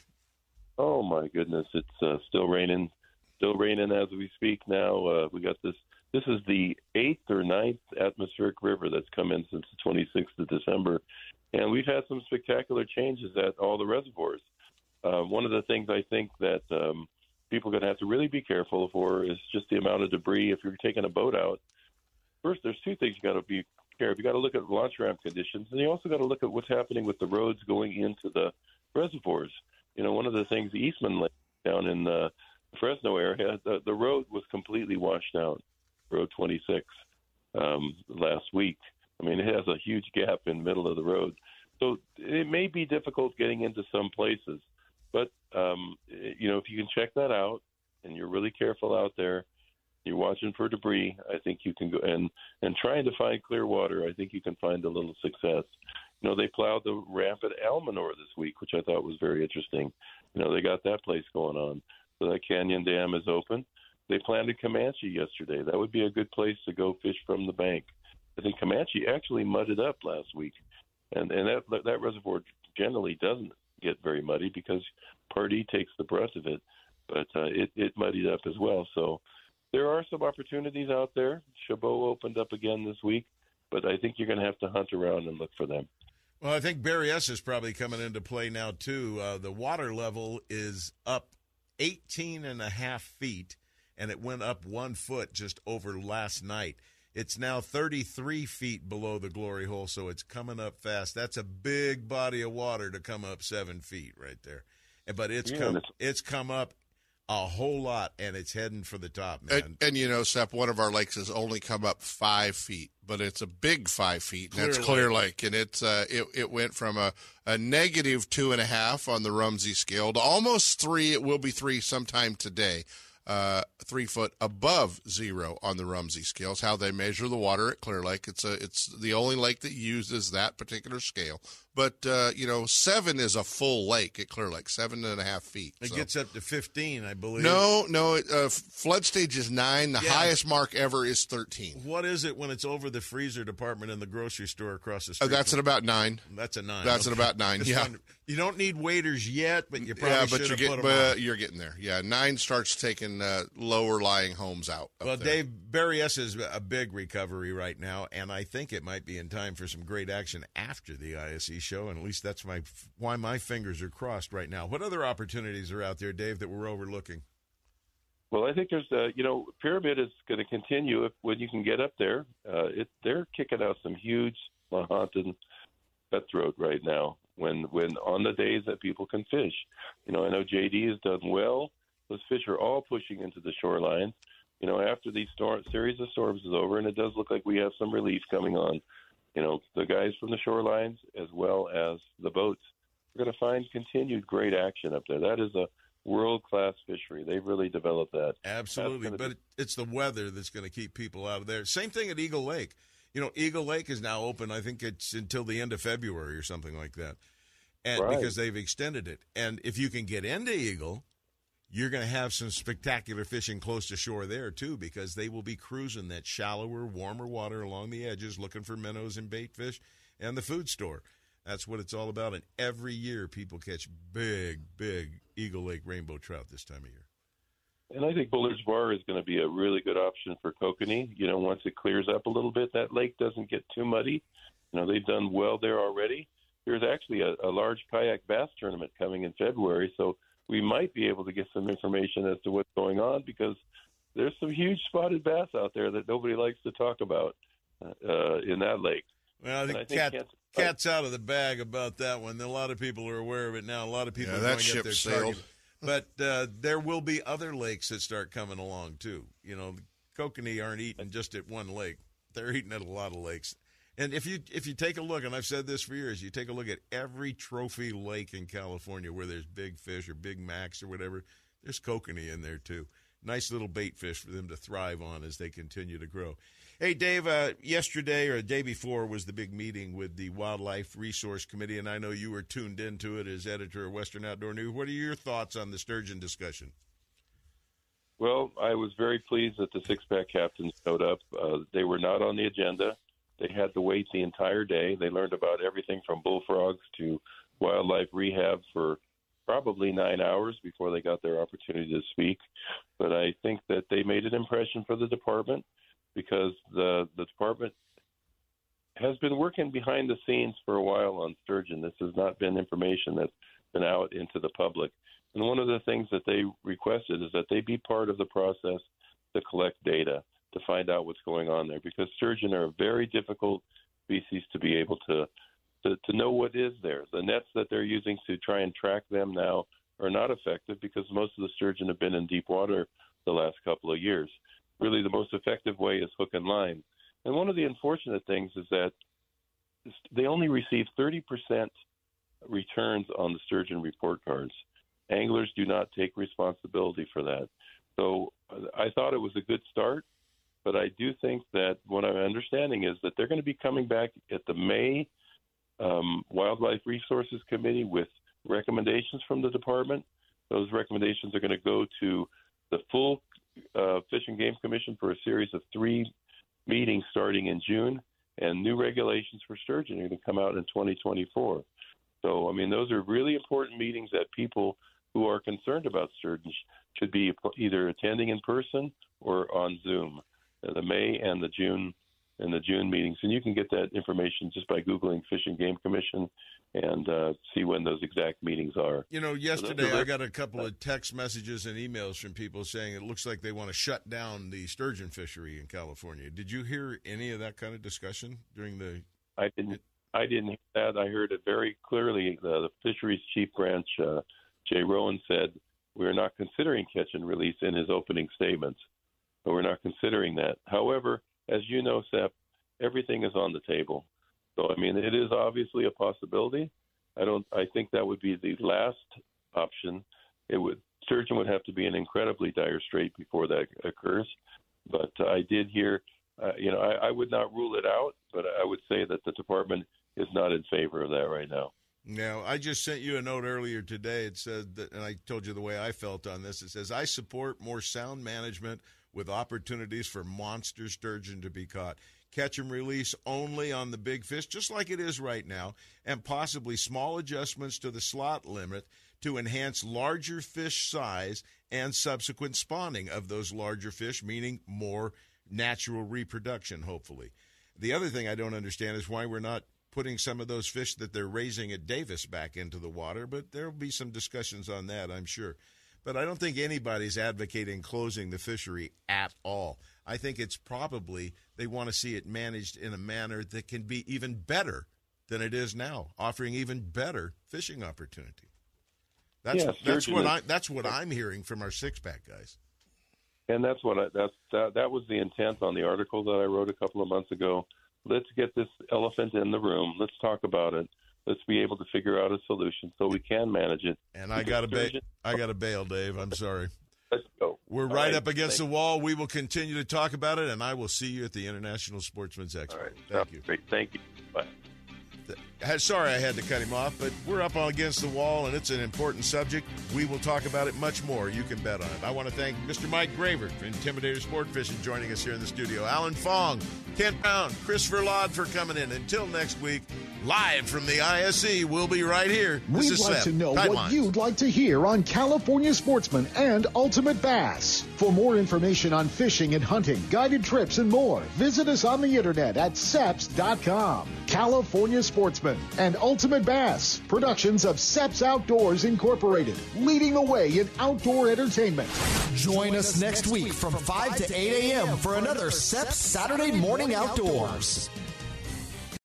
Oh my goodness, it's uh, still raining, still raining as we speak. Now uh, we got this. This is the eighth or ninth atmospheric river that's come in since the 26th of December, and we've had some spectacular changes at all the reservoirs. Uh, one of the things I think that um, people are going to have to really be careful for is just the amount of debris. If you're taking a boat out, first there's two things you got to be careful. You got to look at launch ramp conditions, and you also got to look at what's happening with the roads going into the reservoirs. You know, one of the things Eastman down in the Fresno area, the, the road was completely washed out, Road 26, um, last week. I mean, it has a huge gap in middle of the road. So it may be difficult getting into some places. But, um, you know, if you can check that out and you're really careful out there, you're watching for debris, I think you can go and, and trying to find clear water, I think you can find a little success. You know, they plowed the ramp at Almanor this week, which I thought was very interesting. You know, they got that place going on. So that Canyon Dam is open. They planted Camanche yesterday. That would be a good place to go fish from the bank. I think Camanche actually mudded up last week, and and that that reservoir generally doesn't get very muddy because Pardee takes the brunt of it, but uh, it it muddied up as well. So there are some opportunities out there. Chabot opened up again this week, but I think you're going to have to hunt around and look for them. Well, I think Berryessa is probably coming into play now, too. Uh, the water level is up 18 and a half feet, and it went up one foot just over last night. It's now 33 feet below the glory hole, so it's coming up fast. That's a big body of water to come up seven feet right there. But it's Yeah, come it's- it's come up a whole lot, and it's heading for the top, man. And, and you know, Sep, one of our lakes has only come up five feet, but it's a big five feet. And that's Clear Clear Lake, and it's uh, it it went from a, a negative two and a half on the Rumsey scale to almost three. It will be three sometime today. Uh, three foot above zero on the Rumsey scale is how they measure the water at Clear Lake. It's a it's the only lake that uses that particular scale. But uh, you know, seven is a full lake at Clear Lake, seven and a half feet. It so. gets up to 15, I believe. No, no. it, Uh, flood stage is nine. The Yeah. highest mark ever is thirteen. What is it when it's over the freezer department in the grocery store across the street? Uh, that's at about nine. That's a nine. That's at about nine. Just Yeah. You don't need waiters yet, but you probably yeah, should but you're getting, put 'em on. but you're getting there. Yeah, nine starts taking uh, lower lying homes out. Well, there. Dave, Berryessa is a big recovery right now, and I think it might be in time for some great action after the ISE show, and at least that's my why my fingers are crossed right now. What other opportunities are out there, Dave, that we're overlooking? Well, I think there's a you know pyramid is going to continue if when you can get up there. Uh, it they're kicking out some huge Lahontan cutthroat right now. When when on the days that people can fish, you know I know JD has done well. Those fish are all pushing into the shoreline. You know after these storm series of storms is over, and it does look like we have some relief coming on. You know the guys from the shorelines as well as the boats are going to find continued great action up there. That is a world class fishery. They've really developed that. Absolutely, but it's the weather that's going to keep people out of there. Same thing at Eagle Lake. You know, Eagle Lake is now open. I think it's until the end of February or something like that, and Right. because they've extended it. And if you can get into Eagle, you're going to have some spectacular fishing close to shore there too, because they will be cruising that shallower, warmer water along the edges, looking for minnows and bait fish, and the food store. That's what it's all about. And every year, people catch big, big Eagle Lake rainbow trout this time of year. And I think Bullard's Bar is going to be a really good option for kokanee. You know, once it clears up a little bit, that lake doesn't get too muddy. You know, they've done well there already. There's actually a, a large kayak bass tournament coming in February, so we might be able to get some information as to what's going on because there's some huge spotted bass out there that nobody likes to talk about uh, in that lake. Well, I think, I think cat, Kansas- cat's out of the bag about that one. A lot of people are aware of it now. A lot of people Yeah, are that going to get ship their sailed. target. But uh, there will be other lakes that start coming along too. You know, the kokanee aren't eating just at one lake; they're eating at a lot of lakes. And if you if you take a look, and I've said this for years, you take a look at every trophy lake in California where there's big fish or big max or whatever. There's kokanee in there too. Nice little bait fish for them to thrive on as they continue to grow. Hey, Dave, uh, yesterday or the day before was the big meeting with the Wildlife Resource Committee, and I know you were tuned into it as editor of Western Outdoor News. What are your thoughts on the sturgeon discussion? Well, I was very pleased that the six pack captains showed up. Uh, they were not on the agenda. They had to wait the entire day. They learned about everything from bullfrogs to wildlife rehab for probably nine hours before they got their opportunity to speak. But I think that they made an impression for the department because the the department has been working behind the scenes for a while on sturgeon. This has not been information that's been out into the public. And one of the things that they requested is that they be part of the process to collect data to find out what's going on there because sturgeon are a very difficult species to be able to to, to know what is there. The nets that they're using to try and track them now are not effective because most of the sturgeon have been in deep water the last couple of years. Really, the most effective way is hook and line. And one of the unfortunate things is that they only receive 30% returns on the sturgeon report cards. Anglers do not take responsibility for that. So I thought it was a good start, but I do think that what I'm understanding is that they're going to be coming back at the May um, Wildlife Resources Committee with recommendations from the department. Those recommendations are going to go to the full uh, Fish and Game Commission for a series of three meetings starting in June, and new regulations for sturgeon are going to come out in 2024. So, I mean, those are really important meetings that people who are concerned about sturgeon should be either attending in person or on Zoom. Uh, the May and the June and the June meetings, and you can get that information just by googling Fish and Game Commission and uh, see when those exact meetings are. You know, yesterday I got a couple of text messages and emails from people saying it looks like they want to shut down the sturgeon fishery in California. Did you hear any of that kind of discussion during the? I didn't. I didn't hear that. I heard it very clearly. The, the fisheries chief branch, uh, Jay Rowan, said we are not considering catch and release in his opening statements. We're not considering that. However, as you know, Seth, everything is on the table. So I mean, it is obviously a possibility. I don't. I think that would be the last option. It would sturgeon would have to be in incredibly dire strait before that occurs. But uh, I did hear, uh, you know, I, I would not rule it out, but I would say that the department is not in favor of that right now. Now, I just sent you a note earlier today. It said that, and I told you the way I felt on this. It says, I support more sound management with opportunities for monster sturgeon to be caught. Catch and release only on the big fish, just like it is right now, and possibly small adjustments to the slot limit to enhance larger fish size and subsequent spawning of those larger fish, meaning more natural reproduction, hopefully. The other thing I don't understand is why we're not putting some of those fish that they're raising at Davis back into the water, but there'll be some discussions on that, I'm sure. But I don't think anybody's advocating closing the fishery at all. I think it's probably they want to see it managed in a manner that can be even better than it is now, offering even better fishing opportunity. That's Yeah, that's what I that's what I'm hearing from our six pack guys. And that's what I, that's that, that was the intent on the article that I wrote a couple of months ago. Let's get this elephant in the room. Let's talk about it. Let's be able to figure out a solution so we can manage it. And I got to bail. I got to bail, Dave. I'm sorry. Let's go. We're All right, up against the wall. We will continue to talk about it, and I will see you at the International Sportsman's Expo. Thank you. Great. Thank you. Bye. Sorry I had to cut him off, but we're up against the wall, and it's an important subject. We will talk about it much more. You can bet on it. I want to thank Mr. Mike Gravert from Intimidator Sport Fishing joining us here in the studio. Alan Fong, Kent Brown, Christopher Laud for coming in. Until next week, live from the ISE, we'll be right here. This We'd like Seth. to know Tight what lines. you'd like to hear on California Sportsman and Ultimate Bass. For more information on fishing and hunting, guided trips, and more, visit us on the internet at seps.com. California Sportsman and Ultimate Bass, productions of Seps Outdoors Incorporated, leading the way in outdoor entertainment. Join us next week from 5 to 8 a.m. for another Seps Saturday Morning Outdoors.